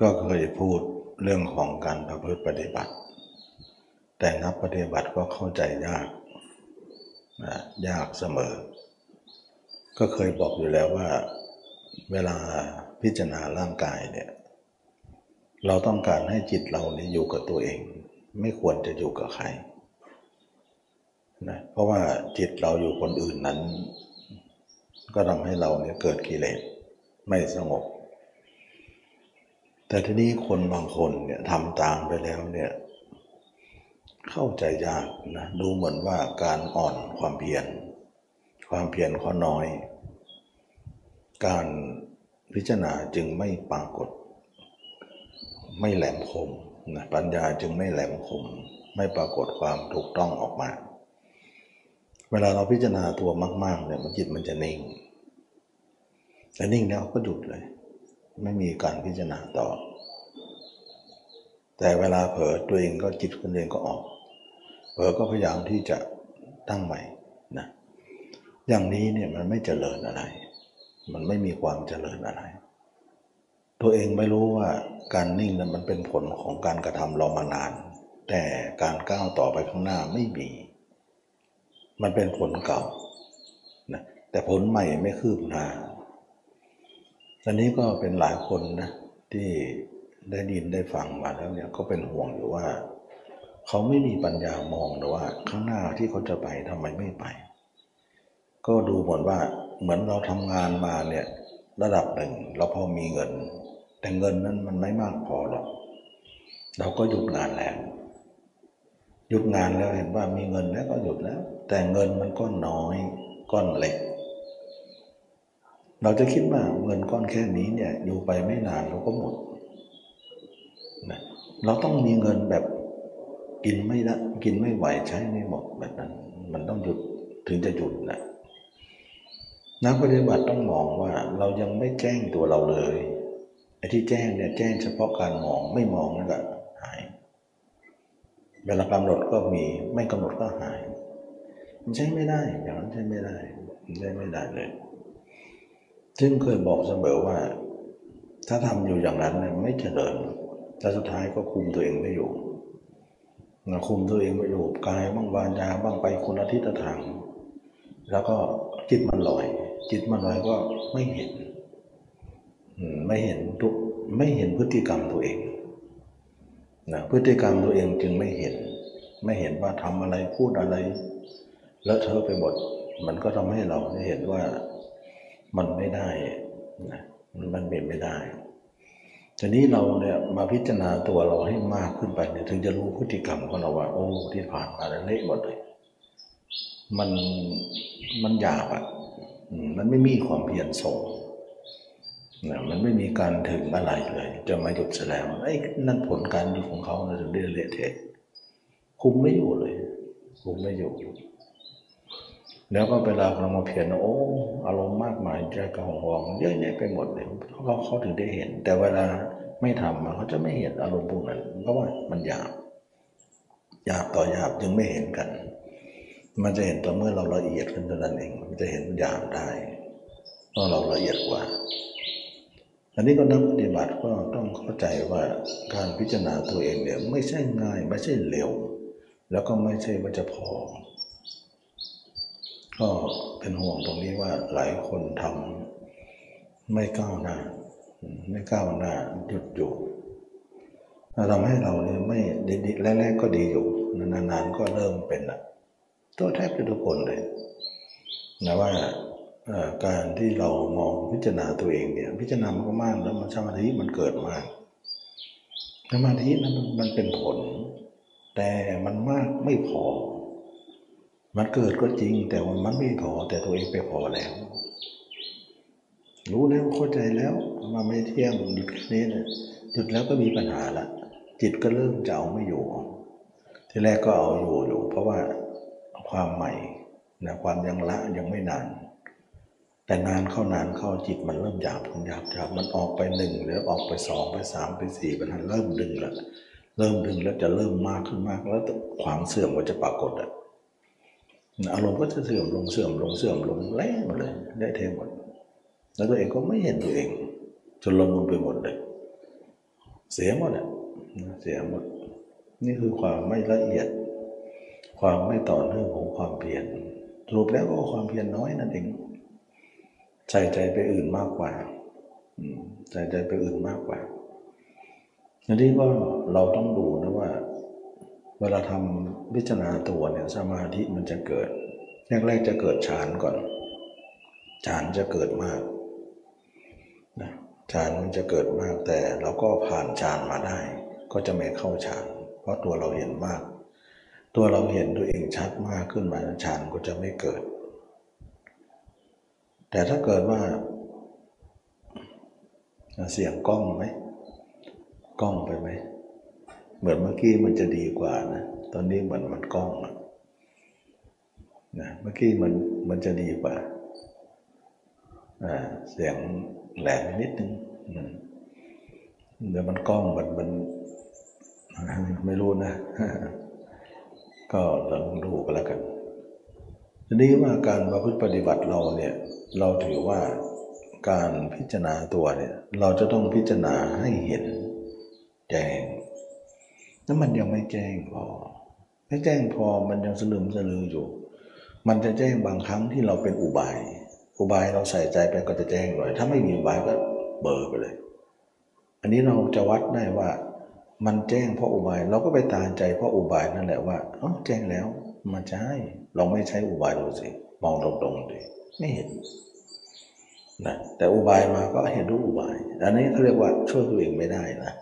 ก็เคยพูดเรื่องของการประพฤติปฏิบัติ แต่นักปฏิบัติก็เข้าใจยากนะยากเสมอ ก็เคยบอกอยู่แล้วว่า เวลาพิจารณาร่างกายเนี่ย เราต้องการให้จิตเราเนี่ยอยู่กับตัวเอง ไม่ควรจะอยู่กับใครนะเพราะว่าจิตเราอยู่คนอื่นนั้น ก็ทำให้เราเนี่ยเกิดกิเลสไม่สงบ แต่ทีนี้คนบางคนเนี่ยทำตามไปแล้วเนี่ย เข้าใจยากนะดูเหมือนว่าการอ่อนความเพียรความเพียรข้อน้อย การพิจารณาจึงไม่ปรากฏ ไม่แหลมคมนะปัญญาจึงไม่แหลมคม ไม่ปรากฏความถูกต้องออกมา เวลาเราพิจารณาตัวมากๆเนี่ยมันจิตมันจะนิ่งแต่นิ่งแล้วก็หยุดเลย ไม่มีการพิจารณาต่อ แต่เวลาเผลอตัวเองก็จิตคนเองก็ออก เผลอก็พยายามที่จะตั้งใหม่นะอย่างนี้เนี่ยมันไม่เจริญอะไร มันไม่มีความเจริญอะไร ตัวเองไม่รู้ว่าการนิ่งนั้นมันเป็นผลของการกระทำเรามานาน แต่การก้าวต่อไปข้างหน้าไม่มี มันเป็นผลเก่านะแต่ผลใหม่ไม่คืบหน้า ตอนนี้ก็เป็นหลายคนนะที่ได้ดินได้ฟังมาแล้วเนี่ยก็เป็นห่วงอยู่ว่า เขาไม่มีปัญญามองแต่ว่าข้างหน้าที่เขาจะไปทำไมไม่ไป ก็ดูเหมือนว่าเหมือนเราทำงานมาเนี่ยระดับหนึ่งเราพอมีเงิน แต่เงินนั้นมันไม่มากพอหรอก เราก็หยุดงานแล้วหยุดงานแล้วเห็นว่ามีเงินแล้วก็หยุดแล้ว แต่เงินมันก็น้อยก้อนเล็ก เราจะคิดว่าเงินก้อนแค่นี้เนี่ยอยู่ไปไม่นานเราก็หมดนะเราต้องมีเงินแบบกินไม่ละกินไม่ไหวใช้ไม่หมดแบบนั้น มันต้องหยุดถึงจะหยุดนะนักปฏิบัติต้องมองว่าเรายังไม่แจ้งตัวเราเลยไอ้ที่แจ้งเนี่ยแจ้งเฉพาะการมองไม่มองนั่นก็หายเวลากำหนดก็มีไม่กำหนดก็หาย มันใช้ไม่ได้อย่างนั้นใช้ไม่ได้ใช้ไม่ได้เลย ซึ่งเคยบอกเสมอว่า ถ้าทำอยู่อย่างนั้นไม่เจริญแต่สุดท้ายก็คุมตัวเองไม่อยู่นะคุมตัวเองไม่อยู่กายบ้างวาจาบ้างไปคนละทิศทาง แล้วก็จิตมันลอย จิตมันลอยก็ไม่เห็นไม่เห็นทุกไม่เห็นพฤติกรรมตัวเองนะพฤติกรรมตัวเองจึงไม่เห็น ไม่เห็นว่าทำอะไรพูดอะไร แล้วเธอไปหมด มันก็ทำให้เราเห็นว่า มันไม่ได้นะมันเป็นไม่ได้ทีนี้เราเนี่ยมาพิจารณาตัวเราให้มากขึ้นไปเนี่ยถึงจะรู้พฤติกรรมของเราว่า โอ้ที่ผ่านมาเละหมดเลย มันมันหยาบอะมันไม่มีความเพียรส่งนะมันไม่มีการถึงอะไรเลย จะมาหยุดแสดงไอ้นั่นผลการอยู่ของเขาถึงได้เละเทะคุมไม่อยู่เลย คุมไม่อยู่ แล้วก็เวลาเรามาเพียรโอ้อารมณ์มากมายใจกระหองเยอะแยะไปหมดเลยเขาเขาถึงได้เห็น แต่เวลาไม่ทำมันเขาจะไม่เห็นอารมณ์พวกนั้นเพราะว่ามันหยาบหยาบต่อหยาบจึงไม่เห็นกัน มันจะเห็นต่อเมื่อเราละเอียดขึ้นเท่านั้นเอง มันจะเห็นหยาบได้เพราะเราละเอียดกว่า อันนี้ก็นักปฏิบัติก็ต้องเข้าใจว่าการพิจารณาตัวเองเนี่ยไม่ใช่ง่ายไม่ใช่เร็ว แล้วก็ไม่ใช่ว่าจะพอ ก็เป็นห่วงตรงนี้ว่าหลายคนทำไม่ก้าวหน้า ไม่ก้าวหน้าหยุดอยู่ทำให้เราเนี่ยไม่ดีแรกๆก็ดีอยู่ นานๆก็เริ่มเป็นละตัวแทบจะทุกคนเลยนะว่าการที่เรามองพิจารณาตัวเองเนี่ย พิจารณามากแล้วมันสมาธิมันเกิดมากสมาธินั้นมันเป็นผล แต่มันมากไม่พอ มันเกิดก็จริง แต่ว่ามันไม่พอแต่ตัวเองไปพอแล้ว รู้แล้วเข้าใจแล้วมาไม่เที่ยงหยุดนี้นี่ยหยุดแล้วก็มีปัญหาละจิตก็เริ่มจะเอาไม่อยู่ ทีแรกก็เอาอยู่อยู่ เพราะว่าความใหม่นะความยังละยังไม่นาน แต่นานเข้านานเข้าจิตมันเริ่มหยาบหยาบหยาบมันออกไปหนึ่งแล้วออกไปสองไปสามไปสี่ไปห้าเริ่มดึงล้วเริ่มดึงแล้วจะเริ่มมากขึ้นมากแล้วความเสื่อมก็จะปรากฏอะ อารมณ์ก็จะเสื่อมลงเสื่อมลงเสื่อมลงแล้หมดเลย ได้เทหมด แล้วตัวเองก็ไม่เห็นตัวเอง จนลงมไปหมดเลย เสียหมดอะเสียหมด นี่คือความไม่ละเอียด ความไม่ต่อเนื่องของความเพียรสรุปแล้วก็ความเพียรน้อยนั่นเองใส่ใจไปอื่นมากกว่าใส่ใจไปอื่นมากกว่าอันนี้ก็เราต้องดูนะว่า เวลาทำพิจารณาตัวเนี่ยสมาธิมันจะเกิดแรกๆจะเกิดฌานก่อนฌานจะเกิดมากนะฌานมันจะเกิดมากแต่เราก็ผ่านฌานมาได้ ก็จะไม่เข้าฌานเพราะตัวเราเห็นมาก ตัวเราเห็นตัวเองชัดมากขึ้นมาฌานก็จะไม่เกิด แต่ถ้าเกิดว่า เสียงกล้องไหมกล้องไปไหม เหมือนเมื่อกี้มันจะดีกว่านะ ตอนนี้เหมือนมันกล้องนะ เมื่อกี้มันมันจะดีกว่า เสียงแหลมนิดนึงเดี๋ยวมันกล้องมันมัน ไม่รู้นะ ก็ลองดูกันแล้วกันทีนี้ว่าการประพฤติปฏิบัติเราเนี่ย เราถือว่าการพิจารณาตัวเนี่ย เราจะต้องพิจารณาให้เห็นแจ้ง แล้วมันยังไม่แจ้งพอ ไม่แจ้งพอมันยังสลืมสลืออยู่ มันจะแจ้งบางครั้งที่เราเป็นอุบาย อุบายเราใส่ใจไปก็จะแจ้งหน่อย ถ้าไม่มีอุบายก็เบอร์ไปเลย อันนี้เราจะวัดได้ว่า มันแจ้งเพราะอุบาย เราก็ไปตามใจเพราะอุบายนั่นแหละว่าอ๋อแจ้งแล้วมันใช่เราไม่ใช้อุบายดูสิมองตรงๆดิไม่เห็นนะแต่อุบายมาก็เห็นรู้อุบาย อันนี้เขาเรียกว่าช่วยตัวเองไม่ได้นะ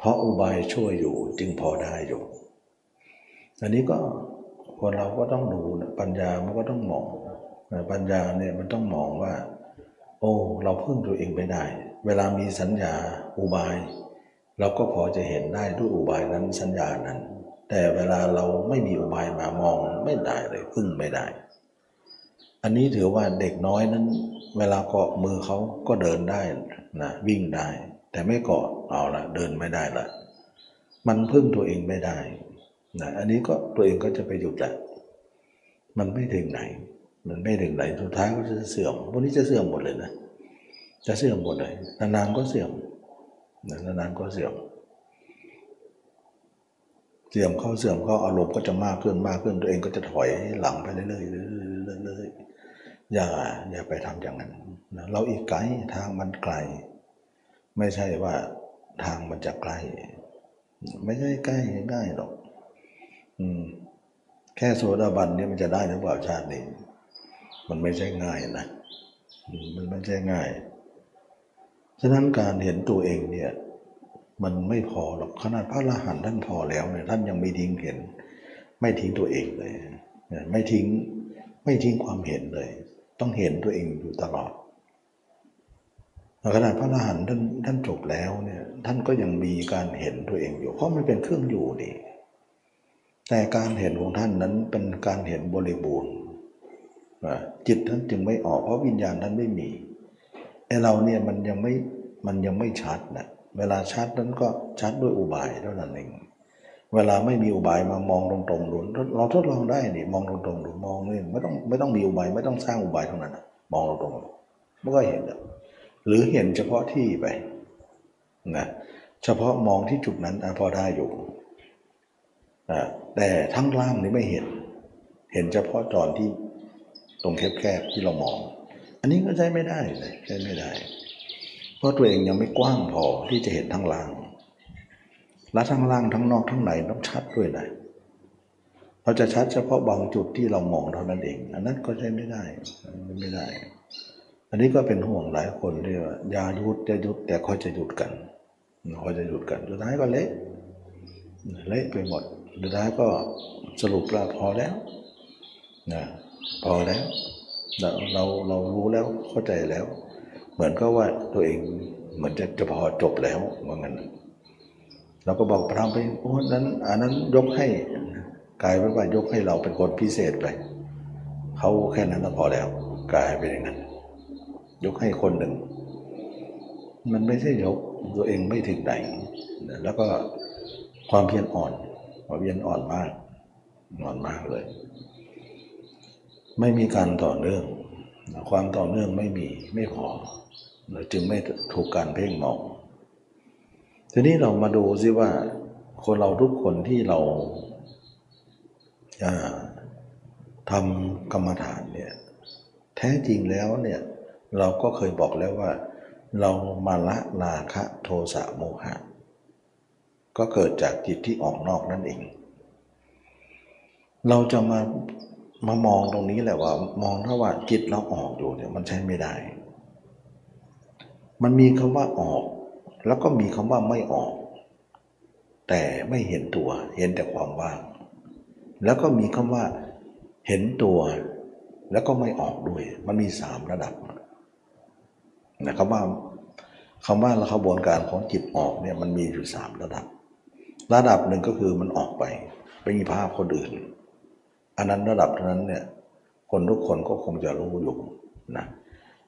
เพราะอุบายช่วยอยู่จึงพอได้อยู่ อันนี้ก็คนเราก็ต้องดูปัญญามันก็ต้องมองปัญญาเนี่ยมันต้องมองว่า โอ้เราพึ่งตัวเองไม่ได้ เวลามีสัญญาอุบาย เราก็พอจะเห็นได้ด้วยอุบายนั้นสัญญานั้น แต่เวลาเราไม่มีอุบายมามองไม่ได้เลยพึ่งไม่ได้ อันนี้ถือว่าเด็กน้อยนั้น เวลาเกาะมือเขาก็เดินได้นะวิ่งได้ แต่ไม่เกาะเอาละเดินไม่ได้ละมันพึ่งตัวเองไม่ได้นะอันนี้ก็ตัวเองก็จะไปหยุดแหละมันไม่ถึงไหน มันไม่ถึงไหนสุดท้ายก็จะเสื่อมพวกนี้จะเสื่อมหมดเลยนะจะเสื่อมหมดเลยนานๆก็เสื่อมนานๆก็เสื่อมเสื่อมเข้าเสื่อมเข้าอารมณ์ก็จะมากขึ้นมากขึ้นตัวเองก็จะถอยหลังไปเรื่อยๆเรื่อยๆอย่าอย่าไปทำอย่างนั้นเราอีกไกลทางมันไกล ไม่ใช่ว่าทางมันจะไกล้ ไม่ใช่ใกล้ง่ายหรอก อืม แค่โซดาบันเนี่ยมันจะได้หรือเปล่าชาตินี้ มันไม่ใช่ง่ายนะมันไม่ใช่ง่าย ฉะนั้นการเห็นตัวเองเนี่ย มันไม่พอหรอกขนาดพระอรหันต์ท่านพอแล้วเนี่ยท่านยังไม่ทิ้งเห็น ไม่ทิ้งตัวเองเลย ไม่ทิ้ง ไม่ทิ้งความเห็นเลย ต้องเห็นตัวเองอยู่ตลอด ขนาดพระอรหันต์ท่านท่านจบแล้วเนี่ยท่านก็ยังมีการเห็นตัวเองอยู่ เพราะมันเป็นเครื่องอยู่ดีแต่การเห็นของท่านนั้นเป็นการเห็นบริบูรณ์จิตท่านจึงไม่ออกเพราะวิญญาณท่านไม่มีไอเราเนี่ยมันยังไม่มันยังไม่ชัดนะเวลาชัดนั้นก็ชัดด้วยอุบายเท่านั้นเองเวลาไม่มีอุบายมามองตรงๆดูเราทดลองได้นี่มองตรงๆดูมองนี่ไม่ต้องไม่ต้องมีอุบายไม่ต้องสร้างอุบายเท่านั้นมองตรงๆมันก็เห็น หรือเห็นเฉพาะที่ไปนะเฉพาะมองที่จุดนั้นพอได้อยู่แต่ทั้งล่างนี่ไม่เห็น เห็นเฉพาะตอนที่ตรงแคบๆที่เรามอง อันนี้ก็ใช้ไม่ได้เลยใช้ไม่ได้ เพราะตัวเองยังไม่กว้างพอที่จะเห็นทั้งล่าง และทั้งล่างทั้งนอกทั้งในต้องชัดด้วยนะเราจะชัดเฉพาะบางจุดที่เรามองเท่านั้นเอง อันนั้นก็ใช้ไม่ได้ไม่ได้ อันนี้ก็เป็นห่วงหลายคนที่ว่าอย่าหยุดจะหยุดแต่ค่อยจะหยุดกันค่อยจะหยุดกันสุดท้ายก็เละเละไปหมดสุดท้ายก็สรุปแล้วพอแล้วนะพอแล้วเราเราเรารู้แล้วเข้าใจแล้ว เหมือนก็ว่าตัวเองเหมือนจะจะพอจบแล้วว่างั้นเราก็บอกพระไปโอ้นั้นอันนั้นยกให้กลายเป็นว่ายกให้เราเป็นคนพิเศษไปเขาแค่นั้นก็พอแล้ว กลายเป็นอย่างนั้น ยกให้คนหนึ่ง มันไม่ใช่ยกตัวเองไม่ถึงไหนแล้วก็ความเพียรอ่อนความเพียรอ่อนมากอ่อนมากเลย ไม่มีการต่อเนื่อง ความต่อเนื่องไม่มีไม่พอจึงไม่ถูกการเพ่งมองทีนี้เรามาดูซิว่า คนเราทุกคนที่เราทำกรรมฐานเนี่ย แท้จริงแล้วเนี่ย เราก็เคยบอกแล้วว่า เรามาละราคะโทสะโมหะ ก็เกิดจากจิตที่ออกนอกนั่นเอง เราจะมามามองตรงนี้แหละว่า มองถ้าว่าจิตเราออกอยู่เนี่ยมันใช้ไม่ได้ มันมีคำว่าออก แล้วก็มีคำว่าไม่ออก แต่ไม่เห็นตัว เห็นแต่ความว่าง แล้วก็มีคำว่าเห็นตัว แล้วก็ไม่ออกด้วย มันมีสามระดับ นะครับว่าคำว่าขบวนการของจิตออกเนี่ยมันมีอยู่สามระดับ ระดับหนึ่งก็คือมันออกไปไปมีภาพคนอื่น อันนั้นระดับนั้นเนี่ยคนทุกคนก็คงจะรู้อยู่นะ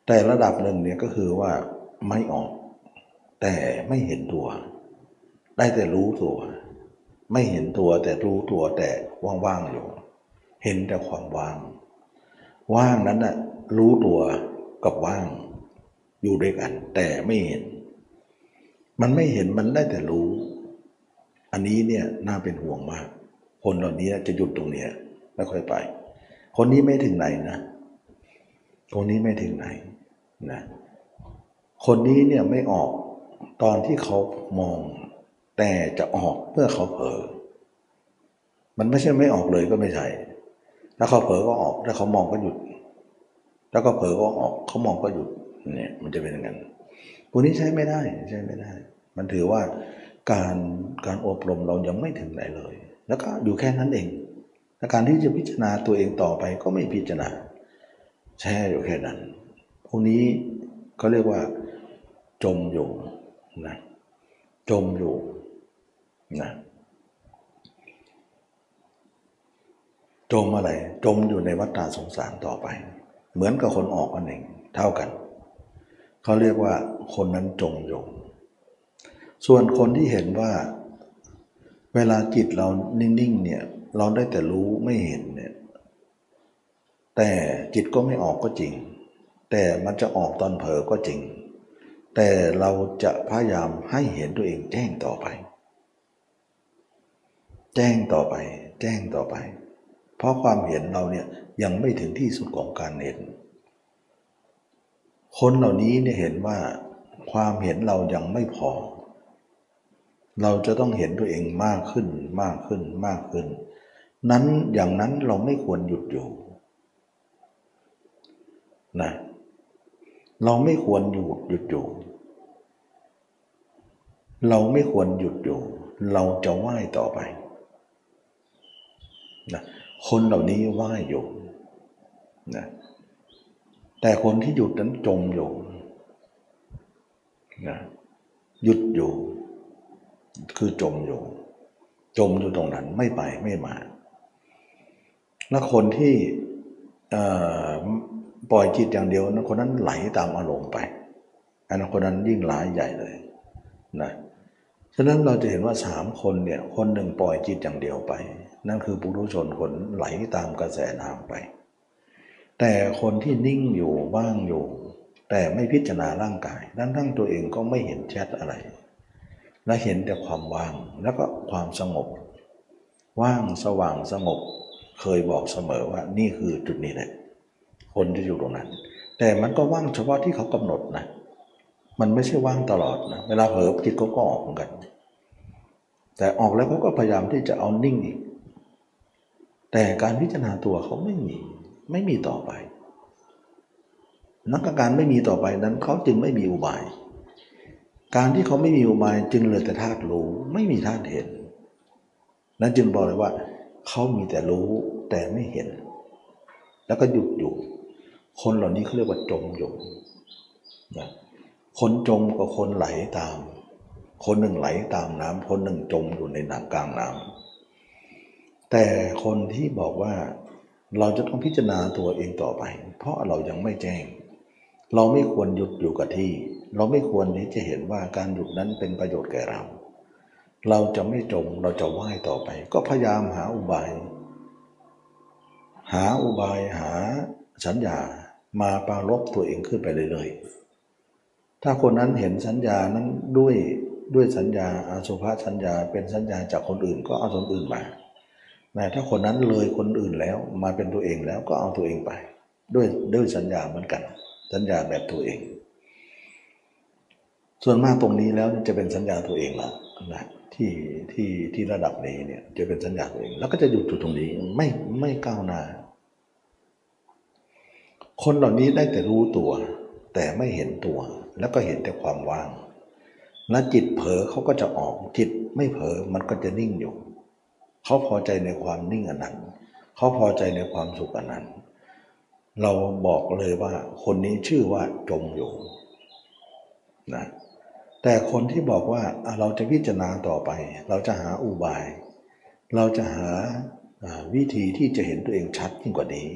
แต่ระดับหนึ่งเนี่ยก็คือว่าไม่ออก แต่ไม่เห็นตัว ได้แต่รู้ตัว ไม่เห็นตัวแต่รู้ตัวแต่ว่างๆอยู่ เห็นแต่ความว่าง ว่างนั้นน่ะรู้ตัวกับว่าง อยู่ด้วยกัน แต่ไม่เห็น มันไม่เห็นมันได้แต่รู้ อันนี้เนี่ยน่าเป็นห่วงมาก คนเหล่านี้จะหยุดตรงเนี้ยไม่ค่อยไป คนนี้ไม่ถึงไหนนะคนนี้ไม่ถึงไหนนะคนนี้เนี่ยไม่ออกตอนที่เขามอง แต่จะออกเมื่อเขาเผลอมันไม่ใช่ไม่ออกเลยก็ไม่ใช่ถ้าเขาเผลอก็ออก ถ้าเขามองก็หยุดแล้วก็เผลอก็ออก เขามองก็หยุด เนี่ยมันจะเป็นอย่างนั้นพวกนี้ใช้ไม่ได้ใช้ไม่ได้ มันถือว่าการการอบรมเรายังไม่ถึงไหนเลย แล้วก็อยู่แค่นั้นเองและการที่จะพิจารณาตัวเองต่อไปก็ไม่พิจารณาแช่อยู่แค่นั้น พวกนี้เขาเรียกว่า จมอยู่นะจมอยู่นะจมอะไร จมอยู่ในวัฏฏะสงสารต่อไป เหมือนกับคนออกอันเองเท่ากัน เขาเรียกว่าคนนั้นจงยง ส่วนคนที่เห็นว่า เวลาจิตเรานิ่งๆเนี่ยเราได้แต่รู้ไม่เห็นเนี่ยแต่จิตก็ไม่ออกก็จริง แต่มันจะออกตอนเผลอก็จริง แต่เราจะพยายามให้เห็นตัวเองแจ้งต่อไป แจ้งต่อไป แจ้งต่อไป เพราะความเห็นเราเนี่ยยังไม่ถึงที่สุดของการเห็น คนเหล่านี้เนี่ยเห็นว่าความเห็นเรายังไม่พอ เราจะต้องเห็นตัวเองมากขึ้นมากขึ้นมากขึ้น นั้นอย่างนั้นเราไม่ควรหยุดอยู่นะเราไม่ควรหยุดหยุดอยู่ เราไม่ควรหยุดอยู่ เราจะไหว้ต่อไปนะคนเหล่านี้ไหว้อยู่นะ แต่คนที่หยุดนั้นจมอยู่นะหยุดอยู่ คือจมอยู่ จมอยู่ตรงนั้นไม่ไปไม่มา แล้วคนที่ปล่อยจิตอย่างเดียวนะคนนั้นไหลตามอารมณ์ไป อันนั้นคนนั้นยิ่งหลายใหญ่เลยนะฉะนั้นเราจะเห็นว่าสามคนเนี่ย คนหนึ่งปล่อยจิตอย่างเดียวไป นั่นคือปุถุชนคนไหลตามกระแสน้ำไป แต่คนที่นิ่งอยู่ว่างอยู่ แต่ไม่พิจารณาร่างกายทั้งทั้งตัวเองก็ไม่เห็นแชทอะไร และเห็นแต่ความว่างแล้วก็ความสงบ ว่างสว่างสงบ เคยบอกเสมอว่านี่คือจุดนี้แหละคนที่อยู่ตรงนั้น แต่มันก็ว่างเฉพาะที่เขากำหนดนะ มันไม่ใช่ว่างตลอดนะ เวลาเผลอจิตเขาก็ออกเหมือนกัน แต่ออกแล้วเขาก็พยายามที่จะเอานิ่งอีกแต่การพิจารณาตัวเขาไม่มี ไม่มีต่อไป นักการไม่มีต่อไปนั้นเขาจึงไม่มีอุบาย การที่เขาไม่มีอุบายจึงเหลยแต่ธาตุรู้ไม่มีธาตุเห็น นั้นจึงบอกเลยว่า เขามีแต่รู้แต่ไม่เห็น แล้วก็หยุดอยู่ คนเหล่านี้เขาเรียกว่าจมอยู่นะคนจมกับคนไหลตาม คนหนึ่งไหลตามน้ำคนหนึ่งจมอยู่ในน้ำกลางน้ำแต่คนที่บอกว่า เราจะต้องพิจารณาตัวเองต่อไป เพราะเรายังไม่แจ้ง เราไม่ควรหยุดอยู่กับที่ เราไม่ควรที่จะเห็นว่าการหยุดนั้นเป็นประโยชน์แก่เรา เราจะไม่จมเราจะไหว้ต่อไป ก็พยายามหาอุบาย หาอุบายหาสัญญามาปารบตัวเองขึ้นไปเรื่อยๆถ้าคนนั้นเห็นสัญญานั้นด้วยด้วยสัญญาอาสุภาสัญญาเป็นสัญญาจากคนอื่นก็เอาคนอื่นมา แต่ถ้าคนนั้นเลยคนอื่นแล้วมาเป็นตัวเองแล้วก็เอาตัวเองไป ด้วยด้วยสัญญาเหมือนกัน สัญญาแบบตัวเอง ส่วนมากตรงนี้แล้วจะเป็นสัญญาตัวเองละนะที่ที่ที่ระดับนี้เนี่ยจะเป็นสัญญาตัวเอง แล้วก็จะหยุดจุดตรงนี้ไม่ไม่ก้าวหน้าคนเหล่านี้ได้แต่รู้ตัว แต่ไม่เห็นตัว แล้วก็เห็นแต่ความว่าง และจิตเผลอเขาก็จะออกจิตไม่เผลอมันก็จะนิ่งอยู่ เขาพอใจในความนิ่งอันนั้น เขาพอใจในความสุขอันนั้น เราบอกเลยว่าคนนี้ชื่อว่าจมอยู่นะแต่คนที่บอกว่าเราจะพิจารณาต่อไป เราจะหาอุบาย เราจะหาวิธีที่จะเห็นตัวเองชัดยิ่งกว่านี้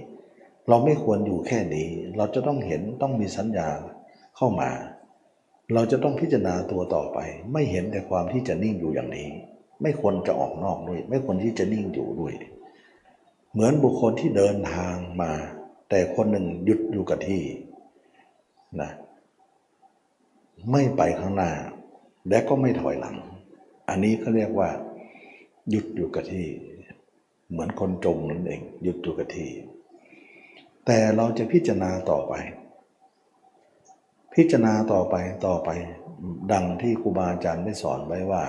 เราไม่ควรอยู่แค่นี้ เราจะต้องเห็นต้องมีสัญญาเข้ามา เราจะต้องพิจารณาตัวต่อไป ไม่เห็นแต่ความที่จะนิ่งอยู่อย่างนี้ ไม่ควรจะออกนอกด้วย ไม่ควรที่จะนิ่งอยู่ด้วย เหมือนบุคคลที่เดินทางมา แต่คนหนึ่งหยุดอยู่กับที่นะไม่ไปข้างหน้า และก็ไม่ถอยหลัง อันนี้เขาเรียกว่า หยุดอยู่กับที่ เหมือนคนจมนั่นเอง หยุดอยู่กับที่ แต่เราจะพิจารณาต่อไป พิจารณาต่อไปต่อไป ดังที่ครูบาอาจารย์ได้สอนไว้ว่า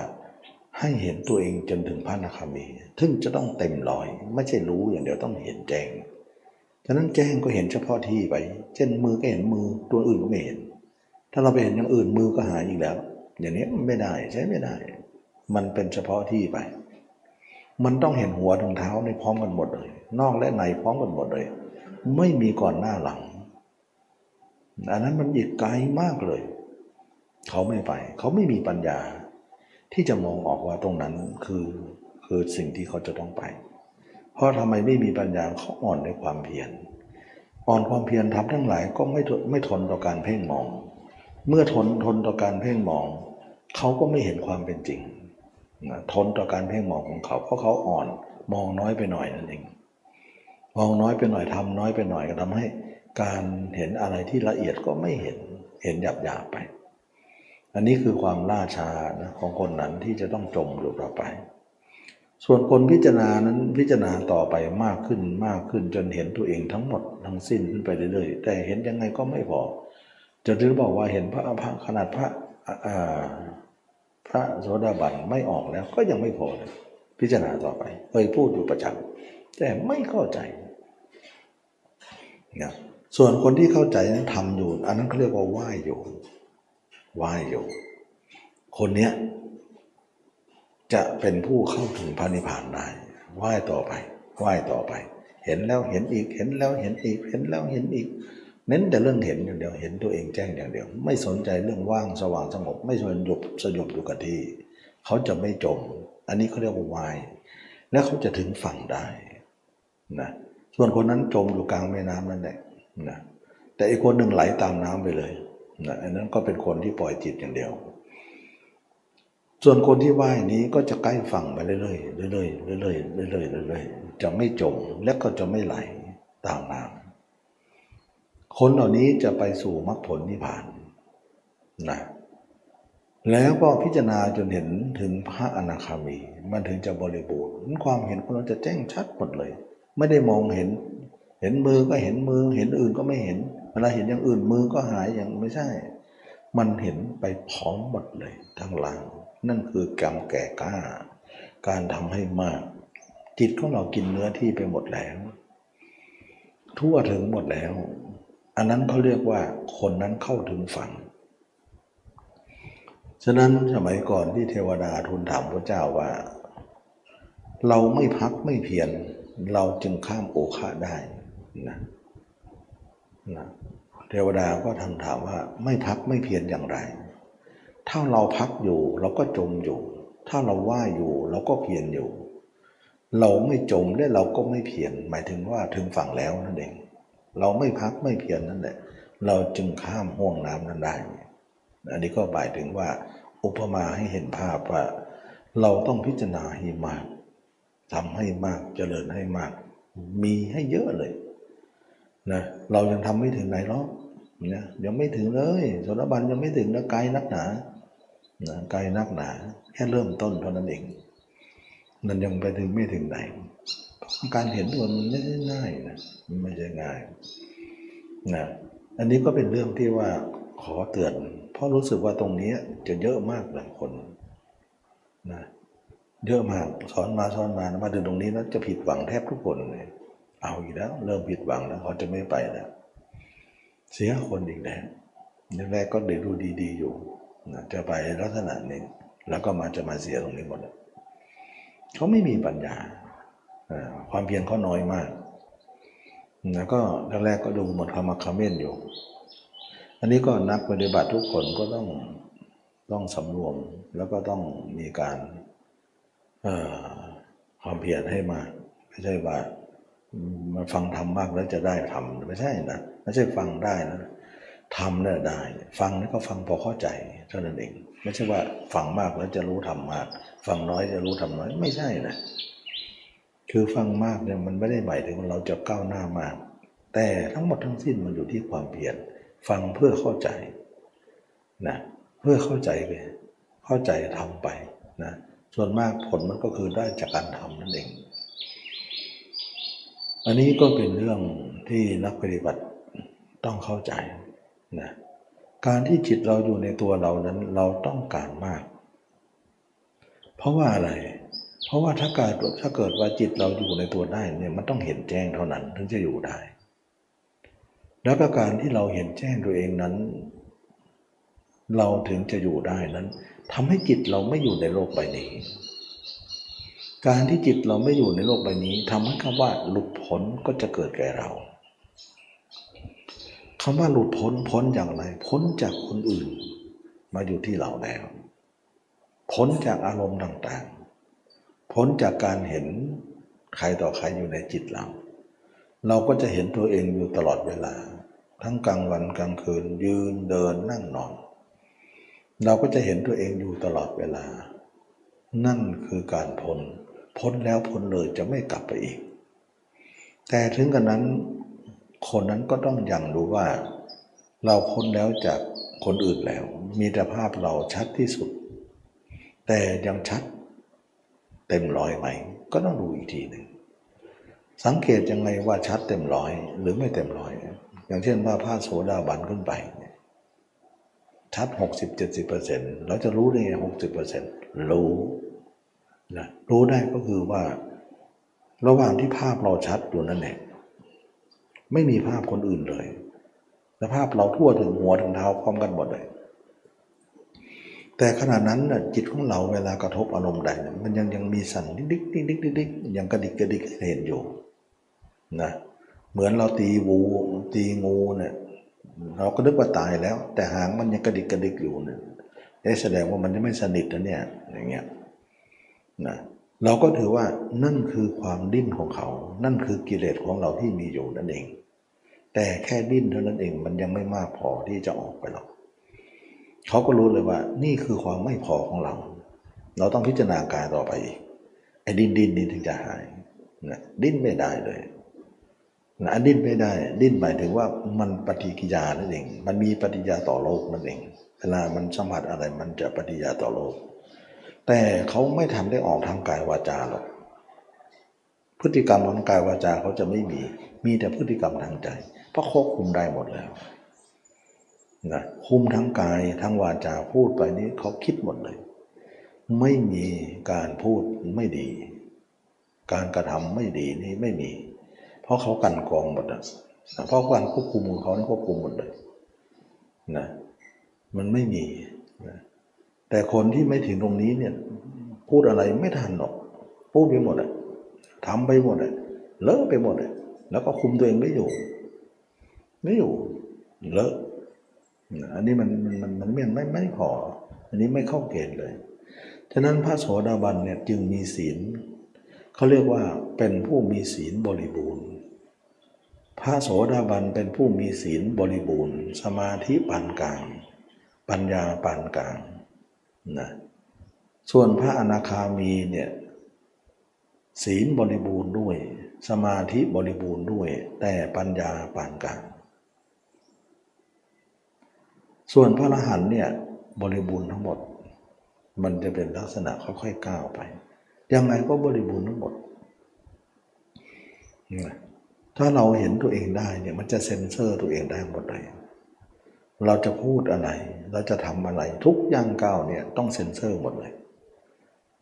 ให้เห็นตัวเองจนถึงพระนาคามีถึงจะต้องเต็มร้อย ไม่ใช่รู้อย่างเดียวต้องเห็นแจ้งฉะนั้นแจ้งก็เห็นเฉพาะที่ไป เช่นมือก็เห็นมือตัวอื่นก็ไม่เห็น ถ้าเราไปเห็นอย่างอื่นมือก็หายอีกแล้ว อย่างนี้ไม่ได้ใช้ไม่ได้ มันเป็นเฉพาะที่ไป มันต้องเห็นหัวถึงเท้าในพร้อมกันหมดเลย นอกและในพร้อมกันหมดเลย ไม่มีก่อนหน้าหลัง อันนั้นมันอีกไกลมากเลย เขาไม่ไป เขาไม่มีปัญญา ที่จะมองออกว่าตรงนั้นคือคือสิ่งที่เขาจะต้องไป เพราะทำไมไม่มีปัญญาเขาอ่อนในความเพียรอ่อนความเพียรทำทั้งหลายก็ไม่ไม่ทนต่อการเพ่งมอง เมื่อทนทนต่อการเพ่งมอง เขาก็ไม่เห็นความเป็นจริงทนต่อการเพ่งมองของเขา เพราะเขาอ่อนมองน้อยไปหน่อยนั่นเอง มองน้อยไปหน่อยทำน้อยไปหน่อยก็ทำให้ การเห็นอะไรที่ละเอียดก็ไม่เห็นเห็นหยาบหยาบไป อันนี้คือความล่าช้านะของคนนั้นที่จะต้องจมอยู่ต่อไป ส่วนคนพิจารณานั้นพิจารณาต่อไปมากขึ้นมากขึ้นจนเห็นตัวเองทั้งหมดทั้งสิ้นขึ้นไปเรื่อยๆแต่เห็นยังไงก็ไม่พอจะถึงบอกว่าเห็นพระพระขนาดพระพระโสดาบันไม่ออกแล้วก็ยังไม่พอเลยพิจารณาต่อไปเคยพูดอยู่ประจำแต่ไม่เข้าใจนะส่วนคนที่เข้าใจนั้นทำอยู่ อันนั้นเขาเรียกว่าไหวอยู่ ไหว้อยู่ คนเนี้ยจะเป็นผู้เข้าถึงพระนิพพานได้ไหว้ต่อไปไหว้ต่อไป เห็นแล้วเห็นอีกเห็นแล้วเห็นอีกเห็นแล้วเห็นอีก เน้นแต่เรื่องเห็นอย่างเดียวเห็นตัวเองแจ้งอย่างเดียว ไม่สนใจเรื่องว่างสว่างสงบ ไม่สนหยุดสยบอยู่กับที่เขาจะไม่จม อันนี้เขาเรียกว่าวาย แล้วเขาจะถึงฝั่งได้นะส่วนคนนั้นจมอยู่กลางแม่น้ำนั่นแหละนะแต่อีกคนหนึ่งไหลตามน้ำไปเลย นะอันนั้นก็เป็นคนที่ปล่อยจิตอย่างเดียว ส่วนคนที่ว่ายนี้ก็จะใกล้ฝั่งไปเรื่อยๆเรื่อยๆเรื่อยๆเรื่อยๆเรื่อยๆจะไม่จมและก็จะไม่ไหลตามน้ำคนเหล่านี้จะไปสู่มรรคผลนิพพานนะแล้วก็พิจารณาจนเห็นถึงพระอนาคามี มันถึงจะบริบูรณ์ความเห็นของเราจะแจ้งชัดหมดเลย ไม่ได้มองเห็น เห็นมือก็เห็นมือ เห็นอื่นก็ไม่เห็น เวลาเห็นอย่างอื่นมือก็หายอย่างไม่ใช่ มันเห็นไปพร้อมหมดเลยทั้งหลัง นั่นคือกรรมแก่กล้า การทำให้มาก จิตของเรากินเนื้อที่ไปหมดแล้ว ทั่วถึงหมดแล้ว อันนั้นเขาเรียกว่าคนนั้นเข้าถึงฝั่งฉะนั้นสมัยก่อนที่เทวดาทูลถามพระเจ้าว่า เราไม่พักไม่เพียรเราจึงข้ามโอคาได้นะนะ เทวดาก็ทำถามว่าไม่พักไม่เพียรอย่างไร ถ้าเราพักอยู่เราก็จมอยู่ ถ้าเราว่ายอยู่เราก็เพียรอยู่ เราไม่จมและเราก็ไม่เพียรหมายถึงว่าถึงฝั่งแล้วนั่นเอง เราไม่พักไม่เพียรนั่นแหละ เราจึงข้ามห่วงน้ำนั้นได้ อันนี้ก็หมายถึงว่า อุปมาให้เห็นภาพว่า เราต้องพิจารณาให้มากทำให้มากเจริญให้มาก มีให้เยอะเลยนะเรายังทำไม่ถึงไหนหรอก นะยังไม่ถึงเลยโสดาบันยังไม่ถึงนะไกลนักหนานะไกลนักหนา แค่เริ่มต้นเท่านั้นเองมันยังไปถึงไม่ถึงไหน การเห็นตัวมันไม่ได้ง่ายนะมันไม่ใช่ง่ายนะอันนี้ก็เป็นเรื่องที่ว่าขอเตือน เพราะรู้สึกว่าตรงนี้จะเยอะมากหลายคนนะเยอะมากสอนมาสอนมามาถึงตรงนี้แล้วจะผิดหวังแทบทุกคนเลยเอาอีกแล้ว เริ่มผิดหวังแล้วเขาจะไม่ไปแล้ว เสียคนอีกแล้วแรกก็เดี๋ยวดูดีๆอยู่นะจะไปลักษณะนี้แล้วก็มาจะมาเสียตรงนี้หมดเขาไม่มีปัญญา ความเพียรเขาน้อยมาก แล้วก็แรกๆก็ดูหมดคำมาคาเมนอยู่ อันนี้ก็นักปฏิบัติทุกคนก็ต้องต้องสำรวมแล้วก็ต้องมีการความเพียรให้มาก ไม่ใช่ว่ามาฟังธรรมมากแล้วจะได้ทำไม่ใช่นะ ไม่ใช่ฟังได้นะทำเนี่ยได้ ฟังนี่ก็ฟังพอเข้าใจเท่านั้นเอง ไม่ใช่ว่าฟังมากแล้วจะรู้ทำมาก ฟังน้อยจะรู้ทำน้อยไม่ใช่นะคือฟังมากเนี่ยมันไม่ได้หมายถึงเราจะก้าวหน้ามาก แต่ทั้งหมดทั้งสิ้นมันอยู่ที่ความเพียรฟังเพื่อเข้าใจนะเพื่อเข้าใจไปเข้าใจทำไปนะส่วนมากผลมันก็คือได้จากการทำนั่นเอง อันนี้ก็เป็นเรื่องที่นักปฏิบัติ ต้องเข้าใจนะการที่จิตเราอยู่ในตัวเรานั้นเราต้องการมาก เพราะว่าอะไร เพราะว่าถ้ากิดถ้าเกิดว่าจิตเราอยู่ในตัวได้เนี่ยมันต้องเห็นแจ้งเท่านั้นถึงจะอยู่ได้ แล้วก็การที่เราเห็นแจ้งตัวเองนั้น เราถึงจะอยู่ได้นั้นทำให้จิตเราไม่อยู่ในโลกใบนี้ การที่จิตเราไม่อยู่ในโลกใบนี้ทำให้คำว่าหลุดพ้นก็จะเกิดแก่เรา คำว่าหลุดพ้นพ้นอย่างไร พ้นจากคนอื่น มาอยู่ที่เราแล้ว พ้นจากอารมณ์ต่างๆ พ้นจากการเห็นใครต่อใครอยู่ในจิตเรา เราก็จะเห็นตัวเองอยู่ตลอดเวลา ทั้งกลางวันกลางคืนยืนเดินนั่งนอน เราก็จะเห็นตัวเองอยู่ตลอดเวลา นั่นคือการพ้น พ้นแล้วพ้นเลยจะไม่กลับไปอีก แต่ถึงกันนั้น คนนั้นก็ต้องยังรู้ว่า เราพ้นแล้วจากคนอื่นแล้ว มีแต่ภาพเราชัดที่สุด แต่ยังชัดเต็มร้อยไหม ก็ต้องดูอีกทีหนึ่งสังเกตยังไงว่าชัดเต็มร้อย หรือไม่เต็มร้อย อย่างเช่นว่าผ้าโสดาบันขึ้นไปชัดหกสิบเจ็ดสิบเปอร์เซ็นต์เราจะรู้ได้ไงหกสิบเปอร์เซ็นต์รู้นะรู้ได้ก็คือว่า ระหว่างที่ภาพเราชัดอยู่นั่นเอง ไม่มีภาพคนอื่นเลยแต่ภาพเราทั่วถึงหัวถึงเท้าพร้อมกันหมดเลย แต่ขณะนั้นน่ะจิตของเราเวลากระทบอารมณ์ใดมันยังยังมีสั่นดิ๊กดิ๊กดิ๊กดิ๊กดิ๊กยังกระดิกกระดิกเห็นอยู่นะเหมือนเราตีงูตีงูเนี่ยเราก็นึกว่าตายแล้ว แต่หางมันยังกระดิกกระดิกอยู่เนี่ยแสดงว่ามันจะไม่สนิทนะเนี่ยอย่างเงี้ยนะ เราก็ถือว่านั่นคือความดิ้นของเขา นั่นคือกิเลสของเราที่มีอยู่นั่นเอง แต่แค่ดิ้นเท่านั้นเองมันยังไม่มากพอที่จะออกไปหรอกเขาก็รู้เลยว่า นี่คือความไม่พอของเรา เราต้องพิจารณากายต่อไปอีกไอ้ดิ้นดิ้นนี้ถึงจะหายนะดิ้นไม่ได้เลยนะดิ้นไม่ได้ ดิ้นหมายถึงว่ามันปฏิกิยานั่นเอง มันมีปฏิกิยาต่อโลกนั่นเอง เวลามันสัมผัสอะไรมันจะปฏิกิยาต่อโลก แต่เขาไม่ทำได้ออกทางกายวาจาหรอก พฤติกรรมของกายวาจาเขาจะไม่มี มีแต่พฤติกรรมทางใจ เพราะควบคุมได้หมดแล้วนะคุมทั้งกายทั้งวาจาพูดไปนี้เขาคิดหมดเลย ไม่มีการพูดไม่ดี การกระทำไม่ดีนี่ไม่มี เพราะเขากันกองหมดนะเพราะการควบคุมของเขานี่ควบคุมหมดเลยนะมันไม่มีนะ แต่คนที่ไม่ถึงตรงนี้เนี่ย พูดอะไรไม่ทันหรอก พูดไปหมดอะทำไปหมดอะเลอะไปหมดอะแล้วก็คุมตัวเองไม่อยู่ ไม่อยู่เลอะอันนี้มันมันมันมันไม่ไม่ไม่พออันนี้ไม่เข้าเกณฑ์เลย ฉะนั้นพระโสดาบันเนี่ยจึงมีศีลเขาเรียกว่าเป็นผู้มีศีลบริบูรณ์ พระโสดาบันเป็นผู้มีศีลบริบูรณ์ สมาธิปานกลาง ปัญญาปานกลาง นะส่วนพระอนาคามีเนี่ยศีลบริบูรณ์ด้วย สมาธิบริบูรณ์ด้วย แต่ปัญญาปานกลาง ส่วนพระอรหันต์เนี่ยบริบูรณ์ทั้งหมด มันจะเป็นลักษณะค่อยๆก้าวไป ยังไงก็บริบูรณ์ทั้งหมด ถ้าเราเห็นตัวเองได้เนี่ยมันจะเซ็นเซอร์ตัวเองได้หมดเลย เราจะพูดอะไร เราจะทำอะไรทุกย่างก้าวเนี่ยต้องเซ็นเซอร์หมดเลย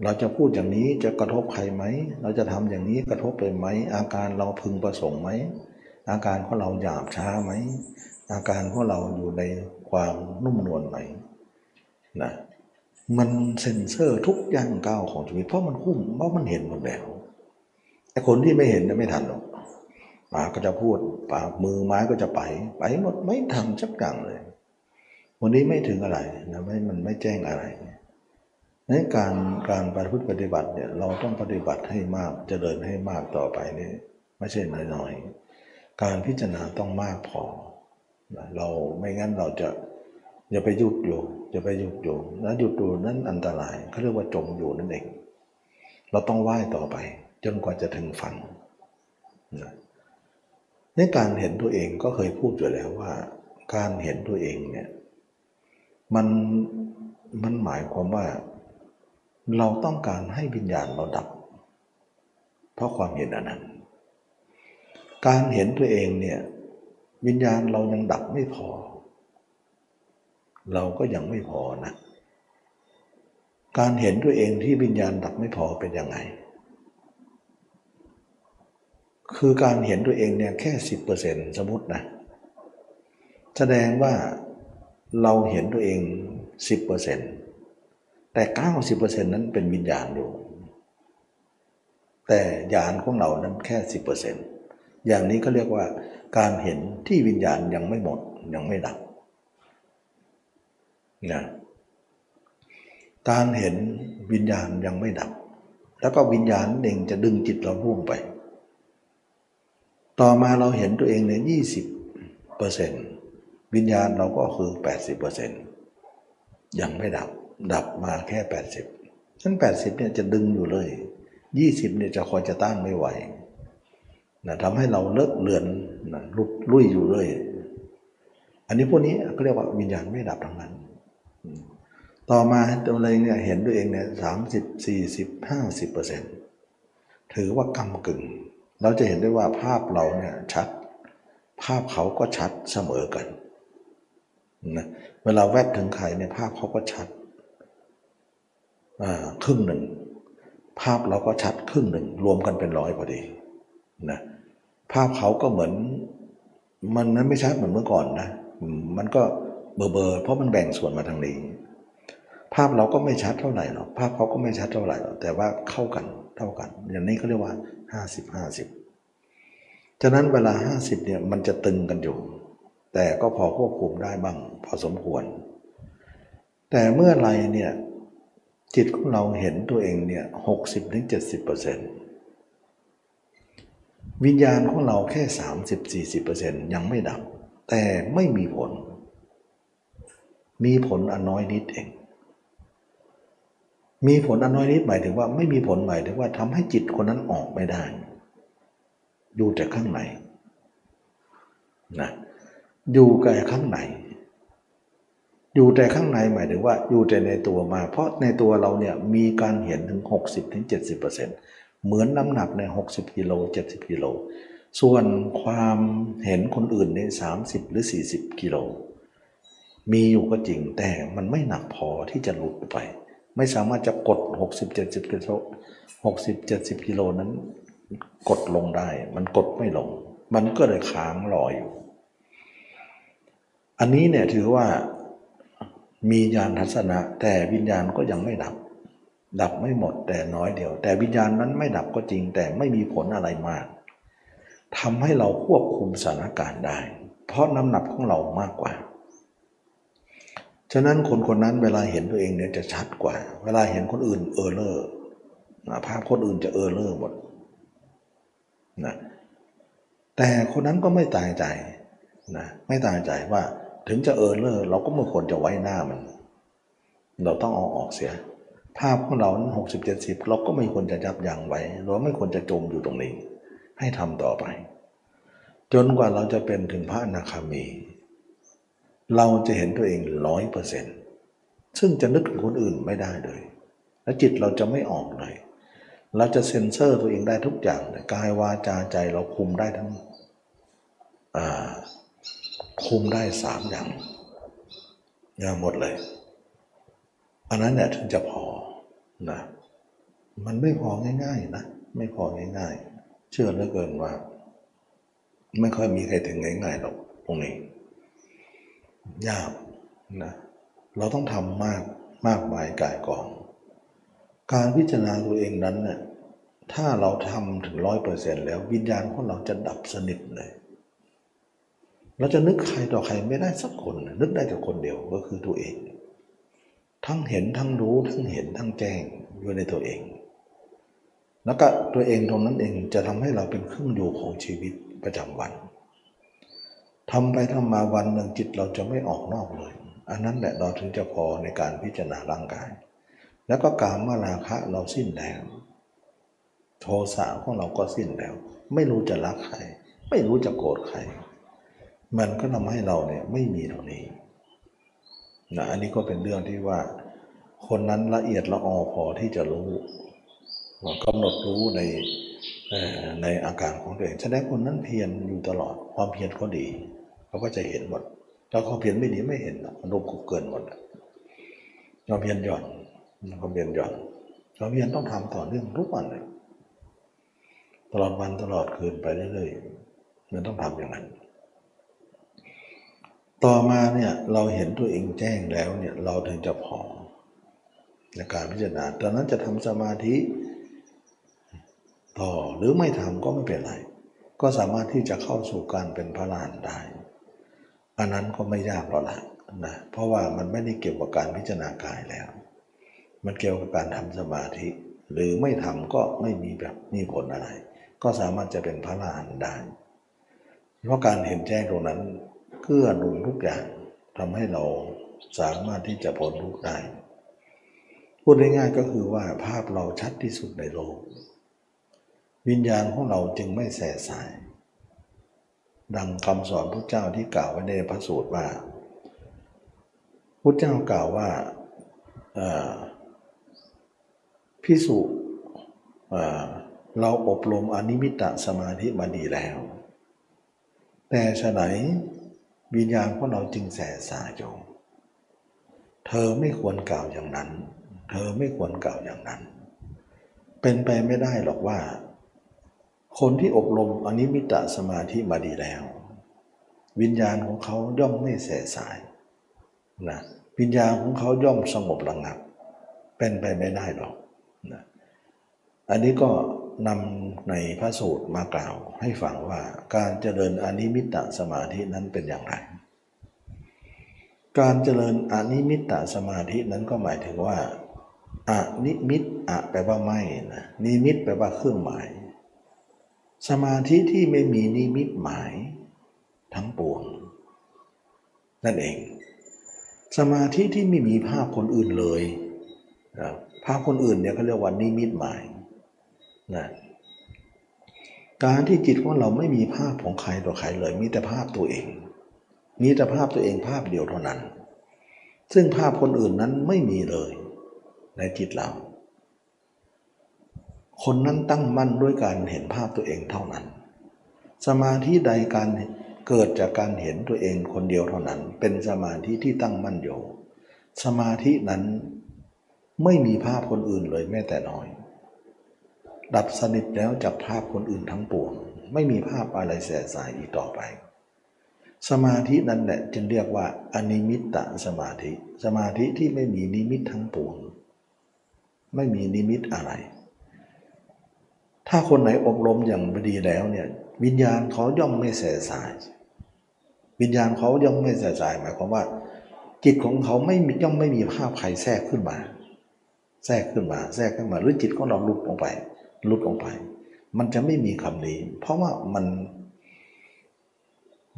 เราจะพูดอย่างนี้จะกระทบใครไหม เราจะทำอย่างนี้กระทบไปไหม อาการเราพึงประสงค์ไหม อาการของเราหยาบช้าไหม อาการของเราอยู่ในความนุ่มนวลไหมนะมันเซ็นเซอร์ทุกย่างก้าวของชีวิตเพราะมันคุ้มเพราะมันเห็นหมดแล้วไอ้คนที่ไม่เห็นจะไม่ทันหรอก ปากก็จะพูดปากมือไม้ก็จะไป ไปหมดไม่ทำสักอย่างเลย วันนี้ไม่ถึงอะไรนะไม่มันไม่แจ้งอะไรในการการปฏิบัติปฏิบัติเนี่ยเราต้องปฏิบัติให้มากจเจริญให้มากต่อไปนี่ไม่ใช่น้อยๆการพิจารณาต้องมากพอเราไม่งั้นเราจะอย่าไปหยุดอยู่อย่าไปหยุดอยู่แล้วหยุดอยู่นั้นอันตรายเขาเรียกว่าจมอยู่นั่นเอง เราต้องไหว้ต่อไป จนกว่าจะถึงฝันนะ ในการเห็นตัวเองก็เคยพูดอยู่แล้วว่า การเห็นตัวเองเนี่ยมันมันหมายความว่า เราต้องการให้วิญญาณเราดับ เพราะความเห็นอันนั้น การเห็นตัวเองเนี่ยวิญญาณเรายังดับไม่พอ เราก็ยังไม่พอนะ การเห็นตัวเองที่วิญญาณดับไม่พอเป็นยังไง คือการเห็นตัวเองเนี่ยแค่สิบเปอร์เซ็นสมมตินะ แสดงว่าเราเห็นตัวเองสิบเปอร์เซ็นแต่เก้าสิบเปอร์เซ็นนั้นเป็นวิญญาณอยู่ แต่ญาณของเรานั้นแค่สิบเปอร์เซ็นอย่างนี้ก็เรียกว่าการเห็นที่วิญญาณยังไม่หมดยังไม่ดับนะการเห็นวิญญาณยังไม่ดับ แล้วก็วิญญาณเองจะดึงจิตเราร่วงไป ต่อมาเราเห็นตัวเองในยี่สิบเปอร์เซ็นต์วิญญาณเราก็คือแปดสิบเปอร์เซ็นต์ยังไม่ดับ ดับมาแค่แปดสิบฉันแปดสิบเนี่ยจะดึงอยู่เลยยี่สิบเนี่ยจะคอยจะต้านไม่ไหวนะทำให้เราเลิกเลือนนะลุดลุยอยู่เลย อันนี้พวกนี้ก็เรียกว่าวิญญาณไม่ดับทั้งนั้น ต่อมาตัวเองเนี่ยเห็นตัวเองเนี่ยสามสิบสี่สิบห้าสิบเปอร์เซ็นต์ถือว่ากำกึ่ง เราจะเห็นได้ว่าภาพเราเนี่ยชัด ภาพเขาก็ชัดเสมอกันนะเวลาแวบถึงใครเนี่ยภาพเขาก็ชัดครึ่งหนึ่ง ภาพเราก็ชัดครึ่งหนึ่ง รวมกันเป็นร้อยพอดีนะภาพเขาก็เหมือน มันนั้นไม่ชัดเหมือนเมื่อก่อนนะ มันก็เบอร์เบอร์เพราะมันแบ่งส่วนมาทางนี้ ภาพเราก็ไม่ชัดเท่าไหร่หรอกภาพเขาก็ไม่ชัดเท่าไหร่หรอกแต่ว่าเข้ากัน เท่ากัน อย่างนี้เขาเรียกว่าห้าสิบห้าสิบฉะนั้นเวลาห้าสิบเนี่ยมันจะตึงกันอยู่ แต่ก็พอควบคุมได้บ้าง พอสมควร แต่เมื่อไรเนี่ยจิตของเราเห็นตัวเองเนี่ยหกสิบถึงเจ็ดสิบเปอร์เซ็นต์วิญญาณของเราแค่สามสิบสี่สิบเปอร์เซ็นต์ยังไม่ดับ แต่ไม่มีผล มีผลอันน้อยนิดเอง มีผลอันน้อยนิดหมายถึงว่าไม่มีผลหมายถึงว่าทำให้จิตคนนั้นออกไม่ได้ อยู่แต่ข้างในนะอยู่แต่ข้างในอยู่แต่ข้างในหมายถึงว่าอยู่แต่ในตัวมา เพราะในตัวเราเนี่ยมีการเห็นถึง 60-70%ถึงเหมือนน้ำหนักใน 60กิโล70กิโลส่วนความเห็นคนอื่นใน 30 หรือ 40 กิโล มีอยู่ก็จริงแต่มันไม่หนักพอที่จะหลุดไป ไม่สามารถจะกด 60 70กิโล60 70กิโลนั้น กดลงได้ มันกดไม่ลง มันก็เลยค้างรออยู่ อันนี้เนี่ยถือว่ามีญาณทัศนะ แต่วิญญาณก็ยังไม่ดับ ดับไม่หมดแต่น้อยเดียว แต่วิญญาณนั้นไม่ดับก็จริง แต่ไม่มีผลอะไรมากทำให้เราควบคุมสถานการณ์ได้ เพราะน้ำหนักของเรามากกว่า ฉะนั้นคนคนนั้นเวลาเห็นตัวเองเนี่ยจะชัดกว่า เวลาเห็นคนอื่นเออเลอร์ภาพคนอื่นจะเออเลอร์หมดนะแต่คนนั้นก็ไม่ตายใจนะไม่ตายใจว่าถึงจะเออเลอร์เราก็ไม่ควรจะไว้หน้ามัน เราต้องเอาออกเสีย ภาพของเราหกสิบเจ็ดสิบเราก็ไม่ควรจะยับยั้งไว้เราไม่ควรจะจมอยู่ตรงนี้ ให้ทำต่อไป จนกว่าเราจะเป็นถึงพระอนาคามี เราจะเห็นตัวเองร้อยเปอร์เซ็นต์ซึ่งจะนึกถึงคนอื่นไม่ได้เลย และจิตเราจะไม่ออกเลย เราจะเซ็นเซอร์ตัวเองได้ทุกอย่างกายวาจาใจเราคุมได้ทั้งคุมได้สามอย่างอย่างหมดเลย อันนั้นเนี่ยถึงจะพอนะมันไม่พอง่ายๆนะไม่พอง่ายๆ เชื่อเหลือเกินว่า ไม่ค่อยมีใครถึงง่ายๆหรอกตรงนี้ ยากนะเราต้องทำมากมากมายกายกอง การพิจารณาตัวเองนั้นเนี่ยถ้าเราทำถึงร้อยเปอร์เซ็นแล้ววิญญาณของเราจะดับสนิทเลยเราจะนึกใครต่อใครไม่ได้สักคน นึกได้แต่คนเดียวก็คือตัวเอง ทั้งเห็นทั้งรู้ทั้งเห็นทั้งแจ้งอยู่ในตัวเอง แล้วก็ตัวเองตรงนั้นเองจะทำให้เราเป็นเครื่องอยู่ของชีวิตประจำวัน ทำไปทำมาวันหนึ่งจิตเราจะไม่ออกนอกเลย อันนั้นแหละเราถึงจะพอในการพิจารณาร่างกาย แล้วก็กามมาราคะเราสิ้นแล้ว โทสะของเราก็สิ้นแล้ว ไม่รู้จะรักใคร ไม่รู้จะโกรธใคร มันก็ทำให้เราเนี่ยไม่มีตรงนี้นะอันนี้ก็เป็นเรื่องที่ว่า คนนั้นละเอียดละออพอที่จะรู้กำหนดรู้ในในอาการของตัวเองแสดงคนนั้นเพียรอยู่ตลอดความเพียรเขาดี เขาก็จะเห็นหมดแล้วความเพียรไม่ดีไม่เห็นมันรวมกุเกินหมดความเพียรหย่อนความเพียรหย่อนความเพียรต้องทำต่อเนื่องทุกวันเลยตลอดวันตลอดคืนไปเรื่อยๆมันต้องทำอย่างนั้น ต่อมาเนี่ยเราเห็นตัวเองแจ้งแล้วเนี่ยเราถึงจะพอในการพิจารณาตอนนั้นจะทำสมาธิต่อหรือไม่ทำก็ไม่เป็นไร ก็สามารถที่จะเข้าสู่การเป็นพระลานได้ อันนั้นก็ไม่ยากหรอกละนะเพราะว่ามันไม่ได้เกี่ยวกับการพิจารณากายแล้ว มันเกี่ยวกับการทำสมาธิ หรือไม่ทำก็ไม่มีแบบมีผลอะไร ก็สามารถจะเป็นพระลานได้เพราะการเห็นแจ้งตรงนั้นเกื้อหนุนทุกอย่างทำให้เราสามารถที่จะพ้นทุกข์ได้พูดง่ายๆก็คือว่าภาพเราชัดที่สุดในโลก วิญญาณของเราจึงไม่แสสาย ดังคำสอนพระเจ้าที่กล่าวไว้ในพระสูตรว่าพระเจ้ากล่าวว่าพิสุเราอบรมอนิมิตะสมาธิมาดีแล้ว แต่ฉะไหนวิญญาณของเราจึงแสสายโยมเธอไม่ควรกล่าวอย่างนั้น เธอไม่ควรกล่าวอย่างนั้น เป็นไปไม่ได้หรอกว่า คนที่อบรมอนนิมิตะสมาธิมาดีแล้ว วิญญาณของเขาย่อมไม่แส่ส่ายนะวิญญาณของเขาย่อมสงบระงับ เป็นไปไม่ได้หรอกนะอันนี้ก็นำในพระสูตรมากล่าวให้ฟังว่าการเจริญอนิมิตตสมาธินั้นเป็นอย่างไร การเจริญอนิมิตตสมาธินั้นก็หมายถึงว่าอนิมิตอะแปลว่าไม่นะนิมิตแปลว่าเครื่องหมาย สมาธิที่ไม่มีนิมิตหมายทั้งปวง นั่นเอง สมาธิที่ไม่มีภาพคนอื่นเลยภาพคนอื่นเนี่ยเขาเรียกว่านิมิตหมายนะการที่จิตของเราไม่มีภาพของใครต่อใครเลย มีแต่ภาพตัวเอง มีแต่ภาพตัวเองภาพเดียวเท่านั้น ซึ่งภาพคนอื่นนั้นไม่มีเลย ในจิตเรา คนนั้นตั้งมั่นด้วยการเห็นภาพตัวเองเท่านั้น สมาธิใดการเกิดจากการเห็นตัวเองคนเดียวเท่านั้น เป็นสมาธิที่ตั้งมั่นอยู่ สมาธินั้นไม่มีภาพคนอื่นเลยแม้แต่น้อย ดับสนิทแล้วจากภาพคนอื่นทั้งปวง ไม่มีภาพอะไรแสสายอีกต่อไป สมาธินั่นแหละจึงเรียกว่าอนิมิตตสมาธิ สมาธิที่ไม่มีนิมิตทั้งปวง ไม่มีนิมิตอะไร ถ้าคนไหนอบรมอย่างดีแล้วเนี่ยวิญญาณเขาย่อมไม่แสสาย วิญญาณเขาย่อมไม่แสสายหมายความว่า จิตของเขาไม่ย่อมไม่มีภาพใครแทรกขึ้นมา แทรกขึ้นมาแทรกขึ้นมาหรือจิตของเราลุดลงไปลุดลงไป มันจะไม่มีคำนี้ เพราะว่ามัน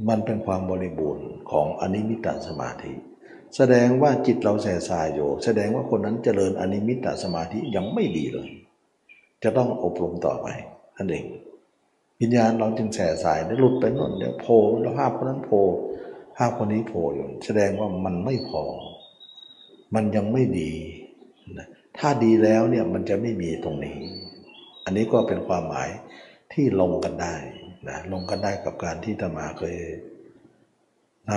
มันเป็นความบริบูรณ์ของอนิมิตตสมาธิ แสดงว่าจิตเราแสสายอยู่ แสดงว่าคนนั้นเจริญอนิมิตตสมาธิยังไม่ดีเลย จะต้องอบรมต่อไปนั่นเองวิญญาณเราจึงแส่สายได้หลุดไปน่นเดี๋ยวโผล่แล้วภาพคนนั้นโผล่ภาพคนนี้โผล่อยู่แสดงว่ามันไม่พอ มันยังไม่ดีถ้าดีแล้วเนี่ยมันจะไม่มีตรงนี้ อันนี้ก็เป็นความหมายที่ลงกันได้นะลงกันได้กับการที่ตมาเคยน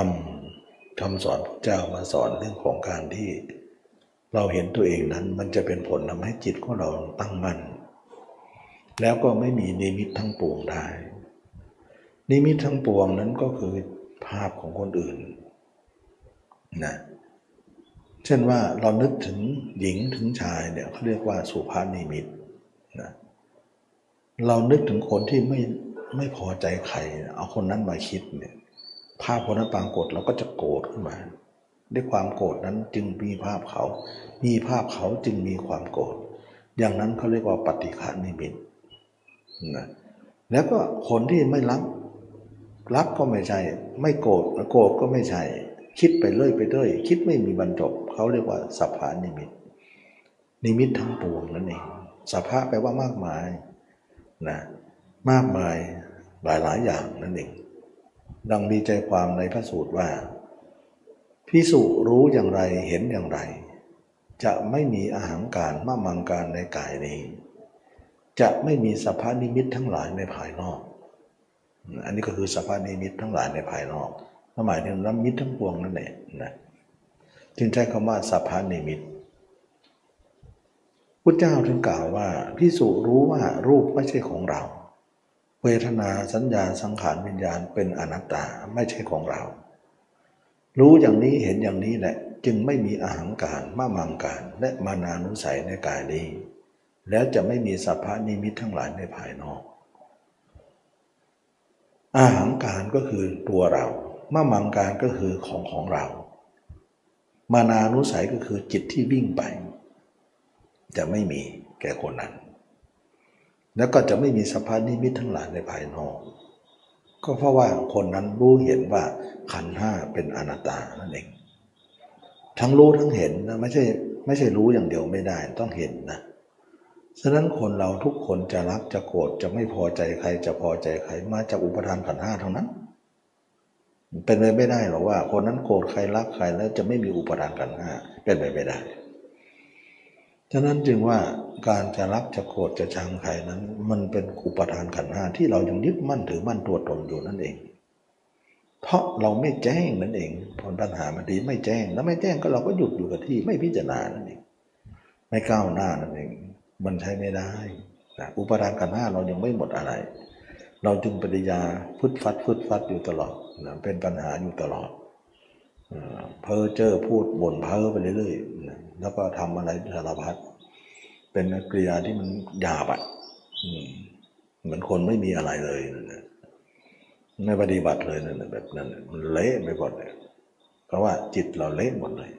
ำคำสอนพระเจ้ามาสอนเรื่องของการที่เราเห็นตัวเองนั้น มันจะเป็นผลทำให้จิตของเราตั้งมั่น แล้วก็ไม่มีนิมิตทั้งปวงได้ นิมิตทั้งปวงนั้นก็คือภาพของคนอื่นนะเช่นว่าเรานึกถึงหญิงถึงชายเนี่ยเขาเรียกว่าสุภาพนิมิตนะเรานึกถึงคนที่ไม่ไม่พอใจใคร เอาคนนั้นมาคิดเนี่ยภาพคนนั้นปรากฏเราก็จะโกรธขึ้นมา ด้วยความโกรธนั้นจึงมีภาพเขา มีภาพเขาจึงมีความโกรธอย่างนั้นเขาเรียกว่าปฏิฆานิมิต นะแล้วก็คนที่ไม่รับรับก็ไม่ใช่ ไม่โกรธโกรธก็ไม่ใช่ คิดไปเรื่อยไปเรื่อยคิดไม่มีบรรจบเขาเรียกว่าสัพพานิมิต นิมิตทั้งปวงนั่นเองสัพพะแปลว่ามากมายนะมากมายหลายๆอย่างนั่นเอง ดังมีใจความในพระสูตรว่าพิสุรู้อย่างไรเห็นอย่างไร จะไม่มีอาหารการมามังการในกายนี้ จะไม่มีสภานิมิตทั้งหลายในภายนอก อันนี้ก็คือสภานิมิตทั้งหลายในภายนอกหมายถึงน้ำมิตรทั้งปวงนั่นเองนะจึงใช้คำว่าสภานิมิตพุทธเจ้าถึงกล่าวว่าพิสุรู้ว่ารูปไม่ใช่ของเรา เวทนาสัญญาสังขารวิญญาณเป็นอนัตตาไม่ใช่ของเรา รู้อย่างนี้เห็นอย่างนี้แหละ จึงไม่มีอาหารการมามังการ และมานานุสัยในกายนี้ แล้วจะไม่มีสัพพานิมิตทั้งหลายในภายนอก อาหารการก็คือตัวเรามามังการก็คือของของเรา มานานุสัยก็คือจิตที่วิ่งไป จะไม่มีแก่คนนั้น แล้วก็จะไม่มีสภาพนิมิตทั้งหลายในภายนอก ก็เพราะว่าคนนั้นรู้เห็นว่าขันห้าเป็นอนัตตานั่นเอง ทั้งรู้ทั้งเห็นนะไม่ใช่ไม่ใช่รู้อย่างเดียวไม่ได้ต้องเห็นนะ ฉะนั้นคนเราทุกคนจะรักจะโกรธจะไม่พอใจใครจะพอใจใครมาจากอุปทานขันห้าทั้งนั้น เป็นไปไม่ได้หรอกว่า คนนั้นโกรธใครรักใครแล้วจะไม่มีอุปทานขันห้าเป็นไปไม่ได้ ฉะนั้นจึงว่าการจะรักจะโกรธจะชังใครนั้น มันเป็นอุปทานขันห้าที่เรายังยึดมั่นถือมั่นตัวตนอยู่นั่นเอง เพราะเราไม่แจ้งนั่นเองผลปัญหามันดีไม่แจ้ง แล้วไม่แจ้งก็เราก็หยุดอยู่กับที่ไม่พิจารณานั่นเองไม่ก้าวหน้านั่นเอง มันใช้ไม่ได้อุปทานขันห้าเรายังไม่หมดอะไร เราจึงปฏิยาฟึดฟัดฟึดฟัดอยู่ตลอดนะเป็นปัญหาอยู่ตลอดเพ้อเจ้อพูดบ่นเพ้อไปเรื่อยๆแล้วก็ทำอะไรสารพัดเป็นกริยาที่มันหยาบอะเหมือนคนไม่มีอะไรเลยไม่ปฏิบัติเลยนั่นแบบนั้นมันเละไปหมดเลยเพราะว่าจิตเราเละหมดเลย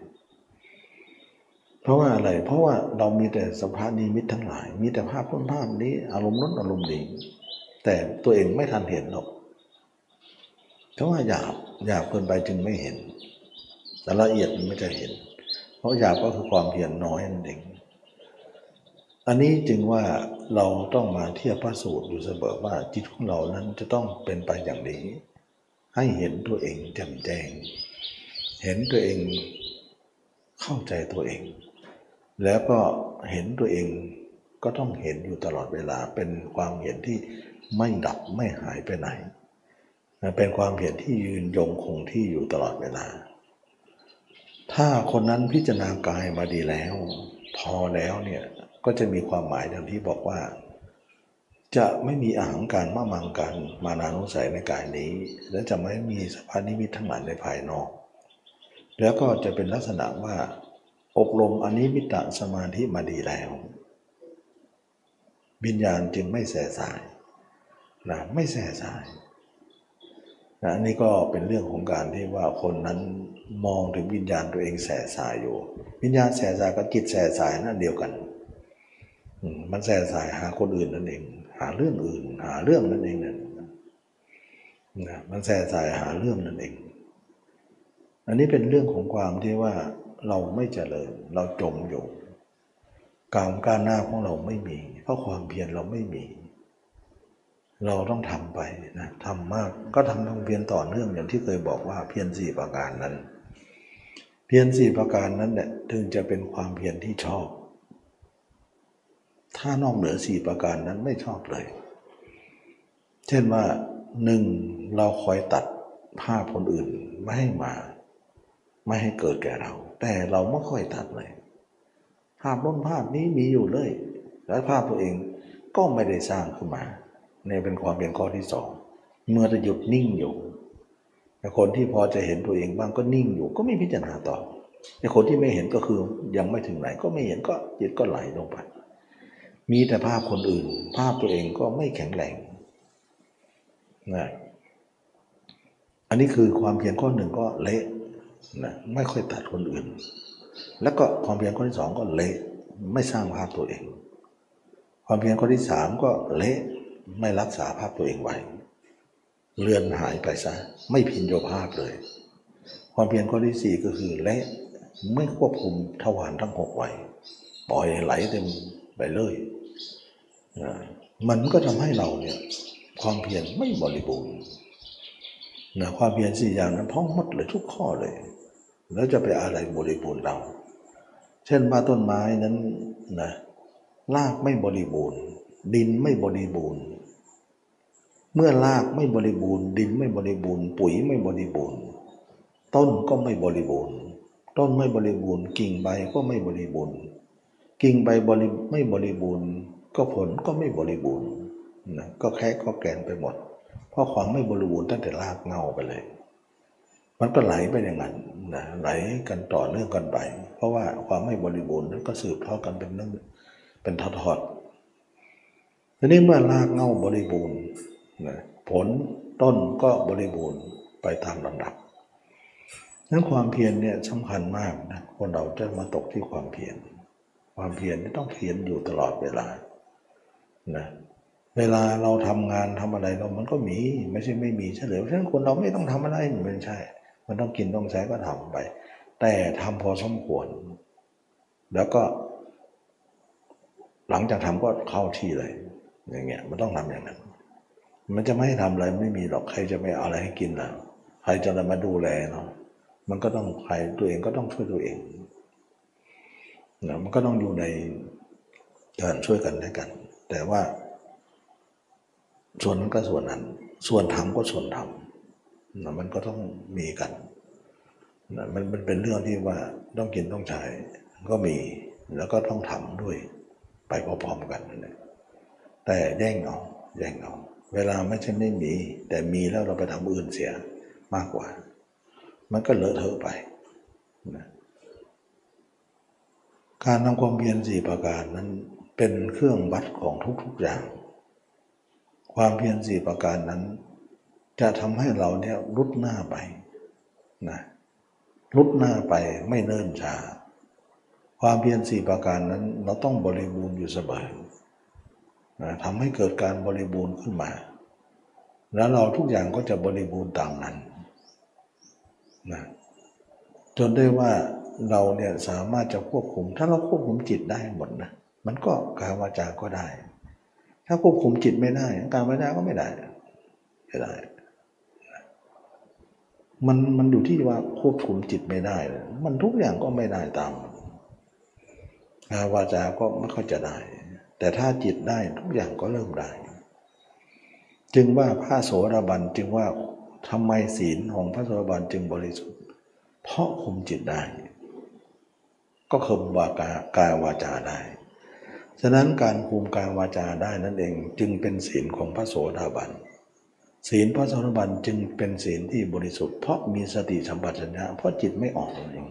เพราะว่าอะไร เพราะว่าเรามีแต่สัมภาพนิมิตทั้งหลาย มีแต่ภาพพ้นภาพนี้อารมณ์นั้นอารมณ์นี้แต่ตัวเองไม่ทันเห็นหรอกเพราะว่าหยาบหยาบเกินไปจึงไม่เห็น แต่ละเอียดมันไม่จะเห็น เพราะหยาบก็คือความเพียรน้อยนั่นเอง อันนี้จึงว่าเราต้องมาเทียบพระสูตรอยู่เสมอว่าจิตของเรานั้นจะต้องเป็นไปอย่างนี้ ให้เห็นตัวเองแจ่มแจ้ง เห็นตัวเองเข้าใจตัวเอง แล้วก็เห็นตัวเองก็ต้องเห็นอยู่ตลอดเวลาเป็นความเห็นที่ไม่ดับไม่หายไปไหน เป็นความเห็นที่ยืนยงคงที่อยู่ตลอดเวลา ถ้าคนนั้นพิจารณากายมาดีแล้ว พอแล้วเนี่ยก็จะมีความหมายดังที่บอกว่า จะไม่มีอาหารการมามังการมานานุสัยในกายนี้ และจะไม่มีสภาพนิมิตทั้งหลายในภายนอก แล้วก็จะเป็นลักษณะว่า อบรมอันิมิตรสมาธิมาดีแล้ววิญญาณจึงไม่แสสายนะไม่แสสายนะนี่ก็เป็นเรื่องของการที่ว่าคนนั้นมองถึงวิญญาณตัวเองแสสายอยู่ วิญญาณแสสายกับจิตแสสายนั่นเดียวกันมันแสสายหาคนอื่นนั่นเอง หาเรื่องอื่น หาเรื่องนั่นเองนั่นนะมันแสสายหาเรื่องนั่นเอง อันนี้เป็นเรื่องของความที่ว่า เราไม่เจริญ เราจมอยู่การก้ารหน้าของเราไม่มี เพราะความเพียรเราไม่มี เราต้องทำไปนะทำมากก็ทำทำเพียรต่อเนื่องอย่างที่เคยบอกว่าเพียรสี่ประการนั้น เพียรสี่ประการนั้นแหละถึงจะเป็นความเพียรที่ชอบ ถ้านอกเหนือสี่ประการนั้นไม่ชอบเลย เช่นว่าหนึ่งเราคอยตัดภาพคนอื่นไม่ให้มา ไม่ให้เกิดแก่เรา แต่เราไม่ค่อยตัดเลยภาพน้นภาพนี้มีอยู่เลย และภาพตัวเองก็ไม่ได้สร้างขึ้นมาเนี่ยเป็นความเป็นข้อที่สองเมื่อจะหยุดนิ่งอยู่แต่คนที่พอจะเห็นตัวเองบ้างก็นิ่งอยู่ ก็ไม่พิจารณาต่อแต่คนที่ไม่เห็นก็คือยังไม่ถึงไหน ก็ไม่เห็นก็จิตก็ไหลลงไป มีแต่ภาพคนอื่น ภาพตัวเองก็ไม่แข็งแรงนะอันนี้คือความเพียรข้อหนึ่งก็เละ นะไม่ค่อยตัดคนอื่น แล้วก็ความเพียรข้อที่สองก็เละไม่สร้างภาพตัวเอง ความเพียรข้อที่สามก็เละไม่รักษาภาพตัวเองไว้เลือนหายไปซะไม่พินโยภาพเลย ความเพียรข้อที่สี่ก็คือและไม่ควบคุมทวารทั้งหกไว้ปล่อยไหลเต็มไปเลยนะมันก็ทำให้เราเนี่ยความเพียรไม่บริบูรณ์นะความเพียรสี่อย่างนั้นพ้องหมดเลยทุกข้อเลย แล้วจะไปอะไรบริบูรณ์เรา เช่นว่าต้นไม้นั้นนะรากไม่บริบูรณ์ ดินไม่บริบูรณ์ เมื่อรากไม่บริบูรณ์ ดินไม่บริบูรณ์ ปุ๋ยไม่บริบูรณ์ ต้นก็ไม่บริบูรณ์ ต้นไม่บริบูรณ์ กิ่งใบก็ไม่บริบูรณ์ กิ่งใบบริไม่บริบูรณ์ ก็ผลก็ไม่บริบูรณ์นะก็แค่ก็แกนไปหมด เพราะความไม่บริบูรณ์ตั้งแต่รากเงาไปเลย มันก็ไหลไปอย่างนั้นนะไหลกันต่อเนื่องกันไป เพราะว่าความไม่บริบูรณ์นั้นก็สืบทอดกันเป็นเรื่องเป็นทอดๆทีนี้เมื่อรากเงาบริบูรณ์นะผลต้นก็บริบูรณ์ไปตามลำดับนั้นความเพียรเนี่ยสำคัญมากนะคนเราจะมาตกที่ความเพียรความเพียรนี่ต้องเพียรอยู่ตลอดเวลานะเวลาเราทำงานทำอะไรเรามันก็มี ไม่ใช่ไม่มีเฉลยเพราะฉะนั้นคนเราไม่ต้องทำอะไรมันไม่ใช่ มันต้องกินต้องใช้ก็ทำไป แต่ทำพอสมควร แล้วก็ หลังจากทำก็เข้าที่เลย อย่างเงี้ยมันต้องทำอย่างนั้น มันจะไม่ให้ทำอะไรไม่มีหรอกใครจะไม่เอาอะไรให้กินล่ะใครจะมาดูแลเนาะมันก็ต้องใครตัวเองก็ต้องช่วยตัวเองนะมันก็ต้องอยู่ในการช่วยกันด้วยกัน แต่ว่า ส่วนนั้นก็ส่วนนั้น ส่วนทำก็ส่วนทำ นะมันก็ต้องมีกันนะมันมันเป็นเรื่องที่ว่าต้องกินต้องใช้ก็มีแล้วก็ต้องทำด้วย ไปพร้อมๆกันนะแต่แย่งเอาแย่งเอาเวลาไม่ใช่ไม่มี แต่มีแล้วเราไปทำอื่นเสียมากกว่า มันก็เลอะเทอะไปนะการทำความเพียรสี่ประการนั้นเป็นเครื่องวัดของทุกๆอย่าง ความเพียรสี่ประการนั้น จะทำให้เราเนี่ยรุดหน้าไปนะรุดหน้าไปไม่เนิ่นช้า ความเพียรสี่ประการนั้นเราต้องบริบูรณ์อยู่เสมอนะทำให้เกิดการบริบูรณ์ขึ้นมา แล้วเราทุกอย่างก็จะบริบูรณ์ตามนั้นนะจนได้ว่าเราเนี่ยสามารถจะควบคุม ถ้าเราควบคุมจิตได้หมดนะมันก็กายวาจาก็ได้ ถ้าควบคุมจิตไม่ได้ การวาจาก็ไม่ได้ไม่ได้ มันมันอยู่ที่ว่าควบคุมจิตไม่ได้ มันทุกอย่างก็ไม่ได้ตามกายวาจาก็ไม่ค่อยจะได้ แต่ถ้าจิตได้ทุกอย่างก็เริ่มได้ จึงว่าพระโสดาบันจึงว่าทำไมศีลของพระโสดาบันจึงบริสุทธิ์ เพราะคุมจิตได้ ก็คุมวากากายวาจาได้ ฉะนั้นการคุมกายวาจาได้นั่นเองจึงเป็นศีลของพระโสดาบัน ศีลพระสดาบันจึงเป็นศีลที่บริสุทธิ์เพราะมีสติสัมปชัญญะเพราะจิตไม่ออกเอง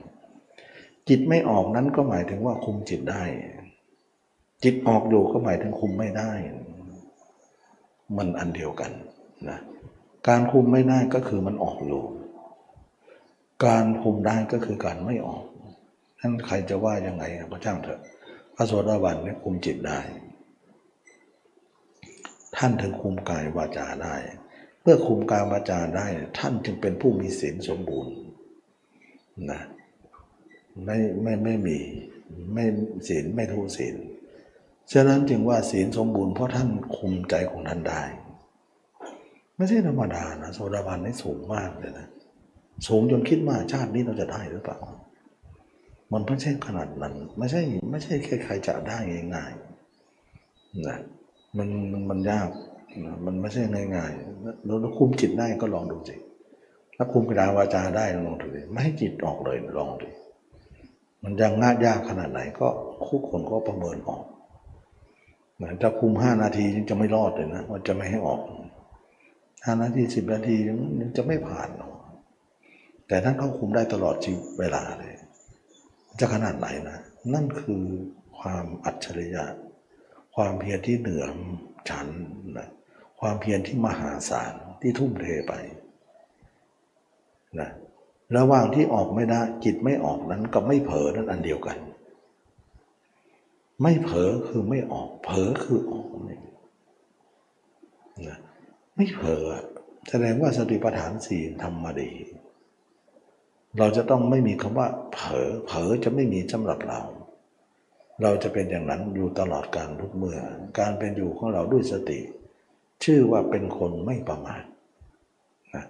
จิตไม่ออกนั้นก็หมายถึงว่าคุมจิตได้ จิตออกอยู่ก็หมายถึงคุมไม่ได้ มันอันเดียวกันนะการคุมไม่ได้ก็คือมันออกอยู่การคุมได้ก็คือการไม่ออกนั่นใครจะว่ายังไงก็ช่างเถอะพระโสดาบันเนี่ยคุมจิตได้ ท่านถึงคุมกายวาจาได้ เมื่อคุมกายวาจาได้ ท่านจึงเป็นผู้มีศีลสมบูรณ์นะไม่ไม่ไม่มีไม่ศีลไม่ทุศีลฉะนั้นจึงว่าศีลสมบูรณ์เพราะท่านคุมใจของท่านได้ ไม่ใช่ธรรมดานะโสดาบันนี่สูงมากเลยนะสูงจนคิดว่าชาตินี้เราจะได้หรือเปล่า มันไม่ใช่ขนาดนั้น ไม่ใช่ไม่ใช่ใครๆจะได้ง่ายๆนะมันมันยาก มันไม่ใช่ง่ายๆแล้วคุมจิตได้ก็ลองดูสิถ้าคุมกระดาวาจาได้ลองดูสิไม่ให้จิตออกเลยลองดูมันยังง่ายยากขนาดไหนก็คู่คนก็ประเมินออกนถ้าคุมห้านาทีจะไม่รอดเลยนะมันจะไม่ให้ออกห้านาทีสิบนาทีมันจะไม่ผ่านหรอกแต่ท่านเขาคุมได้ตลอดชีวิตเวลาเลย จะขนาดไหนนะ นั่นคือความอัจฉริยะ ความเพียรที่เหนือชั้นนะ ความเพียรที่มหาศาลที่ทุ่มเทไปนะระหว่างที่ออกไม่ได้จิตไม่ออกนั้นกับไม่เผลอนั้นอันเดียวกัน ไม่เผลอคือไม่ออก เผลอคือออกนี่นะไม่เผลอแสดงว่าสติปัฏฐานสี่ทำมาดี เราจะต้องไม่มีคำว่า เผลอเผลอจะไม่มีสำหรับเรา เราจะเป็นอย่างนั้นอยู่ตลอดการทุกเมื่อ การเป็นอยู่ของเราด้วยสติ ชื่อว่าเป็นคนไม่ประมาทนะ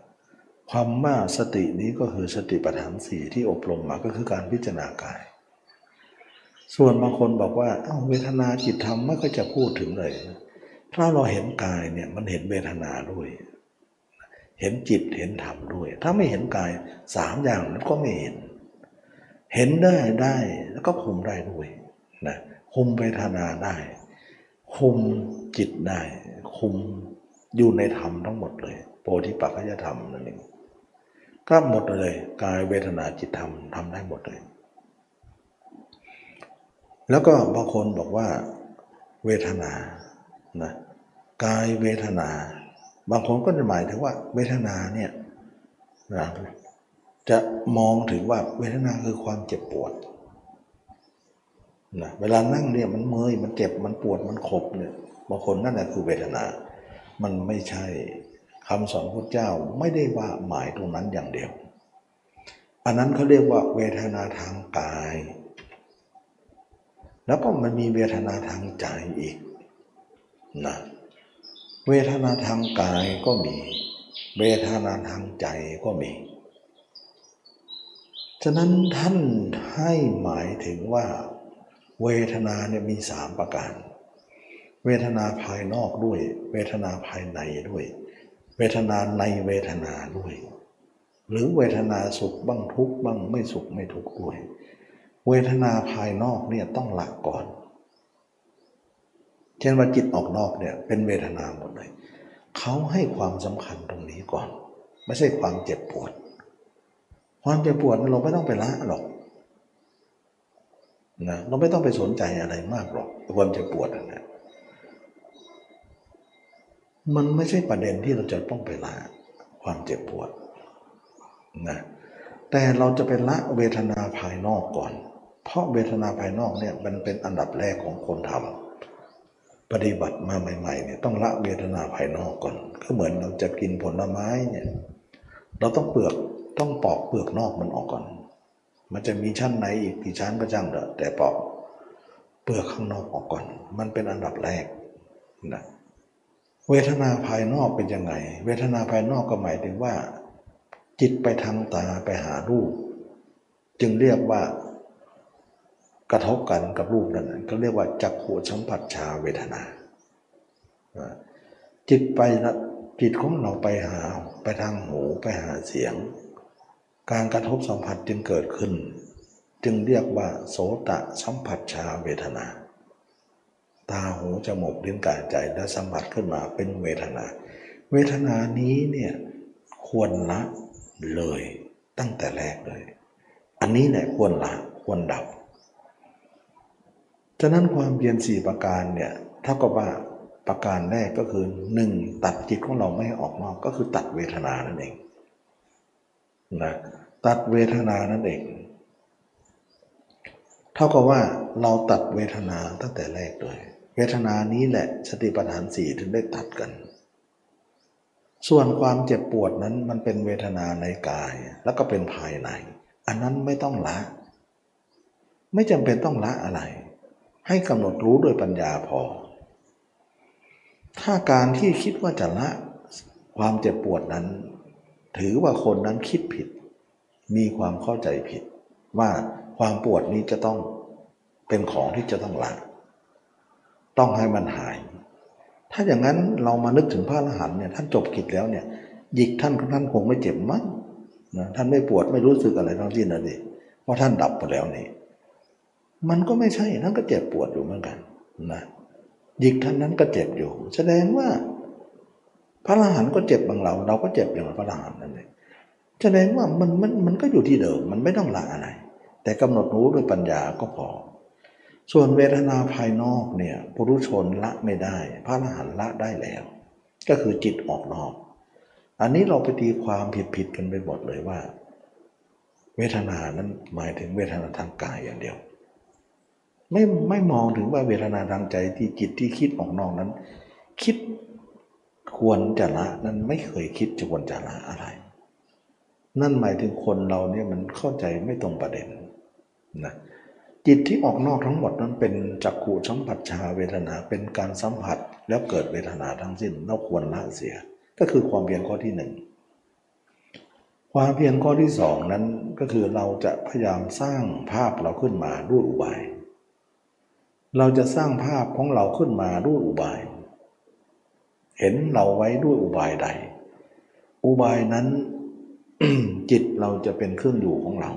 ความว่าสตินี้ก็คือสติปัฏฐานสี่ที่อบรมมาก็คือการพิจารณากาย ส่วนบางคนบอกว่าเอ้าเวทนาจิตธรรมไม่ก็จะพูดถึงเลย ถ้าเราเห็นกายเนี่ยมันเห็นเวทนาด้วย เห็นจิตเห็นธรรมด้วย ถ้าไม่เห็นกายสามอย่างนั้นก็ไม่เห็น เห็นได้ได้แล้วก็คุมได้ด้วยนะคุมเวทนาได้คุมจิตได้ คุมอยู่ในธรรมทั้งหมดเลย โพธิปัจจยธรรมนั่นเองก็หมดเลยกายเวทนาจิตธรรมทำได้หมดเลย แล้วก็บางคนบอกว่า เวทนานะกายเวทนา บางคนก็จะหมายถึงว่า เวทนาเนี่ยนะจะมองถึงว่าเวทนาคือความเจ็บปวดนะเวลานั่งเนี่ยมันเมื่อยมันเจ็บมันปวดมันขบเนี่ย บางคนนั่นแหละคือเวทนา มันไม่ใช่คำสอนพระเจ้าไม่ได้ว่าหมายตรงนั้นอย่างเดียว อันนั้นเขาเรียกว่าเวทนาทางกาย แล้วก็มันมีเวทนาทางใจอีกนะเวทนาทางกายก็มี เวทนาทางใจก็มี ฉะนั้นท่านให้หมายถึงว่า เวทนาเนี่ยมีสามประการ เวทนาภายนอกด้วย เวทนาภายในด้วย เวทนาในเวทนาด้วย หรือเวทนาสุขบ้างทุกข์บ้างไม่สุขไม่ทุกข์ด้วย เวทนาภายนอกเนี่ยต้องละก่อนเช่นว่าจิตออกนอกเนี่ยเป็นเวทนาหมดเลยเขาให้ความสำคัญตรงนี้ก่อน ไม่ใช่ความเจ็บปวด ความเจ็บปวดเราไม่ต้องไปละหรอกนะเราไม่ต้องไปสนใจอะไรมากหรอกความเจ็บปวดนะ มันไม่ใช่ประเด็นที่เราจะต้องไปละความเจ็บปวดนะแต่เราจะไปละเวทนาภายนอกก่อน เพราะเวทนาภายนอกเนี่ยมันเป็นอันดับแรกของคนทำปฏิบัติมาใหม่ๆเนี่ยต้องละเวทนาภายนอกก่อน ก็เหมือนเราจะกินผลไม้เนี่ยเราต้องเปลือกต้องปอกเปลือกนอกมันออกก่อน มันจะมีชั้นไหนอีกกี่ชั้นก็จังเถอะแต่ปอกเปลือกข้างนอกออกก่อน มันเป็นอันดับแรกนะ เวทนาภายนอกเป็นยังไง เวทนาภายนอกก็หมายถึงว่า จิตไปทางตาไปหารูป จึงเรียกว่ากระทบกันกับรูปนั้นก็เรียกว่าจักขูสัมผัสชาเวทนา จิตไปนะจิตของเราไปหาไปทางหูไปหาเสียง การกระทบสัมผัสจึงเกิดขึ้น จึงเรียกว่า โสตะสัมผัสชาเวทนา ตาหูจมูกลิ้นกายใจและสัมผัสขึ้นมาเป็นเวทนา เวทนานี้เนี่ยควรละเลยตั้งแต่แรกเลย อันนี้เนี่ยควรละควรดับฉะนั้นความเพียรสี่ประการเนี่ยเท่ากับว่าประการแรกก็คือหนึ่งตัดจิตของเราไม่ให้ออกนอกก็คือตัดเวทนานั่นเองนะตัดเวทนานั่นเอง เท่ากับว่าเราตัดเวทนาตั้งแต่แรกเลย วทนานี้แหละสติปัฏฐานสี่ถึงได้ตัดกัน ส่วนความเจ็บปวดนั้นมันเป็นเวทนาในกาย แล้วก็เป็นภายใน อันนั้นไม่ต้องละ ไม่จำเป็นต้องละอะไร ให้กำหนดรู้ด้วยปัญญาพอ ถ้าการที่คิดว่าจะละความเจ็บปวดนั้น ถือว่าคนนั้นคิดผิด มีความเข้าใจผิด ว่าคความปวดนี้จะต้องเป็นของที่จะต้องละ ต้องให้มันหาย ถ้าอย่างนั้นเรามานึกถึงพระอรหันต์เนี่ยท่านจบกิจแล้วเนี่ยหยิกท่านท่านคงไม่เจ็บมั้งนะท่านไม่ปวดไม่รู้สึกอะไรทั้งสิ้นนะดิเพราะท่านดับไปแล้วนี่ มันก็ไม่ใช่ท่านก็เจ็บปวดอยู่เหมือนกันนะหยิกท่านนั้นก็เจ็บอยู่ แสดงว่า พระอรหันต์ก็เจ็บบางเรา เราก็เจ็บอย่างพระอรหันต์นั่นเองแสดงว่ามันมันมันก็อยู่ที่เดิมมันไม่ต้องละอะไร แต่กำหนดรู้ด้วยปัญญาก็พอ ส่วนเวทนาภายนอกเนี่ยปุถุชนละไม่ได้ พระอรหันต์ละได้แล้ว ก็คือจิตออกนอก อันนี้เราไปตีความผิดๆกันไปหมดเลยว่า เวทนานั้นหมายถึงเวทนาทางกายอย่างเดียว ไม่ไม่มองถึงว่าเวทนาทางใจที่จิตที่คิดออกนอกนั้น คิดควรจะละนั้นไม่เคยคิดจะควรจะละอะไร นั่นหมายถึงคนเราเนี่ยมันเข้าใจไม่ตรงประเด็นนะ จิตที่ออกนอกทั้งหมดนั้นเป็นจักขู่สัมผัสชาเวทนาเป็นการสัมผัสแล้วเกิดเวทนาทั้งสิ้นเราควรละเสีย ก็คือความเพียรข้อที่หนึ่งความเพียรข้อที่สองนั้นก็คือเราจะพยายามสร้างภาพเราขึ้นมาด้วยอุบาย เราจะสร้างภาพของเราขึ้นมาด้วยอุบาย เห็นเราไว้ด้วยอุบายใด อุบายนั้นจิตเราจะเป็นเครื่องอยู่ของเรา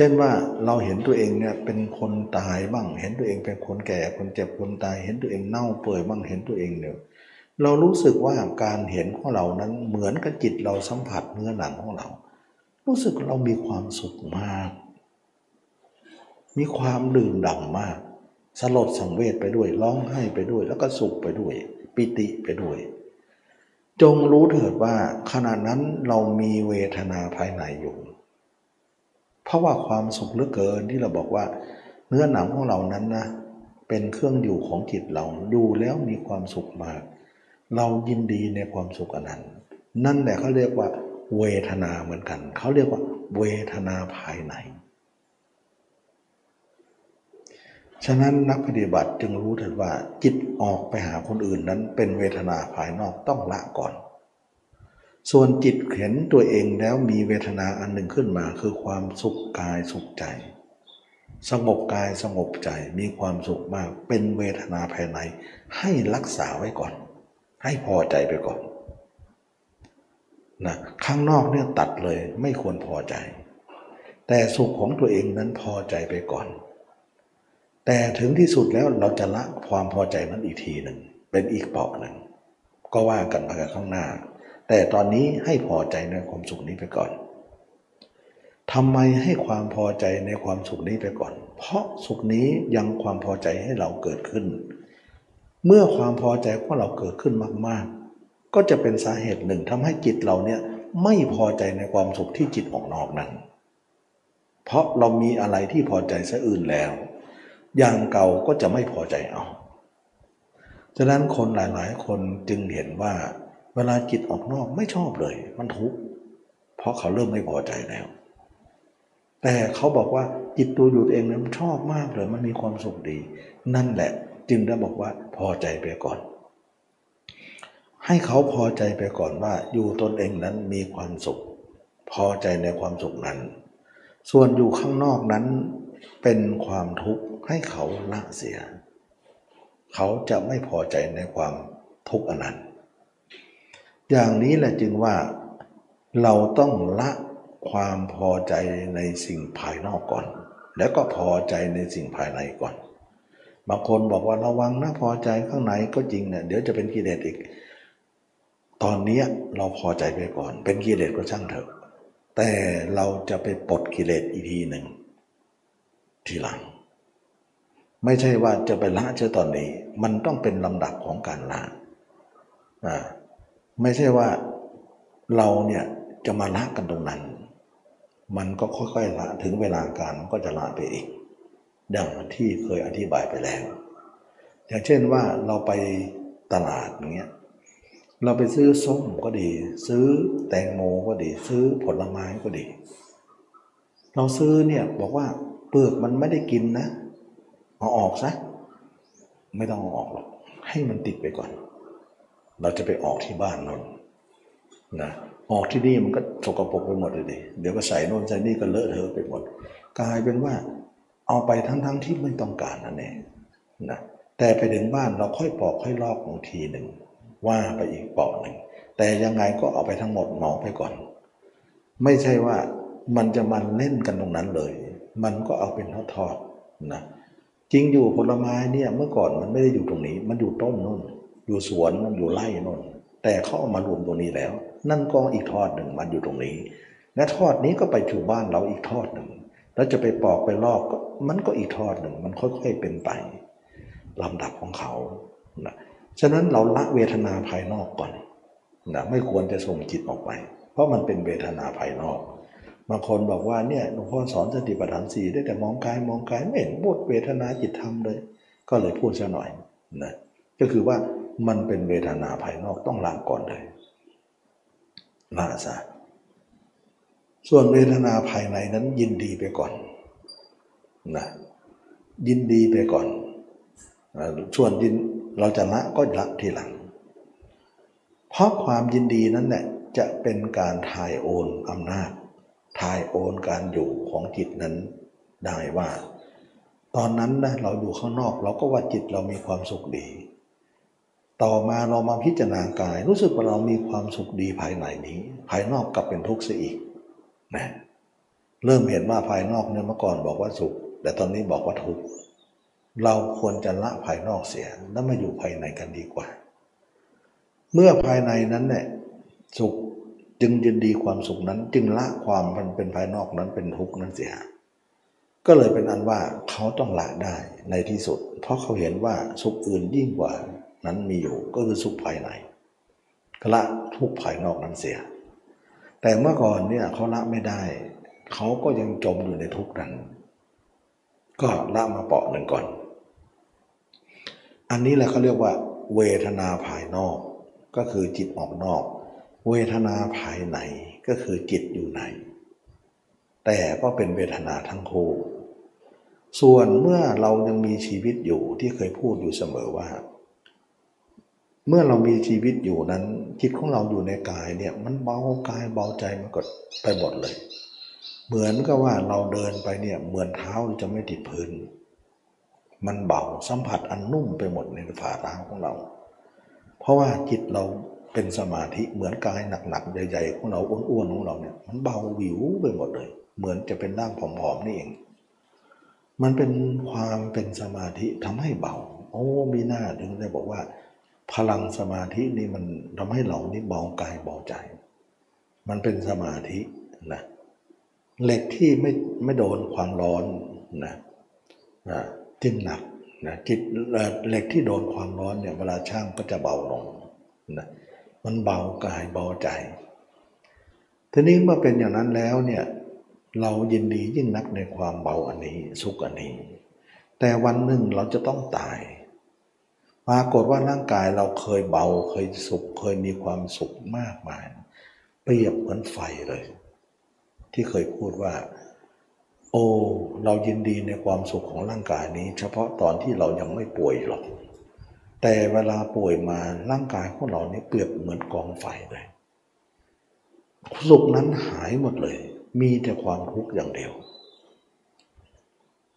ช่นว่าเราเห็นตัวเองเนี่ยเป็นคนตายบ้าง เห็นตัวเองเป็นคนแก่คนเจ็บคนตาย เห็นตัวเองเน่าเปื่อยบ้างเห็นตัวเองเนี่ยเรารู้สึกว่าการเห็นของเรานั้นเหมือนกับจิตเราสัมผัสเนื้อหนังของเรา รู้สึกเรามีความสุขมาก มีความดื่มด่ำมาก สลดสังเวชไปด้วยร้องไห้ไปด้วย แล้วก็สุขไปด้วย ปิติไปด้วย จงรู้เถิดว่าขณะนั้นเรามีเวทนาภายในอยู่ เพราะว่าความสุขเหลือเกินที่เราบอกว่า เนื้อหนังของเรานั้นนะเป็นเครื่องอยู่ของจิตเราดูแล้วมีความสุขมาก เรายินดีในความสุขอันนั้น นั่นแหละเขาเรียกว่า เวทนาเหมือนกัน เขาเรียกว่า เวทนาภายใน ฉะนั้นนักปฏิบัติจึงรู้เถิดว่าจิตออกไปหาคนอื่นนั้นเป็นเวทนาภายนอกต้องละก่อน ส่วนจิตเห็นตัวเองแล้วมีเวทนาอันหนึ่งขึ้นมา คือความสุขกายสุขใจ สงบกายสงบใจมีความสุขมาก เป็นเวทนาภายในให้รักษาไว้ก่อน ให้พอใจไปก่อนนะข้างนอกเนี่ยตัดเลยไม่ควรพอใจ แต่สุขของตัวเองนั้นพอใจไปก่อน แต่ถึงที่สุดแล้วเราจะละความพอใจนั้นอีกทีหนึ่งเป็นอีกเปาะหนึ่งก็ว่ากันไปข้างหน้า แต่ตอนนี้ให้พอใจในความสุขนี้ไปก่อนทำไมให้ความพอใจในความสุขนี้ไปก่อน เพราะสุขนี้ยังความพอใจให้เราเกิดขึ้น เมื่อความพอใจของเราเกิดขึ้นมาก ๆ ก็จะเป็นสาเหตุหนึ่งทำให้จิตเราเนี่ยไม่พอใจในความสุขที่จิตออกนอกนั้น เพราะเรามีอะไรที่พอใจซะอื่นแล้ว อย่างเก่าก็จะไม่พอใจเอา ฉะนั้นคนหลายๆ คนจึงเห็นว่า วลาจิตออกนอกไม่ชอบเลย มันทุกข์เพราะเขาเริ่มไม่พอใจแล้ว แต่เขาบอกว่าจิตตัวอยู่เองนั้นชอบมากเลยมันมีความสุขดี นั่นแหละ จึงได้บอกว่าพอใจไปก่อน ให้เขาพอใจไปก่อนว่า อยู่ตนเองนั้นมีความสุข พอใจในความสุขนั้น ส่วนอยู่ข้างนอกนั้นเป็นความทุกข์ให้เขาละเสีย เขาจะไม่พอใจในความทุกข์อนนั้น อย่างนี้แหละจึงว่าเราต้องละความพอใจในสิ่งภายนอกก่อน แล้วก็พอใจในสิ่งภายในก่อน บางคนบอกว่าระวังนะพอใจข้างในก็จริงเนี่ยเดี๋ยวจะเป็นกิเลสอีก ตอนนี้เราพอใจไปก่อน เป็นกิเลสก็ช่างเถอะ แต่เราจะไปปลดกิเลสอีกทีหนึ่งทีหลัง ไม่ใช่ว่าจะไปละเชื่อตอนนี้ มันต้องเป็นลำดับของการละอ่า ไม่ใช่ว่าเราเนี่ยจะมาละกันตรงนั้น มันก็ค่อยๆละถึงเวลาการก็จะละไปอีก ดังที่เคยอธิบายไปแล้ว อย่างเช่นว่าเราไปตลาดอย่างเงี้ยเราไปซื้อส้มก็ดี ซื้อแตงโมก็ดี ซื้อผลไม้ก็ดี เราซื้อเนี่ยบอกว่าเปลือกมันไม่ได้กินนะเอาออกซะไม่ต้องเอาออกหรอกให้มันติดไปก่อน เราจะไปออกที่บ้านนนนะออกที่นี่มันก็สกปรกไปหมดเลยดิเดี๋ยวก็ใส่โน่นใส่นี่ก็เลอะเทอะไปหมดกลายเป็นว่า เอาไปทั้งๆทที่ไม่ต้องการนั่นเองนะแต่ไปถึงบ้านเราค่อยปอกค่อยลอกบางทีหนึ่งว่าไปอีกปอกหนึ่งแต่ยังไงก็เอาไปทั้งหมดหมอไปก่อน ไม่ใช่ว่ามันจะมันเล่นกันตรงนั้นเลย มันก็เอาเป็นทอดๆนะจริงอยู่ผลไม้เนี่ยเมื่อก่อนมันไม่ได้อยู่ตรงนี้ มันอยู่ต้นนู่น อยู่สวนมันอยู่ไร่นู่นแต่เขาเอามารวมตรงนี้แล้ว นั่นก็อีกทอดหนึ่งมันอยู่ตรงนี้ และทอดนี้ก็ไปถูบ้านเราอีกทอดหนึ่งแล้วจะไปปอกไปลอกก็มันก็อีกทอดหนึ่งมันค่อย ๆเป็นไปลำดับของเขานะฉะนั้นเราละเวทนาภายนอกก่อนนะไม่ควรจะส่งจิตออกไป เพราะมันเป็นเวทนาภายนอกบางคนบอกว่าเนี่ยหลวงพ่อสอนสติปัฏฐานสี่ได้แต่มองกายมองกายไม่เห็นพูดเวทนาจิตธรรมเลย ก็เลยพูดซะหน่อยนะก็คือว่า มันเป็นเวทนาภายนอกต้องละก่อนเลยละซะส่วนเวทนาภายในนั้นยินดีไปก่อนนะยินดีไปก่อนส่วนยินเราจะละก็ละทีหลัง เพราะความยินดีนั้นแหละจะเป็นการถ่ายโอนอำนาจถ่ายโอนการอยู่ของจิตนั้นได้ว่า ตอนนั้นนะเราอยู่ข้างนอกเราก็ว่าจิตเรามีความสุขดี ต่อมาเรามาพิจารณากาย รู้สึกว่าเรามีความสุขดีภายในนี้ ภายนอกกลับเป็นทุกข์เสียอีกนะเริ่มเห็นว่าภายนอกเนี่ยเมื่อก่อนบอกว่าสุข แต่ตอนนี้บอกว่าทุกข์เราควรจะละภายนอกเสียแล้วมาอยู่ภายในกันดีกว่า เมื่อภายในนั้นเนี่ยสุขจึงยินดีความสุขนั้น จึงละความมันเป็นภายนอกนั้นเป็นทุกข์นั้นเสีย ก็เลยเป็นอันว่าเขาต้องละได้ในที่สุด เพราะเขาเห็นว่าสุขอื่นยิ่งกว่า นั้นมีอยู่ก็คือสุขภายในก็ละทุกภายนอกนั้นเสีย แต่เมื่อก่อนเนี่ยเขาละไม่ได้ เขาก็ยังจมอยู่ในทุกนั้น ก็ละมาเปาะหนึ่งก่อน อันนี้แหละเขาเรียกว่า เวทนาภายนอก ก็คือจิตออกนอก เวทนาภายในก็คือจิตอยู่ใน แต่ก็เป็นเวทนาทั้งคู่ส่วนเมื่อเรายังมีชีวิตอยู่ที่เคยพูดอยู่เสมอว่า เมื่อเรามีชีวิตอยู่นั้น จิตของเราอยู่ในกายเนี่ยมันเบากายเบาใจมันก็ไปหมดเลย เหมือนกับว่าเราเดินไปเนี่ยเหมือนเท้าจะไม่ติดพื้น มันเบาสัมผัสอันนุ่มไปหมดในฝ่าเท้าของเรา เพราะว่าจิตเราเป็นสมาธิเหมือนกายหนักๆใหญ่ๆของเราอ้วนๆของเราเนี่ยมันเบาวิวไปหมดเลย เหมือนจะเป็นร่างผอมๆนี่เอง มันเป็นความเป็นสมาธิทำให้เบาโอ้มีหน้าถึงได้บอกว่า พลังสมาธินี่มันทำให้เรานี่เบากายเบาใจ มันเป็นสมาธินะเหล็กที่ไม่ไม่โดนความร้อนนะนะจึงหนักนะจิตเหล็กที่โดนความร้อนเนี่ยเวลาช่างก็จะเบาลงนะมันเบากายเบาใจ ทีนี้เมื่อเป็นอย่างนั้นแล้วเนี่ยเรายินดียิ่งนักในความเบาอันนี้สุขอันนี้ แต่วันหนึ่งเราจะต้องตาย ปรากฏว่าร่างกายเราเคยเบาเคยสุข เคยมีความสุขมากมาย เปรียบเหมือนไฟเลย ที่เคยพูดว่า โอ้เรายินดีในความสุขของร่างกายนี้ เฉพาะตอนที่เรายังไม่ป่วยหรอกแต่เวลาป่วยมาร่างกายของเราเนี่ยเปรียบเหมือนกองไฟเลยสุขนั้นหายหมดเลย มีแต่ความทุกข์อย่างเดียว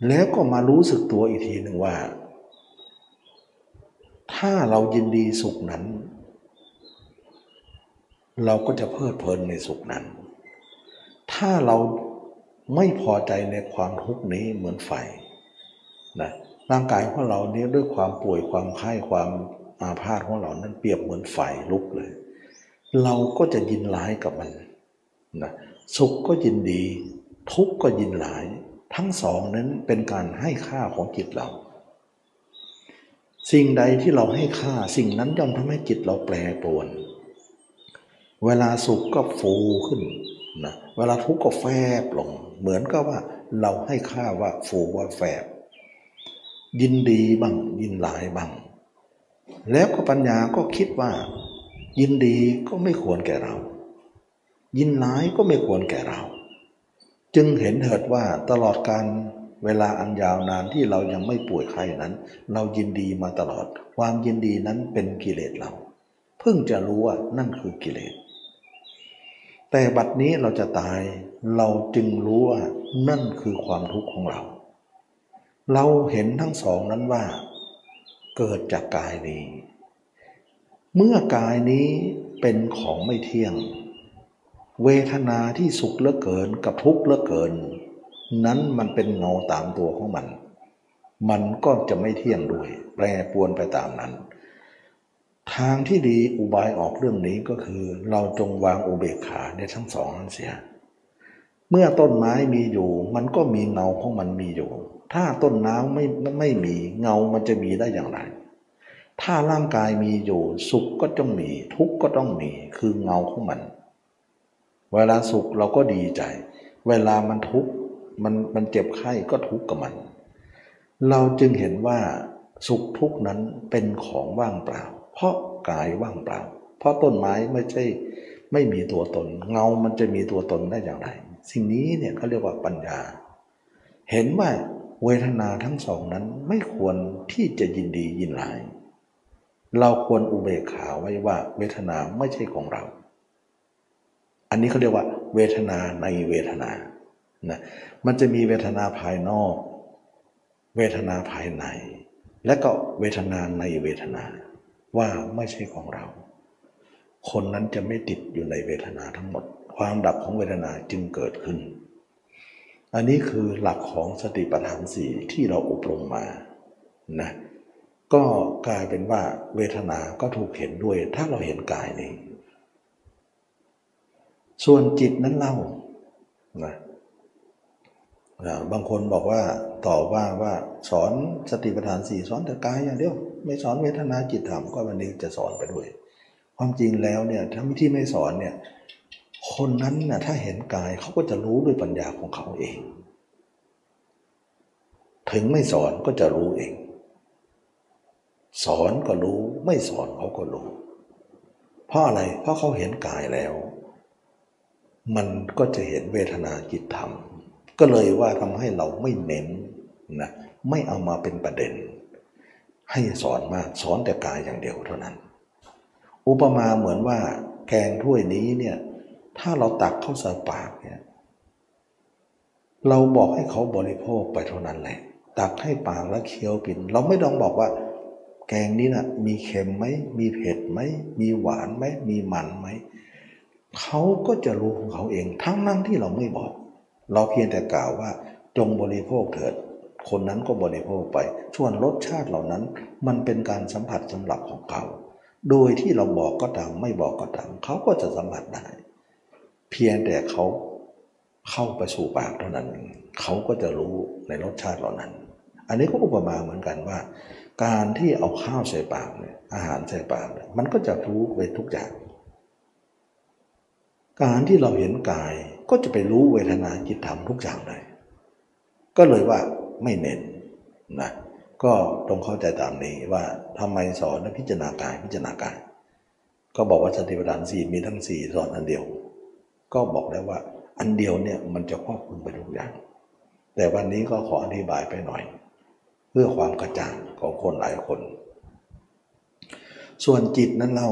แล้วก็มารู้สึกตัวอีกทีหนึ่งว่า ถ้าเรายินดีสุขนั้น เราก็จะเพลิดเพลินในสุขนั้น ถ้าเราไม่พอใจในความทุกข์นี้เหมือนไฟนะร่างกายของเราเนี่ยด้วยความป่วยความไข้ความอาพาธของเรานั้นเปรียบเหมือนไฟลุกเลย เราก็จะยินร้ายกับมันนะสุขก็ยินดี ทุกข์ก็ยินร้าย ทั้งสองนั้นเป็นการให้ค่าของจิตเรา สิ่งใดที่เราให้ค่าสิ่งนั้นย่อมทำให้จิตเราแปรปรวน เวลาสุขก็ฟูขึ้นนะเวลาทุกข์ก็แฟบลง เหมือนกับว่าเราให้ค่าว่าฟูว่าแฟบ ยินดีบ้างยินหลายบ้าง แล้วก็ปัญญาก็คิดว่า ยินดีก็ไม่ควรแก่เรา ยินหลายก็ไม่ควรแก่เรา จึงเห็นเถิดว่าตลอดการ เวลาอันยาวนานที่เรายังไม่ป่วยไข้นั้น เรายินดีมาตลอด ความยินดีนั้นเป็นกิเลสเรา เพิ่งจะรู้ว่านั่นคือกิเลส แต่บัดนี้เราจะตายเราจึงรู้ว่านั่นคือความทุกข์ของเรา เราเห็นทั้งสองนั้นว่า เกิดจากกายนี้ เมื่อกายนี้เป็นของไม่เที่ยง เวทนาที่สุขเหลือเกินกับทุกข์เหลือเกิน นั้นมันเป็นเงาตามตัวของมัน มันก็จะไม่เที่ยงด้วย แปรปวนไปตามนั้น ทางที่ดีอุบายออกเรื่องนี้ก็คือ เราจงวางอุเบกขาในทั้งสองนั้นเสีย เมื่อต้นไม้มีอยู่ มันก็มีเงาของมันมีอยู่ ถ้าต้นน้ำไม่ไม่มีเงามันจะมีได้อย่างไร ถ้าร่างกายมีอยู่ สุขก็ต้องมี ทุกข์ก็ต้องมีคือเงาของมัน เวลาสุขเราก็ดีใจ เวลามันทุกข์ มันมันเจ็บไข้ก็ทุกข์กับมัน เราจึงเห็นว่าสุขทุกข์นั้นเป็นของว่างเปล่า เพราะกายว่างเปล่า เพราะต้นไม้ไม่ใช่ไม่มีตัวตน เงามันจะมีตัวตนได้อย่างไร สิ่งนี้เนี่ยเขาเรียกว่าปัญญา เห็นว่าเวทนาทั้งสองนั้นไม่ควรที่จะยินดียินร้าย เราควรอุเบกขาไว้ว่าเวทนาไม่ใช่ของเรา อันนี้เขาเรียกว่า เวทนาในเวทนานะ มันจะมีเวทนาภายนอก เวทนาภายใน และก็เวทนาในเวทนาว่าไม่ใช่ของเรา คนนั้นจะไม่ติดอยู่ในเวทนาทั้งหมด ความดับของเวทนาจึงเกิดขึ้น อันนี้คือหลักของสติปัฏฐานสี่ที่เราอบรมมานะก็กลายเป็นว่าเวทนาก็ถูกเห็นด้วย ถ้าเราเห็นกายนี้ส่วนจิตนั้นเล่านะ บางคนบอกว่าตอบว่าว่าสอนสติปัฏฐานสี่สอนแต่กายอย่างเดียว ไม่สอนเวทนาจิตธรรมก็วันนี้จะสอนไปด้วย ความจริงแล้วเนี่ยถ้าที่ไม่สอนเนี่ยคนนั้นน่ะถ้าเห็นกายเขาก็จะรู้ด้วยปัญญาของเขาเอง ถึงไม่สอนก็จะรู้เอง สอนก็รู้ไม่สอนเขาก็รู้ เพราะอะไรเพราะเขาเห็นกายแล้ว มันก็จะเห็นเวทนาจิตธรรม ก็เลยว่าทำให้เราไม่เน้นนะไม่เอามาเป็นประเด็น ให้สอนมากสอนแต่กายอย่างเดียวเท่านั้น อุปมาเหมือนว่าแกงถ้วยนี้เนี่ยถ้าเราตักเข้าใส่ปากเนี่ยเราบอกให้เขาบริโภคไปเท่านั้นแหละ ตักให้ปากแล้วเคี้ยวกิน เราไม่ต้องบอกว่า แกงนี้นะมีเค็มไหมมีเผ็ดไหมมีหวานไหมมีมันไหมเขาก็จะรู้ของเขาเองทั้งนั่งที่เราไม่บอก เราเพียงแต่กล่าวว่าจงบริโภคเถิด คนนั้นก็บริโภคไป ส่วนรสชาติเหล่านั้น มันเป็นการสัมผัสสำหรับของเขา โดยที่เราบอกก็ตามไม่บอกก็ตามเขาก็จะสัมผัสได้ เพียงแต่เขาเข้าไปสู่ปากเท่านั้น เขาก็จะรู้ในรสชาติเหล่านั้น อันนี้ก็อุปมาเหมือนกันว่า การที่เอาข้าวใส่ปากเนี่ยอาหารใส่ปากเนี่ยมันก็จะรู้ไปทุกอย่าง การที่เราเห็นกาย ก็จะไปรู้เวทนาจิตธรรมทุกอย่างเลย ก็เลยว่าไม่เน้นนะก็ต้องเข้าใจตามนี้ว่าทำไมสอนพิจารณากายพิจารณากาย ก็บอกว่าสติปัฏฐานสี่มีทั้งสี่สอนอันเดียว ก็บอกแล้วว่าอันเดียวเนี่ยมันจะครอบคลุมไปทุกอย่าง แต่วันนี้ก็ขออธิบายไปหน่อย เพื่อความกระจ่างของคนหลายคน ส่วนจิตนั้นเล่า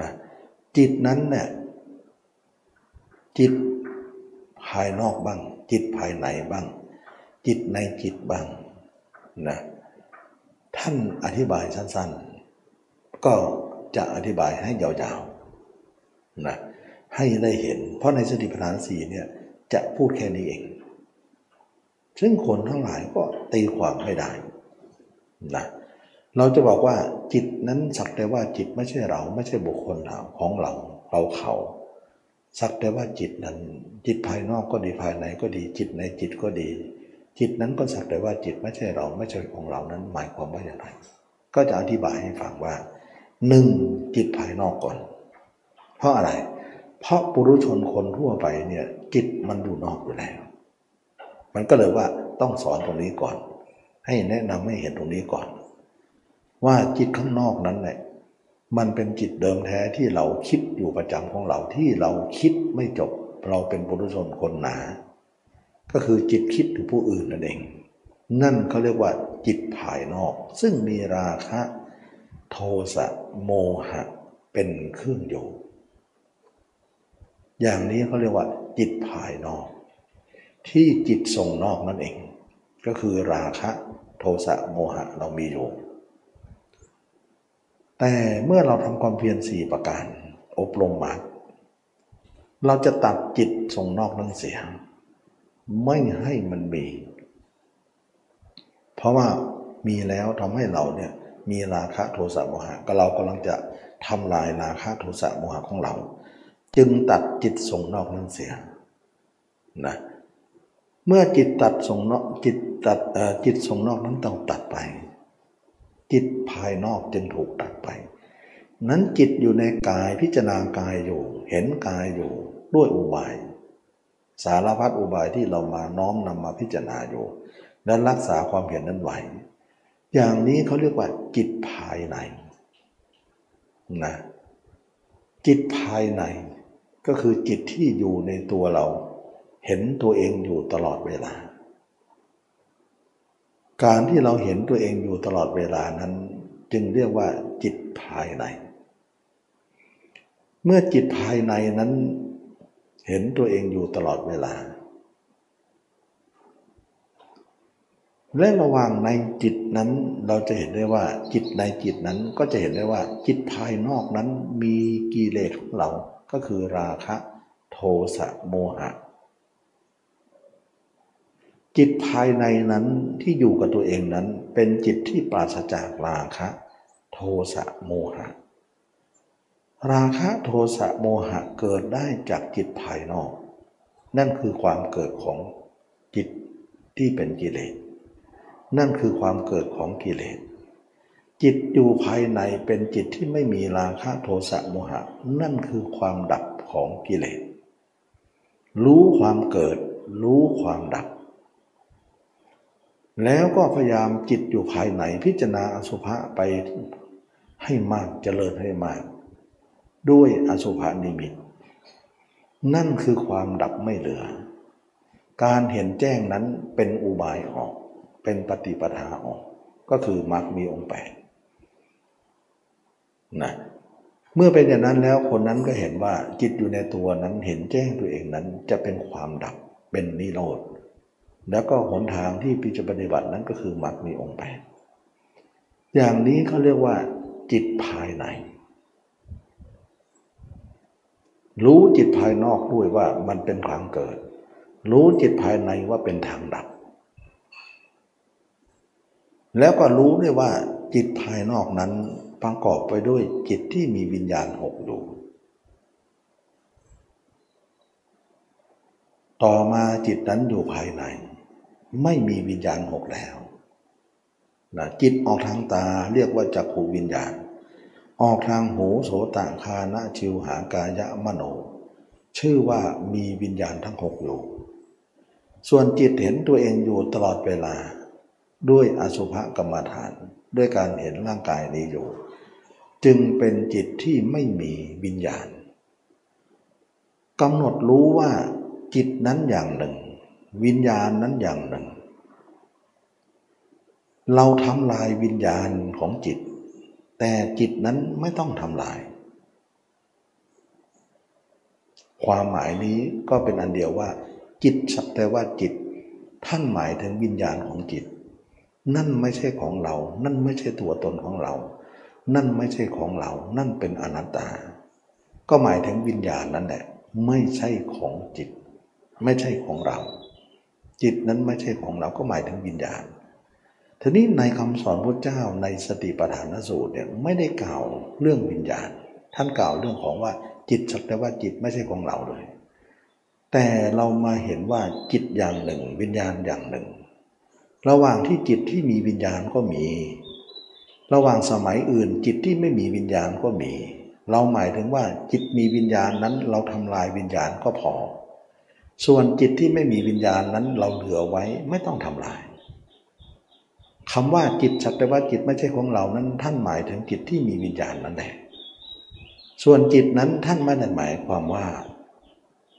นะจิตนั้นเนี่ย จิตภายนอกบ้าง จิตภายในบ้าง จิตในจิตบ้างนะท่านอธิบายสั้นๆ ก็จะอธิบายให้ยาวๆนะให้ได้เห็น เพราะในสติปัฏฐานสีเนี่ยจะพูดแค่นี้เอง ซึ่งคนทั้งหลายก็ตีความไม่ได้นะเราจะบอกว่าจิตนั้นสักแต่ว่าจิตไม่ใช่เราไม่ใช่บุคคลเราของเราเราเขา สักแต่ว่าจิตนั้น จิตภายนอกก็ดีภายในก็ดี จิตในจิตก็ดี จิตนั้นก็สักแต่ว่าจิตไม่ใช่เราไม่ใช่ของเรานั้น หมายความว่าอย่างไร ก็จะอธิบายให้ฟังว่าหนึ่งจิตภายนอกก่อน เพราะอะไร เพราะปุรุชนคนทั่วไปเนี่ย จิตมันอยู่นอกอยู่แล้ว มันก็เลยว่าต้องสอนตรงนี้ก่อน ให้แนะนำให้เห็นตรงนี้ก่อน ว่าจิตข้างนอกนั้นแหละ มันเป็นจิตเดิมแท้ที่เราคิดอยู่ประจำของเราที่เราคิดไม่จบ เราเป็นปุถุชนคนหนา ก็คือจิตคิดถึงผู้อื่นนั่นเอง นั่นเขาเรียกว่าจิตภายนอก ซึ่งมีราคะ โทสะโมหะเป็นเครื่องอยู่ อย่างนี้เขาเรียกว่า จิตภายนอก ที่จิตส่งนอกนั่นเอง ก็คือราคะ โทสะโมหะเรามีอยู่ แต่เมื่อเราทำความเพียรสี่ประการ อบรมมาเราจะตัดจิตส่งนอกนั้นเสีย ไม่ให้มันมี เพราะว่ามีแล้วทำให้เราเนี่ยมีราคะโทสะโมหะก็เรากำลังจะทำลายราคะโทสะโมหะของเรา จึงตัดจิตส่งนอกนั้นเสียนะเมื่อจิตตัดส่งนอกจิตตัดจิตส่งนอกนั้นต้องตัดไป จิตภายนอกจึงถูกตัดไป นั้นจิตอยู่ในกายพิจารณากายอยู่ เห็นกายอยู่ด้วยอุบาย สารพัดอุบายที่เรามาน้อมนำมาพิจารณาอยู่ และรักษาความเห็นนั้นไว้อย่างนี้เขาเรียกว่า จิตภายในนะจิตภายในก็คือจิตที่อยู่ในตัวเรา เห็นตัวเองอยู่ตลอดเวลา การที่เราเห็นตัวเองอยู่ตลอดเวลานั้น จึงเรียกว่าจิตภายใน เมื่อจิตภายในนั้น เห็นตัวเองอยู่ตลอดเวลา และระหว่างในจิตนั้นเราจะเห็นได้ว่าจิตในจิตนั้นก็จะเห็นได้ว่า จิตภายนอกนั้นมีกิเลสของเราก็คือราคะ โทสะโมหะ จิตภายในนั้นที่อยู่กับตัวเองนั้น เป็นจิตที่ปราศจากราคะ โทสะโมหะ ราคะโทสะโมหะเกิดได้จากจิตภายนอก นั่นคือความเกิดของจิตที่เป็นกิเลส นั่นคือความเกิดของกิเลส จิตอยู่ภายในเป็นจิตที่ไม่มีราคะโทสะโมหะ นั่นคือความดับของกิเลส รู้ความเกิด รู้ความดับ แล้วก็พยายามจิตอยู่ภายในพิจารณาอสุภะไปให้มากเจริญให้มาก ด้วยอสุภานิมิต นั่นคือความดับไม่เหลือ การเห็นแจ้งนั้นเป็นอุบายออก เป็นปฏิปทาออก ก็คือมรรคมีองค์แปดนะเมื่อเป็นอย่างนั้นแล้วคนนั้นก็เห็นว่าจิตอยู่ในตัวนั้นเห็นแจ้งตัวเองนั้นจะเป็นความดับเป็นนิโรธ แล้วก็หนทางที่พิจปฏิบัตินั้นก็คือมรรคมีองค์แปดอย่างนี้เขาเรียกว่า จิตภายใน รู้จิตภายนอกด้วยว่ามันเป็นทางเกิด รู้จิตภายในว่าเป็นทางดับ แล้วก็รู้ด้วยว่าจิตภายนอกนั้นประกอบไปด้วยจิตที่มีวิญญาณหกอยู่ ต่อมาจิตนั้นอยู่ภายใน ไม่มีวิญญาณหกแล้วนะจิตออกทางตาเรียกว่าจักขูวิญญาณ ออกทางหูโสตคานะชิวหากายะมโน ชื่อว่ามีวิญญาณทั้งหกอยู่ ส่วนจิตเห็นตัวเองอยู่ตลอดเวลา ด้วยอสุภกรรมฐาน ด้วยการเห็นร่างกายนี้อยู่ จึงเป็นจิตที่ไม่มีวิญญาณกำหนดรู้ว่า จิตนั้นอย่างหนึ่ง วิญญาณนั้นอย่างหนึ่ง เราทำลายวิญญาณของจิต แต่จิตนั้นไม่ต้องทำลาย ความหมายนี้ก็เป็นอันเดียวว่า จิตสักแต่ว่าจิต ท่านหมายถึงวิญญาณของจิต นั่นไม่ใช่ของเรา นั่นไม่ใช่ตัวตนของเรา นั่นไม่ใช่ของเรา นั่นเป็นอนัตตา ก็หมายถึงวิญญาณนั่นแหละไม่ใช่ของจิต ไม่ใช่ของเรา จิตนั้นไม่ใช่ของเราก็หมายถึงวิญญาณทีนี้ในคำสอนพระเจ้าในสติปัฏฐานสูตรเนี่ยไม่ได้กล่าวเรื่องวิญญาณ ท่านกล่าวเรื่องของว่าจิตสักแต่ว่าจิตไม่ใช่ของเราเลย แต่เรามาเห็นว่าจิตอย่างหนึ่ง วิญญาณอย่างหนึ่ง ระหว่างที่จิตที่มีวิญญาณก็มี ระหว่างสมัยอื่นจิตที่ไม่มีวิญญาณก็มี เราหมายถึงว่าจิตมีวิญญาณนั้นเราทำลายวิญญาณก็พอ ส่วนจิตที่ไม่มีวิญญาณนั้นเราเหลือไว้ไม่ต้องทำลายคำว่าจิตสักแต่ว่าจิตไม่ใช่ของเรานั้น ท่านหมายถึงจิตที่มีวิญญาณนั่นแหละส่วนจิตนั้นท่านไม่ได้หมายความว่า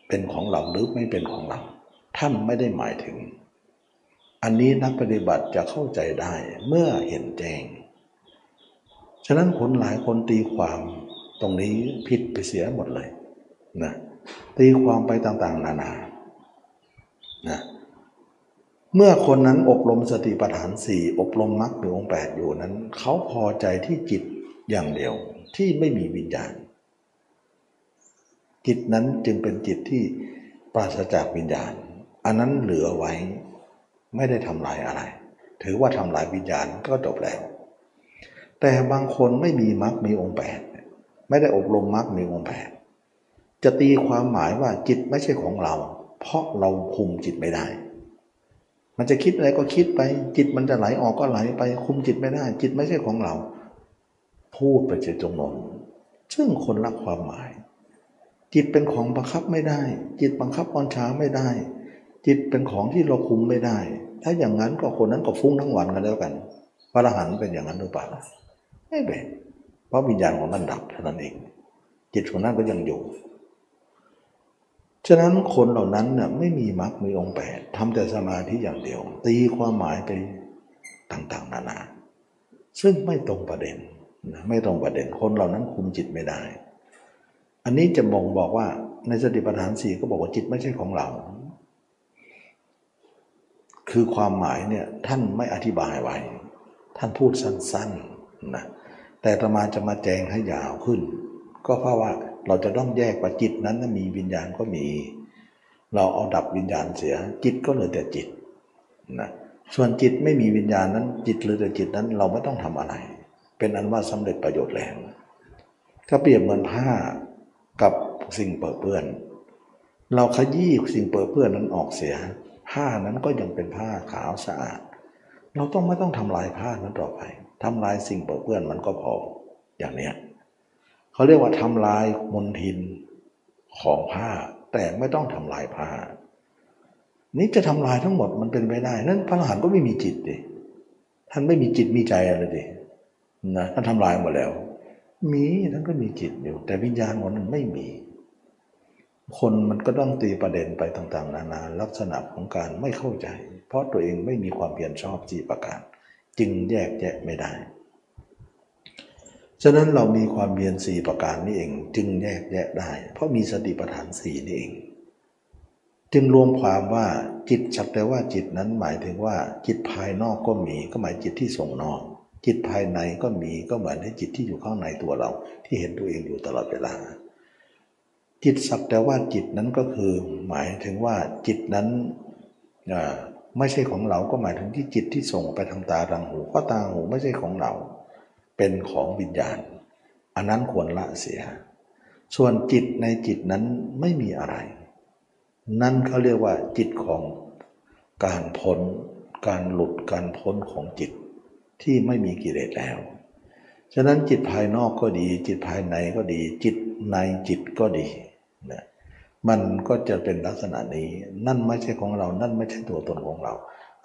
เป็นของเราหรือไม่เป็นของเรา ท่านไม่ได้หมายถึง อันนี้นักปฏิบัติจะเข้าใจได้เมื่อเห็นแจ้ง ฉะนั้นคนหลายคนตีความตรงนี้ผิดไปเสียหมดเลยนะตีความไปต่างๆ นานานะเมื่อคนนั้นอบรมสติปัฏฐานสี่อบรมมรรคหรือองค์แปดอยู่นั้นเขาพอใจที่จิตอย่างเดียวที่ไม่มีวิญญาณ จิตนั้นจึงเป็นจิตที่ปราศจากวิญญาณ อันนั้นเหลือไว้ไม่ได้ทำลายอะไร ถือว่าทำลายวิญญาณก็จบแล้ว แต่บางคนไม่มีมรรคมีองค์แปดไม่ได้อบรมมรรคมีองค์แปดจะตีความหมายว่าจิตไม่ใช่ของเรา เพราะเราคุมจิตไม่ได้ มันจะคิดอะไรก็คิดไป จิตมันจะไหลออกก็ไหลไป คุมจิตไม่ได้ จิตไม่ใช่ของเรา พูดไปเจตจงนนซึ่งคนละความหมาย จิตเป็นของบังคับไม่ได้ จิตบังคับตอนช้าไม่ได้ จิตเป็นของที่เราคุมไม่ได้ ถ้าอย่างนั้นก็คนนั้นก็ฟุ้งทั้งวันกันแล้วกัน พระอรหันต์เป็นอย่างนั้นหรือเปล่าไม่เป็นเพราะวิญญาณของนั้นดับเท่านั้นเอง จิตของนั้นก็ยังอยู่ ฉะนั้นคนเหล่านั้นเนี่ยไม่มีมรรคมีองค์แปดทำแต่สมาธิอย่างเดียว ตีความหมายไปต่างๆ นานา ซึ่งไม่ตรงประเด็นนะไม่ตรงประเด็นคนเหล่านั้นคุมจิตไม่ได้ อันนี้จะบ่งบอกว่าในสติปัฏฐานสี่ก็บอกว่าจิตไม่ใช่ของเรา คือความหมายเนี่ยท่านไม่อธิบายไว้ ท่านพูดสั้นๆนะแต่ตมาจะมาแจงให้ยาวขึ้น ก็เพราะว่า เราจะต้องแยกว่าจิตนั้นมีวิญญาณก็มี เราเอาดับวิญญาณเสีย จิตก็เหลือแต่จิตนะส่วนจิตไม่มีวิญญาณนั้น จิตเหลือแต่จิตนั้นเราไม่ต้องทำอะไร เป็นอันว่าสำเร็จประโยชน์แล้วก็เปรียบเหมือนผ้ากับสิ่งเปื้อเปื้อน เราขยี้สิ่งเปื้อเปื้อนนั้นออกเสีย ผ้านั้นก็ยังเป็นผ้าขาวสะอาด เราต้องไม่ต้องทำลายผ้านั้นต่อไปทำลายสิ่งเปื้อเปื้อนมันก็พออย่างเนี้ย เขาเรียกว่าทำลายมลทินของผ้า แต่ไม่ต้องทำลายผ้า นี้จะทำลายทั้งหมดมันเป็นไปได้นั้นพระอรหันต์ก็ไม่มีจิตดิท่านไม่มีจิตมีใจอะไรดินะท่านทำลายหมดแล้ว มีท่านก็มีจิตอยู่ แต่วิญญาณของนั้นไม่มี คนมันก็ต้องตีประเด็นไปต่างๆ นานาลักษณะของการไม่เข้าใจ เพราะตัวเองไม่มีความเพียรชอบจีประการ จึงแยกแยะไม่ได้ ฉะนั้นเรามีความเพียรสี่ประการนี้เอง จึงแยกแยะได้ เพราะมีสติปัฏฐานสี่นี่เอง จึงรวมความว่าจิตสักแต่ว่าจิตนั้นหมายถึงว่า จิตภายนอกก็มีก็หมายจิตที่ส่งนอก จิตภายในก็มีก็เหมือนให้จิตที่อยู่ข้างในตัวเรา ที่เห็นตัวเองอยู่ตลอดเวลา จิตสักแต่ว่าจิตนั้นก็คือ หมายถึงว่าจิตนั้นไม่ใช่ของเราก็หมายถึงที่จิตที่ส่งไปทางตาทางหูก็ตาหูไม่ใช่ของเรา เป็นของวิญญาณ อันนั้นควรละเสีย ส่วนจิตในจิตนั้นไม่มีอะไร นั่นเขาเรียกว่าจิตของการพ้น การหลุดการพ้นของจิตที่ไม่มีกิเลสแล้ว ฉะนั้นจิตภายนอกก็ดี จิตภายในก็ดี จิตในจิตก็ดีนะมันก็จะเป็นลักษณะนี้ นั่นไม่ใช่ของเรา นั่นไม่ใช่ตัวตนของเรา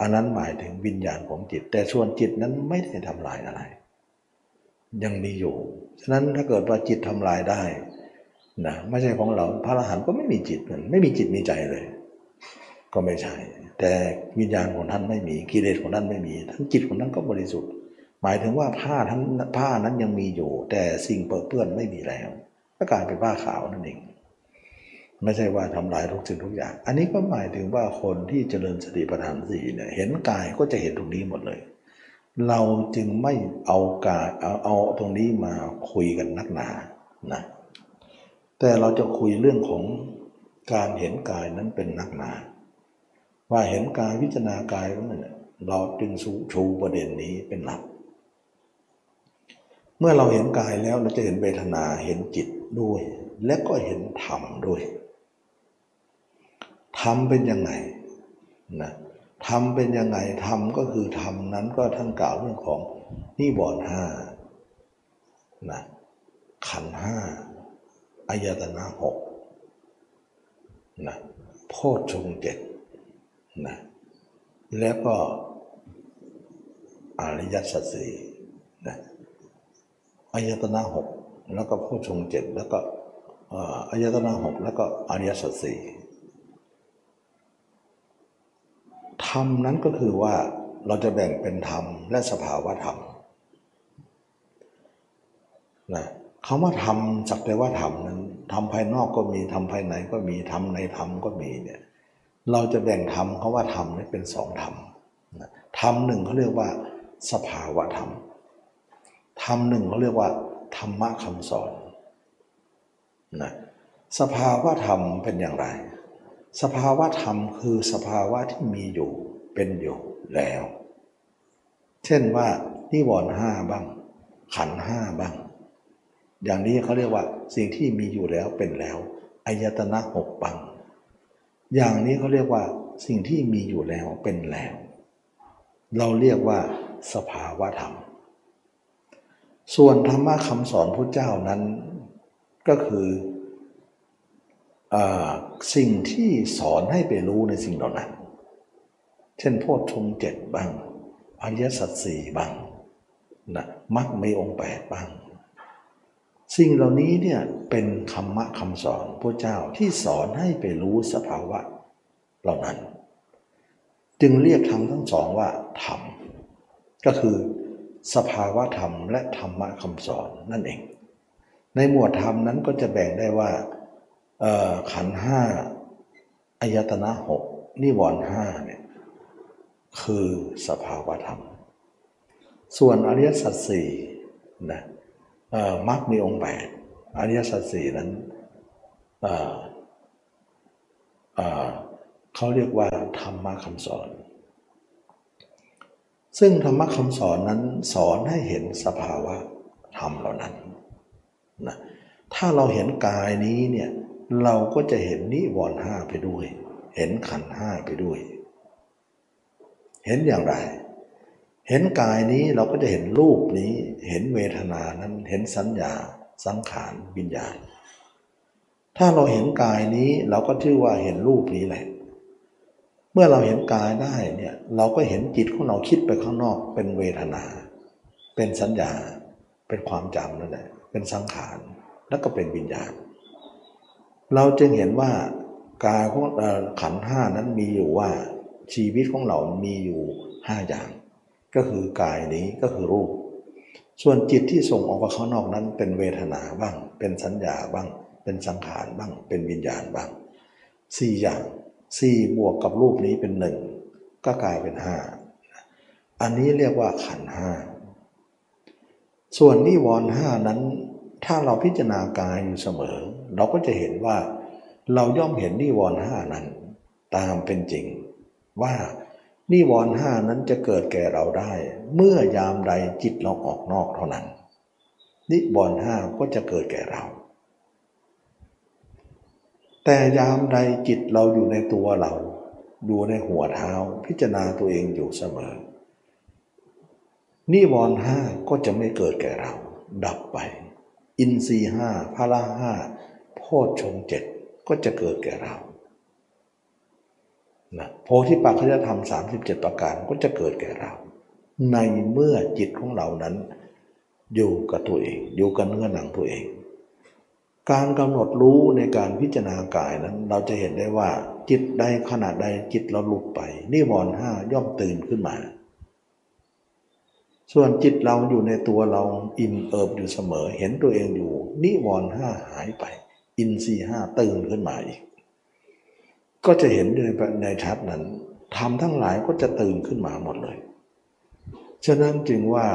อันนั้นหมายถึงวิญญาณของจิต แต่ส่วนจิตนั้นไม่ได้ทำลายอะไร ยังมีอยู่ ฉะนั้นถ้าเกิดว่าจิตทำลายได้นะไม่ใช่ของเรา พระอรหันต์ก็ไม่มีจิตไม่มีจิตมีใจเลย ก็ไม่ใช่ แต่วิญญาณของท่านไม่มีกิเลสของท่านไม่มีท่านจิตของท่านก็บริสุทธิ์ หมายถึงว่าผ้าท่านผ้านั้นยังมีอยู่ แต่สิ่งเปื้อนไม่มีแล้วก็กลายเป็นผ้าขาวนั่นเองไม่ใช่ว่าทำลายทุกสิ่งทุกอย่าง อันนี้ก็หมายถึงว่าคนที่เจริญสติปัฏฐานสี่เนี่ยเห็นกายก็จะเห็นตรงนี้หมดเลย เราจึงไม่เอากาเอาเอาตรงนี้มาคุยกันนักหนานะแต่เราจะคุยเรื่องของการเห็นกายนั้นเป็นนักหนา ว่าเห็นกายวิจารณากายนั้นเราจึงชูประเด็นนี้เป็นหลัก เมื่อเราเห็นกายแล้วเราจะเห็นเวทนาเห็นจิตด้วย และก็เห็นธรรมด้วยธรรมเป็นยังไงนะธ รรมเป็นยังไงธรรมก็คือธรรมนั้นก็ท่านกล่าวเรื่องของนิวรณ์ห้านะขันห้าอายตนะหกนะโพชฌงเจ็ดนะแล้วก็อริยสัจสี่นะอายตนะหกแล้วก็โพชฌงเจ็ดแล้วก็อายตนะหกแล้วก็อริยสัจสี่ ธรรมนั้นก็คือว่าเราจะแบ่งเป็นธรรมและสภาวะธรรมนะคำว่าธรรมสักแต่ว่าธรรมนั้นทำภายนอกก็มีทำภายในก็มีทำในธรรมก็มีเนี่ยเราจะแบ่งธรรมเขาว่าธรรมนี่เป็นสองธรรมธรรมหนึ่งเขาเรียกว่า สภาวะธรรมธรรมหนึ่งเขาเรียกว่า ธรรมะคำสอนนะสภาวะธรรมเป็นอย่างไร สภาวะธรรมคือสภาวะที่มีอยู่เป็นอยู่แล้ว เช่นว่านิวรณ์ห้าบ้าง ขันห้าบ้าง อย่างนี้เขาเรียกว่าสิ่งที่มีอยู่แล้วเป็นแล้วอายตนะหกบัง อย่างนี้เขาเรียกว่าสิ่งที่มีอยู่แล้วเป็นแล้ว เราเรียกว่า สภาวะธรรม ส่วนธรรมะคำสอนพระเจ้านั้น ก็คืออ สิ่งที่สอนให้ไปรู้ในสิ่งเหล่านั้น เช่นโพชฌงเจ็ดบ้างอริยสัจสี่บ้างนะมักมีองค์แปดบ้าง สิ่งเหล่านี้เนี่ยเป็นคำมะคำสอนพระเจ้าที่สอนให้ไปรู้สภาวะเหล่านั้น จึงเรียกทั้งทั้งสองว่าธรรม ก็คือสภาวะธรรมและธรรมะคำสอนนั่นเอง ในหมวดธรรมนั้นก็จะแบ่งได้ว่า ขันห้าอายตนะหกนิวรณ์ห้าเนี่ยคือสภาวะธรรม ส่วนอริยสัจสี่นะมรรคมีองค์แปดอริยสัจสี่นั้นเขาเรียกว่าธรรมะคำสอน ซึ่งธรรมะคำสอนนั้นสอนให้เห็นสภาวะธรรมเหล่านั้นนะถ้าเราเห็นกายนี้เนี่ย เราก็จะเห็นนิวรณ์ห้าไปด้วย เห็นขันห้าไปด้วย เห็นอย่างไร เห็นกายนี้เราก็จะเห็นรูปนี้ เห็นเวทนานั้น เห็นสัญญา สังขารวิญญาณ ถ้าเราเห็นกายนี้เราก็ชื่อว่าเห็นรูปนี้แหละ เมื่อเราเห็นกายได้เนี่ยเราก็เห็นจิตของเราคิดไปข้างนอกเป็นเวทนา เป็นสัญญา เป็นความจำนั่นแหละ เป็นสังขาร แล้วก็เป็นวิญญาณ เราจึงเห็นว่ากายของขันห้านั้นมีอยู่ว่าชีวิตของเรามีอยู่ห้าอย่าง ก็คือกายนี้ก็คือรูป ส่วนจิตที่ส่งออกไปข้างนอกนั้น เป็นเวทนาบ้าง เป็นสัญญาบ้าง เป็นสังขารบ้าง เป็นวิญญาณบ้างสี่อย่างสี่บวกกับรูปนี้เป็นหนึ่งก็กลายเป็นห้าอันนี้เรียกว่าขันห้าส่วนนิวรณ์ห้านั้น ถ้าเราพิจารณากายอยู่เสมอ เราก็จะเห็นว่า เราย่อมเห็นนิวรณ์ห้านั้น ตามเป็นจริง ว่านิวรณ์ห้านั้นจะเกิดแก่เราได้ เมื่อยามใดจิตเราออกนอกเท่านั้น นิวรณ์ห้าก็จะเกิดแก่เรา แต่ยามใดจิตเราอยู่ในตัวเราอยู่ในหัวเท้าพิจารณาตัวเองอยู่เสมอ นิวรณ์ห้าก็จะไม่เกิดแก่เรา ดับไป อินทรีห้าพละห้า โพชฌงเจ็ดก็จะเกิดแก่เรานะโพธิปัจจะธรรมสามสิบเจ็ดประการก็จะเกิดแก่เรา ในเมื่อจิตของเรานั้น อยู่กับตัวเอง อยู่กับเนื้อหนังตัวเอง การกำหนดรู้ในการพิจารณากายนั้น เราจะเห็นได้ว่า จิตใดขณะใดจิตเราหลุดไป นิวรณ์ห้าย่อมตื่นขึ้นมา ส่วนจิตเราอยู่ในตัวเราอิ่มเอิบอยู่เสมอ เห็นตัวเองอยู่ นิวรณ์ห้าหายไป อินทรีห้าตื่นขึ้นมาอีก ก็จะเห็นในในชัดนั้นทำทั้งหลายก็จะตื่นขึ้นมาหมดเลย ฉะนั้นจึงว่า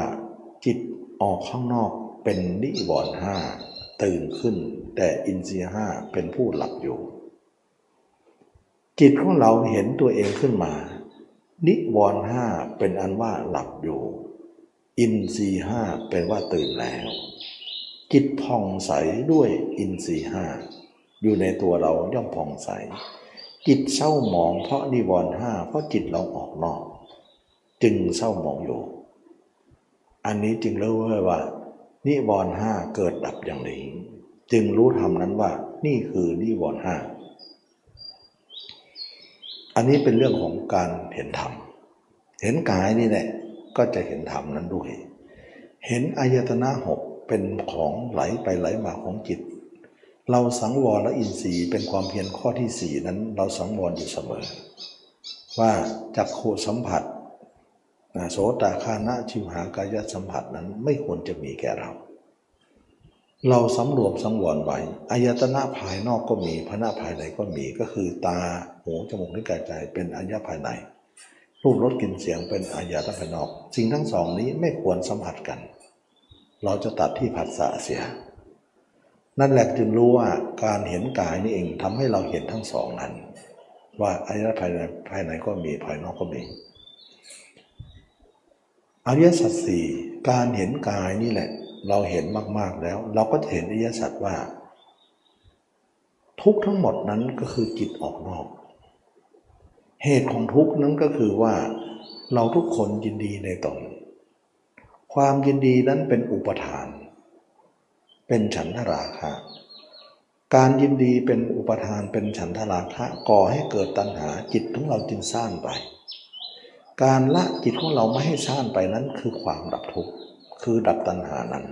จิตออกข้างนอกเป็นนิวรณ์ห้าตื่นขึ้น แต่อินทรีห้าเป็นผู้หลับอยู่ จิตของเราเห็นตัวเองขึ้นมา นิวรณ์ห้าเป็นอันว่าหลับอยู่ อินทรีห้าเป็นว่าตื่นแล้ว จิตผ่องใสด้วยอินทรีห้าอยู่ในตัวเราย่อมผ่องใส จิตเศร้าหมองเพราะนิวรณ์ห้าเพราะจิตเราออกนอก จึงเศร้าหมองอยู่ อันนี้จึงรู้ว่า นิวรณ์ห้าเกิดดับอย่างนี้ จึงรู้ธรรมนั้นว่า นี่คือนิวรณ์ห้าอันนี้เป็นเรื่องของการเห็นธรรม เห็นกายนี่แหละก็จะเห็นธรรมนั้นด้วย เห็นอายตนะหก เป็นของไหลไปไหลมาของจิต เราสังวรและอินทรีย์เป็นความเพียรข้อที่สี่นั้น เราสังวรอยู่เสมอ ว่าจักโคสัมผัสโสตาคานะชิวหากายสัมผัสนั้นไม่ควรจะมีแก่เรา เราสำรวมสังวรไว้อายตนะภายนอกก็มีพระภายในก็มีก็คือตาหูจมูกนิ้วกายใจเป็นอายะภายในรูปรสกลิ่นเสียงเป็นอายตนะภายนอก สิ่งทั้งสองนี้ไม่ควรสัมผัสกัน เราจะตัดที่ผัสสะเสีย นั่นแหละจึงรู้ว่าการเห็นกายนี่เองทำให้เราเห็นทั้งสองนั้น ว่าอายะภายในภายในก็มีภายนอกก็มีอริยสัจสี่การเห็นกายนี่แหละ เราเห็นมาก ๆแล้ว เราก็จะเห็นอริยสัจว่า ทุกทั้งหมดนั้นก็คือจิตออกนอก เหตุของทุกนั้นก็คือว่า เราทุกคนยินดีในตน ความยินดีนั้นเป็นอุปทาน เป็นฉันทราคะ การยินดีเป็นอุปทานเป็นฉันทราคะก่อให้เกิดตัณหาจิตของเราจึงสร้างไป การละจิตของเราไม่ให้ซ่านไปนั้นคือความดับทุกข์คือดับตัณหานั้น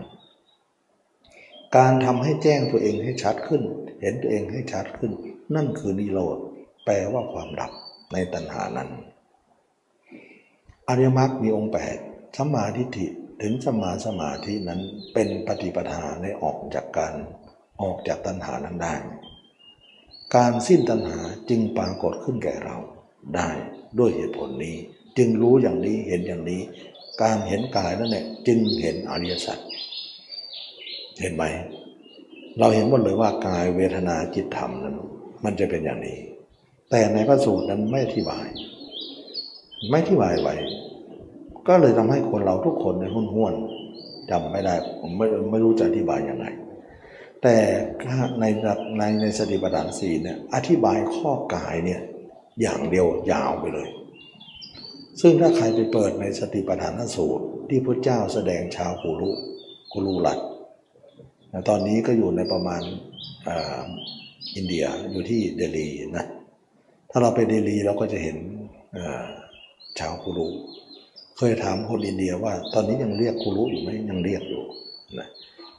การทำให้แจ้งตัวเองให้ชัดขึ้น เห็นตัวเองให้ชัดขึ้น นั่นคือนิโรธแปลว่าความดับในตัณหานั้น อริยมรรคมีองค์แปดสัมมาทิฏฐิ ถึงสมาสมาธินั้นเป็นปฏิปทาในออกจากการออกจากตัณหานั้นได้ การสิ้นตัณหาจึงปรากฏขึ้นแก่เราได้ด้วยเหตุผลนี้ จึงรู้อย่างนี้เห็นอย่างนี้ การเห็นกายนั่นแหละจึงเห็นอริยสัจเห็นไหม เราเห็นหมดเลยว่ากายเวทนาจิตธรรมนั้น มันจะเป็นอย่างนี้ แต่ในพระสูตรนั้นไม่อธิบาย ไม่อธิบายไว้ ก็เลยทำให้คนเราทุกคนในหุ้นห้วนจำไม่ได้ผมไม่ไม่รู้จะอธิบายยังไง แต่ในในในสติปัฏฐานสี่เนี่ยอธิบายข้อกายเนี่ยอย่างเดียวยาวไปเลย ซึ่งถ้าใครไปเปิดในสติปัฏฐานสูตร ที่พระเจ้าแสดงชาวกุลุกุลูลัดตอนนี้ก็อยู่ในประมาณอินเดียอยู่ที่เดลีนะถ้าเราไปเดลีเราก็จะเห็นชาวกุลุ เคยถามคนอินเดียว่า ตอนนี้ยังเรียกกุลุอยู่ไหมยังเรียกอยู่นะ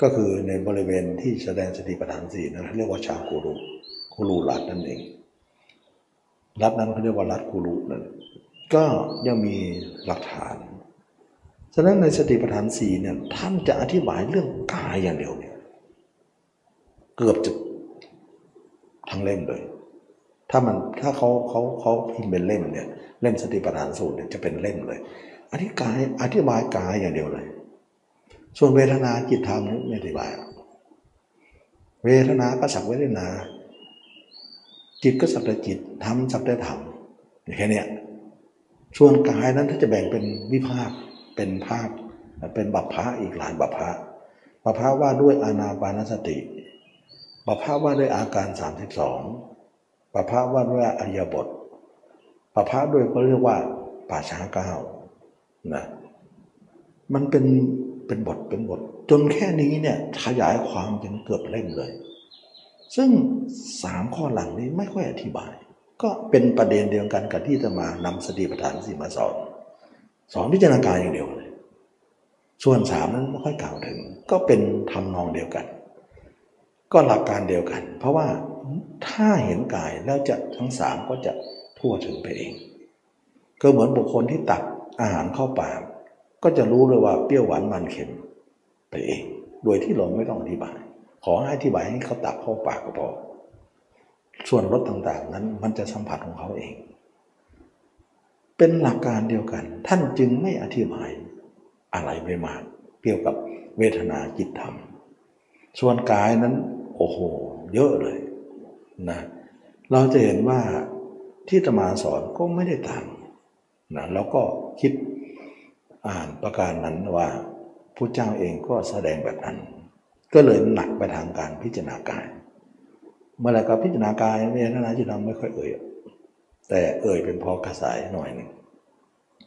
ก็คือในบริเวณที่แสดงสติปัฏฐานสี่นะเรียกว่าชาวกุลุกุลูลัดนั่นเอง รัฐนั้นเขาเรียกว่ารัฐกุลุนั่นก็ยังมีหลักฐาน ฉะนั้นในสติปัฏฐานสี่เนี่ยท่านจะอธิบายเรื่องกายอย่างเดียวเนี่ยเกือบจะทั้งเล่มเลย ถ้ามันถ้าเขาเขาเขาพิมพ์เป็นเล่มเนี่ยเล่มสติปัฏฐานสูตรเนี่ยจะเป็นเล่มเลย อธิกายอธิบายกายอย่างเดียวเลย ส่วนเวทนาจิตธรรมนี่ไม่อธิบาย เวทนาก็สักเวทนา จิตก็สักแต่จิตธรรมสักแต่ธรรมแค่นี้ส่วนกายนั้นถ้าจะแบ่งเป็นวิภาคเป็นภาคเป็นบัพพะอีกหลายบัพพะบัพพะว่าด้วยอานาปานสติบัพพะว่าด้วยอาการ 32บัพพะว่าด้วยอริยบทบัพพะด้วยก็เรียกว่าป่าช้าเก้า นะมันเป็นเป็นบทเป็นบท จนแค่นี้เนี่ยขยายความจนเกือบเล่มเลย ซึ่งสามข้อหลังนี้ไม่ค่อยอธิบาย ก็เป็นประเด็นเดียวกันกับที่จะมานำสติปัฏฐานสี่มาสอนสอนพิจารณาการอย่างเดียวเลย ส่วนสามนั้นไม่ค่อยกล่าวถึง ก็เป็นทำนองเดียวกัน ก็หลักการเดียวกัน เพราะว่าถ้าเห็นกายแล้วจะทั้งสามก็จะทั่วถึงไปเอง ก็เหมือนบุคคลที่ตัก อาหารเข้าปาก ก็จะรู้เลยว่าเปรี้ยวหวานมันเค็มไปเอง โดยที่เราไม่ต้องอธิบาย ขอให้อธิบายให้เขาตักเข้าปากก็พอ ส่วนรสต่างๆนั้นมันจะสัมผัสของเขาเอง เป็นหลักการเดียวกัน ท่านจึงไม่อธิบายอะไรไปมากเกี่ยวกับเวทนาจิตธรรม ส่วนกายนั้น โอ้โห เยอะเลยนะเราจะเห็นว่าที่ตมาสอนก็ไม่ได้ต่างนะแล้วก็ คิดอ่านประการนั้นว่าพระเจ้าเองก็แสดงแบบนั้น ก็เลยหนักไปทางการพิจารณากาย เมื่อไรก็พิจารณากายเวทนาจิตรรมไม่ค่อยเอ่ยแต่เอ่ยเป็นพอกระสายหน่อยหนึ่ง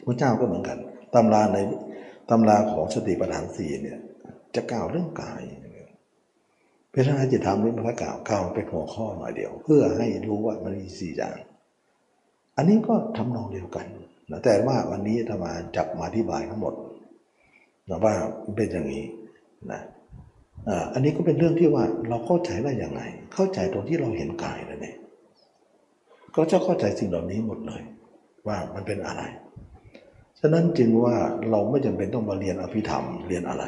พระเจ้าก็เหมือนกันตำราในตำราของสติปัฏฐานสี่เนี่ยจะกล่าวเรื่องกายเวทนาจิตธรรมนี่มันก็กล่าวกล่าวเป็นหัวข้อหน่อยเดียว เพื่อให้รู้ว่ามันมีสี่อย่าง อันนี้ก็ทำนองเดียวกัน แต่ว่าวันนี้ธรรมาจับมาอธิบายทั้งหมดนะว่าเป็นอย่างนี้นะอันนี้ก็เป็นเรื่องที่ว่าเราเข้าใจได้อย่างไง เข้าใจตรงที่เราเห็นกายนั่นเองก็จะเข้าใจสิ่งเหล่านี้หมดเลย ว่ามันเป็นอะไร ฉะนั้นจึงว่าเราไม่จำเป็นต้องมาเรียนอภิธรรมเรียนอะไร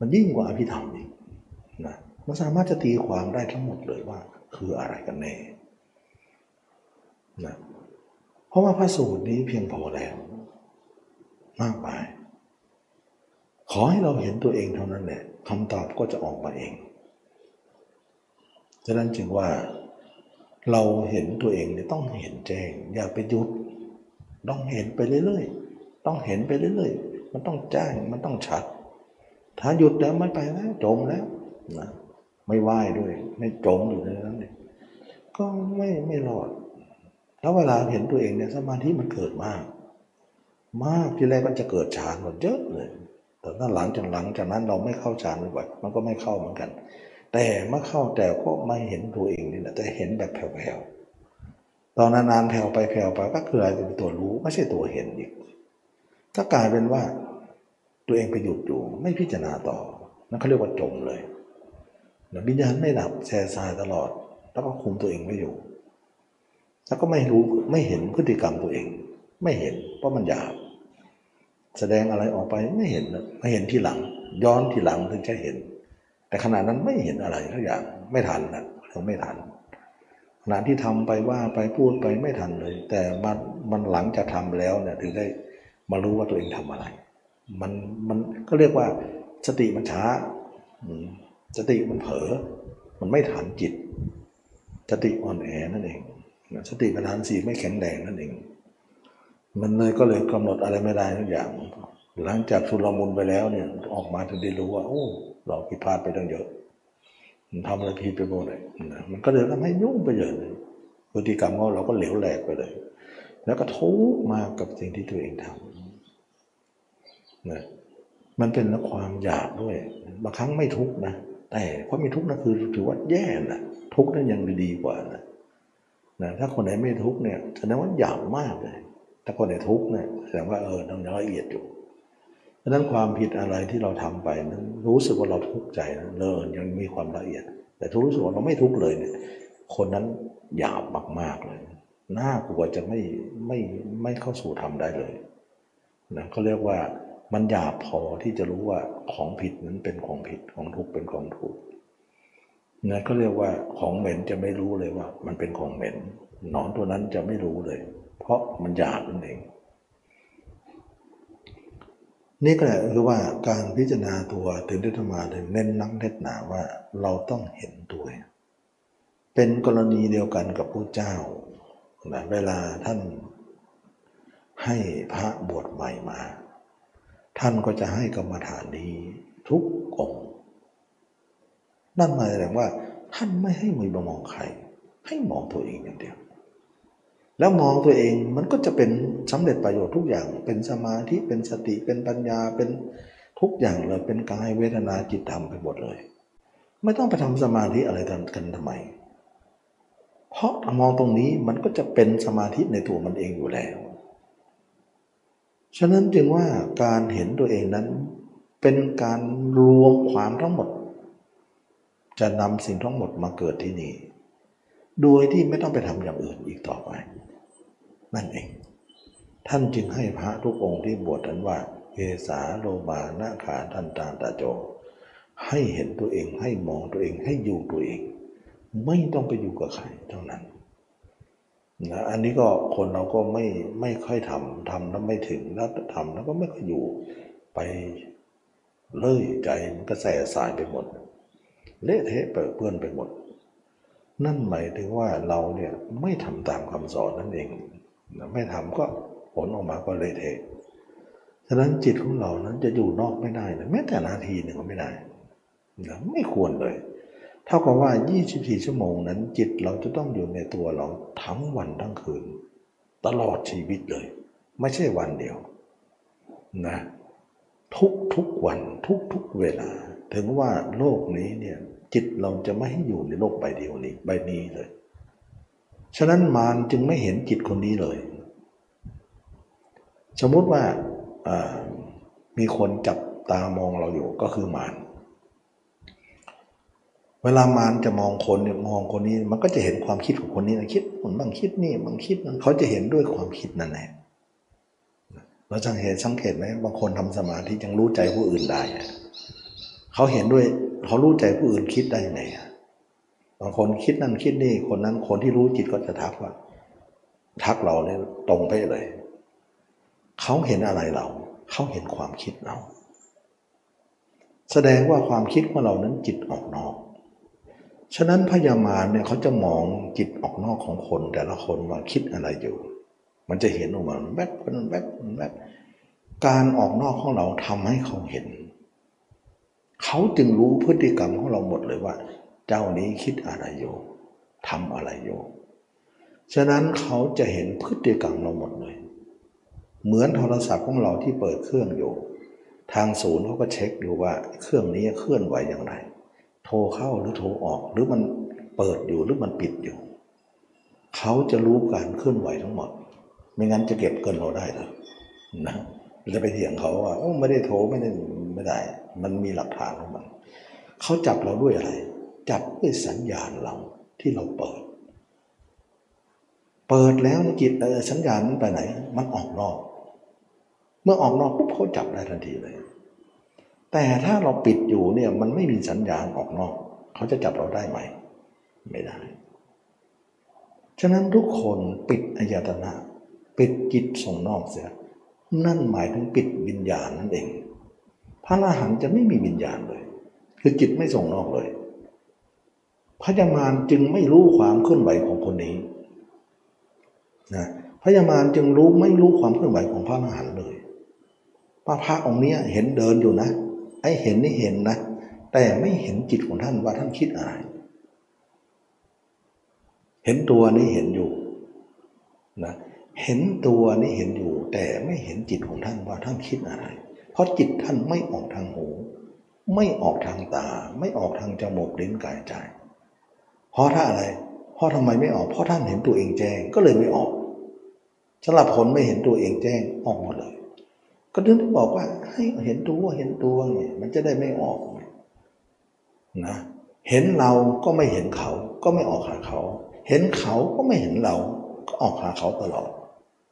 มันยิ่งกว่าอภิธรรมอีกนะมันสามารถจะตีความได้ทั้งหมดเลยว่า คืออะไรกันแน่นะ เพราะว่าพระสูตรนี้เพียงพอแล้ว มากมาย ขอให้เราเห็นตัวเองเท่านั้นแหละคำตอบก็จะออกมาเองฉะนั้นจึงว่าเราเห็นตัวเองเนี่ยต้องเห็นแจ้ง อย่าไปหยุด ต้องเห็นไปเรื่อยๆ ต้องเห็นไปเรื่อยๆ มันต้องแจ้งมันต้องชัด ถ้าหยุดแล้วไม่ไปแล้วจมแล้วนะไม่ไหวด้วย ไม่จมอยู่ในนั้นเลยก็ไม่ไม่รอด แล้วเวลาเห็นตัวเองเนี่ยสมาธิมันเกิดมาก มากที่แรกมันจะเกิดฌานหมดเยอะเลยแต่ถ้าหลังจากหลังจากนั้นเราไม่เข้าฌานบ่อยมันก็ไม่เข้าเหมือนกัน แต่เมื่อเข้าแต่ก็ไม่เห็นตัวเองนี่แหละแต่เห็นแบบแผ่วๆตอนนานๆแผ่วไปแผ่วไปก็คืออะไรเป็นตัวรู้ไม่ใช่ตัวเห็นอีกก็กลายเป็นว่า ตัวเองไปหยุดอยู่ไม่พิจารณาต่อนั่นเขาเรียกว่าจมเลยนะวิญญาณไม่ดับแช่ทรายตลอด แล้วก็คุมตัวเองไม่อยู่ แล้วก็ไม่รู้ไม่เห็นพฤติกรรมตัวเอง ไม่เห็นเพราะมันหยาบ แสดงอะไรออกไปไม่เห็นไม่เห็นที่หลัง ย้อนที่หลังถึงจะเห็น แต่ขณะนั้นไม่เห็นอะไรทุกอย่างไม่ทันนะเราไม่ทันขณะที่ทำไปว่าไปพูดไปไม่ทันเลย แต่มันมันหลังจากทาแล้วเนี่ยถึงได้มารู้ว่าตัวเองทำอะไร มันมันก็เรียกว่าสติมันช้าสติมันเผลอมันไม่ทันจิตสติอ่อนแอนั่นเอง สติปัญญาสี่ไม่แข็งแรงนั่นเอง มันเลยก็เลยกำหนดอะไรไม่ได้ทุกอย่าง หลังจากสุลมุนไปแล้วเนี่ยออกมาถึงได้รู้ว่าโอ้เราผิดพลาดไปตั้งเยอะทำอะไรผิดไปหมดเลยมันก็เลยทำให้ยุ่งไปเยอะเลยพฤติกรรมของเราก็เหลวแหลกไปเลย แล้วก็ทุกมากับสิ่งที่ตัวเองทำนะมันเป็นความอยากด้วย บางครั้งไม่ทุกนะ แต่เพราะมีทุกนะคือถือว่าแย่นะทุกนั้นยังดีกว่านะ นะถ้าคนไหนไม่ทุกข์เนี่ยแสดงว่าอยากมากเลย ถ้าคนไหนทุกข์เนี่ยแสดงว่าเออต้องละเอียดอยู่เพราะนั้นความผิดอะไรที่เราทำไปนั้นรู้สึกว่าเราทุกข์ใจนะเลินยังมีความละเอียด แต่ทุกรู้สึกว่าเราไม่ทุกข์เลยเนี่ยคนนั้นหยาบมากๆเลยน่ากลัวจะไม่ไม่ไม่เข้าสู่ธรรมได้เลยนะเขาเรียกว่ามันหยาบพอที่จะรู้ว่าของผิดนั้นเป็นของผิดของทุกเป็นของถูก นะก็เรียกว่าของเหม็นจะไม่รู้เลยว่า มันเป็นของเหม็นหนอนตัวนั้นจะไม่รู้เลย เพราะมันหยาบนั่นเอง นี่ก็แหละคือว่าการพิจารณาตัวถึงได้ธรรมาถึงเน้นนักเน้นหนาว่าเราต้องเห็นตัว เป็นกรณีเดียวกันกับพระเจ้านะเวลาท่านให้พระบวชใหม่มา ท่านก็จะให้กรรมฐานนี้ทุกอง นั่นหมายถึงว่า ท่านไม่ให้มือมองใคร ให้มองตัวเองอย่างเดียว แล้วมองตัวเองมันก็จะเป็นสำเร็จประโยชน์ทุกอย่าง เป็นสมาธิเป็นสติเป็นปัญญาเป็นทุกอย่างเลยเป็นกายเวทนาจิตธรรมไปหมดเลย ไม่ต้องไปทำสมาธิอะไรกันทำไม เพราะมองตรงนี้มันก็จะเป็นสมาธิในตัวมันเองอยู่แล้วฉะนั้นจึงว่าการเห็นตัวเองนั้นเป็นการรวมความทั้งหมด จะนำสิ่งทั้งหมดมาเกิดที่นี่ โดยที่ไม่ต้องไปทำอย่างอื่นอีกต่อไป นั่นเอง ท่านจึงให้พระทุกองค์ที่บวชนั้นว่าเอสาโลมานาขาทันตาตาโจ ให้เห็นตัวเองให้มองตัวเองให้อยู่ตัวเอง ไม่ต้องไปอยู่กับใครเท่านั้นนะอันนี้ก็คนเราก็ไม่ไม่ค่อยทำทำแล้วไม่ถึงแล้วทำแล้วก็ไม่ค่อยอยู่ไปเลื่อยใจมันก็แส่สายไปหมดเเละเทะเปิดเปื้อนไปหมด นั่นหมายถึงว่าเราเนี่ยไม่ทำตามคำสอนนั่นเอง ไม่ทำก็ผลออกมาก็เลยเทะฉะนั้นจิตของเรานั้นจะอยู่นอกไม่ได้นะแม้แต่นาทีหนึ่งก็ไม่ได้นะไม่ควรเลย เท่ากับว่า 24 ชั่วโมงนั้น จิตเราจะต้องอยู่ในตัวเราทั้งวันทั้งคืน ตลอดชีวิตเลย ไม่ใช่วันเดียวนะทุกทุกวันทุกทุกเวลา ถึงว่าโลกนี้เนี่ย จิตเราจะไม่ให้อยู่ในโลกใบเดียวนี้ใบนี้เลย ฉะนั้นมารจึงไม่เห็นจิตคนนี้เลย สมมุติว่ามีคนจับตามองเราอยู่ก็คือมารเวลามารจะมองคนเนี่ยมองคนนี้มันก็จะเห็นความคิดของคนนี้นะคิดมันบางคิดนี่บางคิดนั้นเขาจะเห็นด้วยความคิดนั่นแหละเราสังเกตสังเกตไหมบางคนทำสมาธิยังรู้ใจผู้อื่นได้ เขาเห็นด้วย เขารู้ใจผู้อื่นคิดได้ไงบางคนคิดนั่นคิดนี่คนนั้นคนที่รู้จิตก็จะทักว่า ทักเราเนี่ยตรงไปเลย เขาเห็นอะไรเรา เขาเห็นความคิดเราแสดงว่าความคิดของเรานั้นจิตออกนอก ฉะนั้นพยามารเนี่ยเขาจะมองจิตออกนอกของคนแต่ละคนว่าคิดอะไรอยู่ มันจะเห็นออกมาแวบแวบแวบการออกนอกของเราทำให้เขาเห็น เขาจึงรู้พฤติกรรมของเราหมดเลยว่า เจ้านี้คิดอะไรอยู่ทำอะไรอยู่ฉะนั้นเขาจะเห็นพฤติกรรมเราหมดเลย เหมือนโทรศัพท์ของเราที่เปิดเครื่องอยู่ ทางศูนย์เขาก็เช็คดูว่าเครื่องนี้เคลื่อนไหวอย่างไร โทรเข้าหรือโทรออก หรือมันเปิดอยู่หรือมันปิดอยู่ เขาจะรู้การเคลื่อนไหวทั้งหมด ไม่งั้นจะเก็บเกินเราได้เลยนะจะไปเถียงเขาว่าไม่ได้โทรไม่ได้ไม่ได้ มันมีหลักฐานของมันเขาจับเราด้วยอะไร จับด้วยสัญญาณเราที่เราเปิด เปิดแล้วจิตเออสัญญาณนั้นไปไหน มันออกนอก เมื่อออกนอกปุ๊บเขาจับได้ทันทีเลย แต่ถ้าเราปิดอยู่เนี่ยมันไม่มีสัญญาณออกนอก เขาจะจับเราได้ไหม ไม่ได้ ฉะนั้นทุกคนปิดอายตนะ ปิดจิตส่งนอกเสีย นั่นหมายถึงปิดวิญญาณนั่นเอง พระอรหันต์จะไม่มีวิญญาณเลย คือจิตไม่ส่งนอกเลย พระยามารจึงไม่รู้ความเคลื่อนไหวของคนนี้นะพระยามารจึงรู้ไม่รู้ความเคลื่อนไหวของพระอรหันต์เลยพระพระองค์นี้เห็นเดินอยู่นะ ไอ้เห็นนี่เห็นนะ แต่ไม่เห็นจิตของท่านว่าท่านคิดอะไร เห็นตัวนี้เห็นอยู่นะ เห็นตัวนี่เห็นอยู่ แต่ไม่เห็นจิตของท่านว่าท่านคิดอะไร เพราะจิตท่านไม่ออกทางหู ไม่ออกทางตา ไม่ออกทางจมูกลิ้นกายใจเพราะถ้าอะไรเพราะทำไมไม่ออก เพราะท่านเห็นตัวเองแจ้งก็เลยไม่ออกสำหรับคนไม่เห็นตัวเองแจ้งออกหมดเลย ก็ถึงบอกว่าให้เห็นตัวเห็นตัวเนี่ยมันจะได้ไม่ออกนะเห็นเราก็ไม่เห็นเขาก็ไม่ออกหาเขา เห็นเขาก็ไม่เห็นเราก็ออกหาเขาตลอด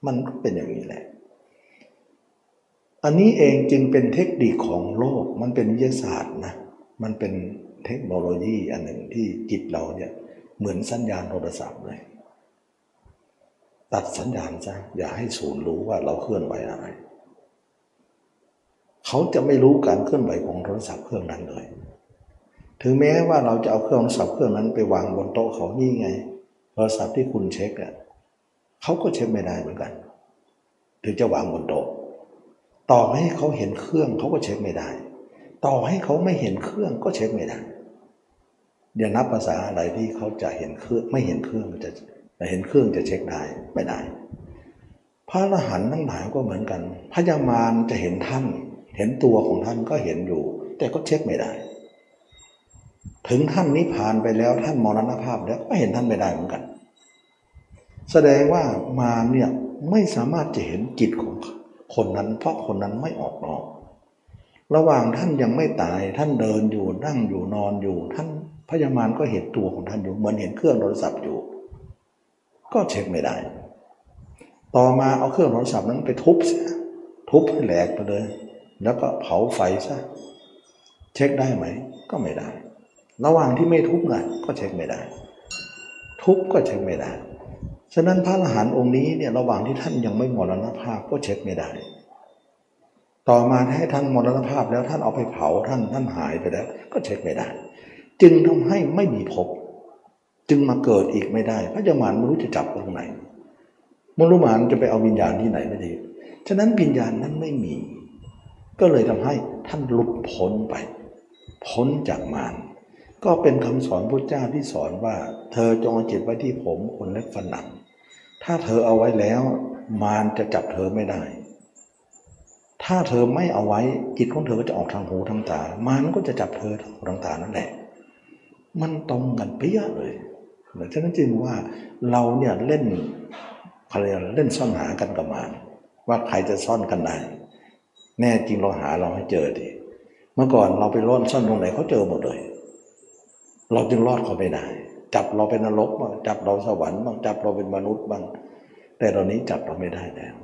มันก็เป็นอย่างนี้แหละ อันนี้เองจึงเป็นเทคนิคของโลก มันเป็นวิทยาศาสตร์นะ มันเป็นเทคโนโลยีอันหนึ่งที่จิตเราเนี่ยเหมือนสัญญาณโทรศัพท์เลย ตัดสัญญาณซะอย่าให้ศูนย์รู้ว่าเราเคลื่อนไหวอะไร เขาจะไม่รู้การเคลื่อนไหวของโทรศัพท์เครื่องนั้นเลย ถึงแม้ว่าเราจะเอาเครื่องโทรศัพท์เครื่องนั้นไปวางบนโต๊ะเขานี่ไง โทรศัพท์ที่คุณเช็คอะเขาก็เช็คไม่ได้เหมือนกัน ถึงจะวางบนโต๊ะ ต่อให้เขาเห็นเครื่องเขาก็เช็คไม่ได้ ต่อให้เขาไม่เห็นเครื่องก็เช็คไม่ได้เดี๋ยวนับภาษาอะไรที่เขาจะเห็นเครื่องไม่เห็นเครื่องจะเห็นเครื่องจะเช็คได้ไม่ได้ พระอรหันต์ทั้งหลายก็เหมือนกันพระยามารจะเห็นท่าน เห็นตัวของท่านก็เห็นอยู่ แต่ก็เช็คไม่ได้ ถึงท่านนิพพานไปแล้วท่านมรณภาพแล้วก็เห็นท่านไม่ได้เหมือนกัน แสดงว่ามาเนี่ยไม่สามารถจะเห็นจิตของ คนนั้น เพราะคนนั้นไม่ออกนอก ระหว่างท่านยังไม่ตายท่านเดินอยู่นั่งอยู่นอนอยู่ ท่านพยามารก็เห็นตัวของท่านอยู่เหมือนเห็นเครื่องโทรศัพท์อยู่ ก็เช็คไม่ได้ ต่อมาเอาเครื่องโทรศัพท์นั้นไปทุบซะทุบให้แหลกไปเลย แล้วก็เผาไฟซะเช็คได้ไหม ก็ไม่ได้ ระหว่างที่ไม่ทุบนะก็เช็คไม่ได้ ทุบก็เช็คไม่ได้ ฉะนั้นพระอรหันต์องค์นี้เนี่ยระหว่างที่ท่านยังไม่มรณภาพก็เช็คไม่ได้ ต่อมาให้ท่านมรณภาพแล้วท่านเอาไปเผาท่านท่านหายไปแล้ว ก็เช็คไม่ได้ จึงทำให้ไม่มีภพจึงมาเกิดอีกไม่ได้ พระเจ้ามารไม่รู้จะจับตรงไหนมรุมานจะไปเอาวิญญาณที่ไหนไม่ได้ฉะนั้นวิญญาณนั้นไม่มี ก็เลยทำให้ท่านหลุดพ้นไป พ้นจากมารก็เป็นคำสอนพระเจ้าที่สอนว่า เธอจงจิตไว้ที่ผมคนเล็กฝันหนัง ถ้าเธอเอาไว้แล้ว มารจะจับเธอไม่ได้ ถ้าเธอไม่เอาไว้จิตของเธอก็จะออกทางหูทางตา มารก็จะจับเธอทางหูทางตานั่นแหละ มันตรงกันเปี้ยเลยฉะนั้นจึงว่าเราเนี่ยเล่นอะไรเล่นซ่อนหากันกับมารว่าใครจะซ่อนกันได้แน่จริงเราหาเราให้เจอดิเมื่อก่อนเราไปร่อนซ่อนตรงไหนเขาเจอหมดเลย เราจึงรอดเขาไม่ได้ จับเราเป็นนรกบ้างจับเราสวรรค์บ้างจับเราเป็นมนุษย์บ้าง แต่ตอนนี้จับเราไม่ได้แล้ว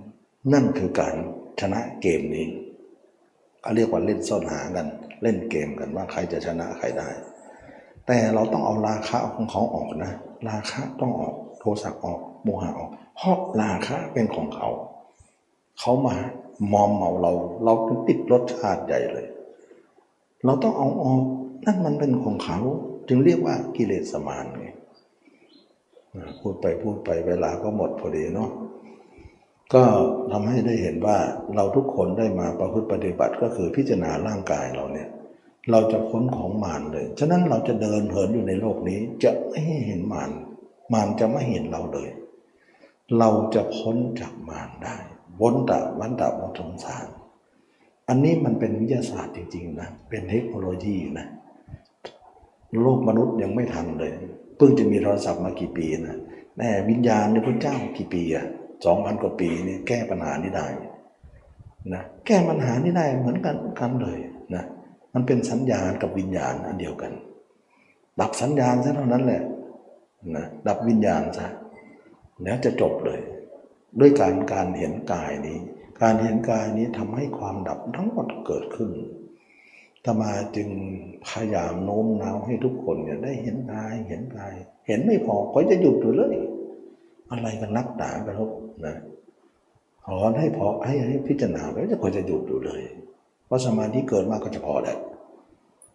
นั่นคือการชนะเกมนี้เขาเรียกว่าเล่นซ่อนหากัน เล่นเกมกันว่าใครจะชนะใครได้ แต่เราต้องเอาราคะของเขาออกนะ ราคะต้องออกโทสะออกโมหะออก เพราะราคะเป็นของเขา เขามามอมเมาเรา เราต้องติดรสชาติใหญ่เลย เราต้องเอาออกนั่นมันเป็นของเขา จึงเรียกว่ากิเลสมานไงพูดไปพูดไปเวลาก็หมดพอดีเนาะก็ทำให้ได้เห็นว่าเราทุกคนได้มาประพฤติปฏิบัติก็คือพิจารณาร่างกายเราเนี่ยเราจะพ้นของมารเลย ฉะนั้นเราจะเดินเหินอยู่ในโลกนี้ จะไม่เห็นมาร มารจะไม่เห็นเราเลย เราจะพ้นจากมารได้วนตะวันตะวัฏสงสาร อันนี้มันเป็นวิทยาศาสตร์จริงๆนะ เป็นเทคโนโลยีนะ โลกมนุษย์ยังไม่ทันเลย เพิ่งจะมีโทรศัพท์มากี่ปีนะแน่วิญญาณในพระเจ้ากี่ปีอะสองพันกว่าปีนี่แก้ปัญหานี้ได้นะแก้ปัญหานี้ได้เหมือนกันกันเลยนะมันเป็นสัญญาณกับวิญญาณอันเดียวกัน ดับสัญญาณซะเท่านั้นแหละนะดับวิญญาณซะแล้วจะจบเลย ด้วยการการเห็นกายนี้ การเห็นกายนี้ทำให้ความดับทั้งหมดเกิดขึ้น ธรรมาจึงพยายามโน้มน้าวให้ทุกคนเนี่ยได้เห็นกายเห็นกาย เห็นไม่พอก็จะหยุดอยู่เลยอะไรกันนักหนากระทบนะขอนให้พอให้ให้พิจารณาไว้จะควรจะหยุดอยู่เลยเพราะสมาธิเกิดมากก็จะพอแหละ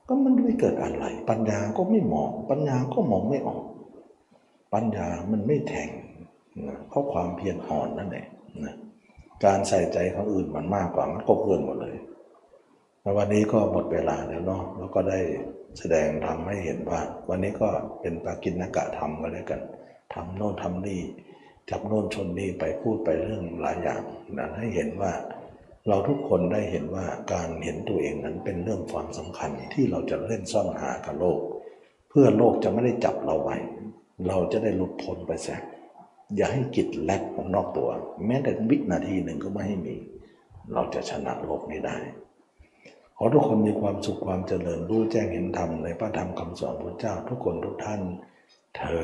ก็มันไม่เกิดอะไร ปัญญาก็ไม่มอง ปัญญาก็มองไม่ออก ปัญญามันไม่แทงนะเพราะความเพียรอ่อนนั่นเองนะการใส่ใจของอื่นมันมากกว่ามันก็เกินหมดเลย แล้ววันนี้ก็หมดเวลาแล้วเนาะแล้วก็ได้แสดงทำให้เห็นว่า วันนี้ก็เป็นปากินนกะธรรมก็แล้วกันทำโน่นทำนี่จับโน่นชนนี่ไปพูดไปเรื่องหลายอย่างนั้นให้เห็นว่า เราทุกคนได้เห็นว่าการเห็นตัวเองนั้นเป็นเรื่องความสำคัญที่เราจะเล่นซ่อนหากับโลก เพื่อโลกจะไม่ได้จับเราไว้เราจะได้หลุดพ้นไปแสกอย่าให้จิตแลกออกนอกตัว แม้แต่วินาทีหนึ่งก็ไม่ให้มี เราจะชนะโลกนี้ได้ ขอทุกคนมีความสุขความเจริญรู้แจ้งเห็นธรรมในพระธรรมคำสอนพระเจ้าทุกคนทุกท่านเทอ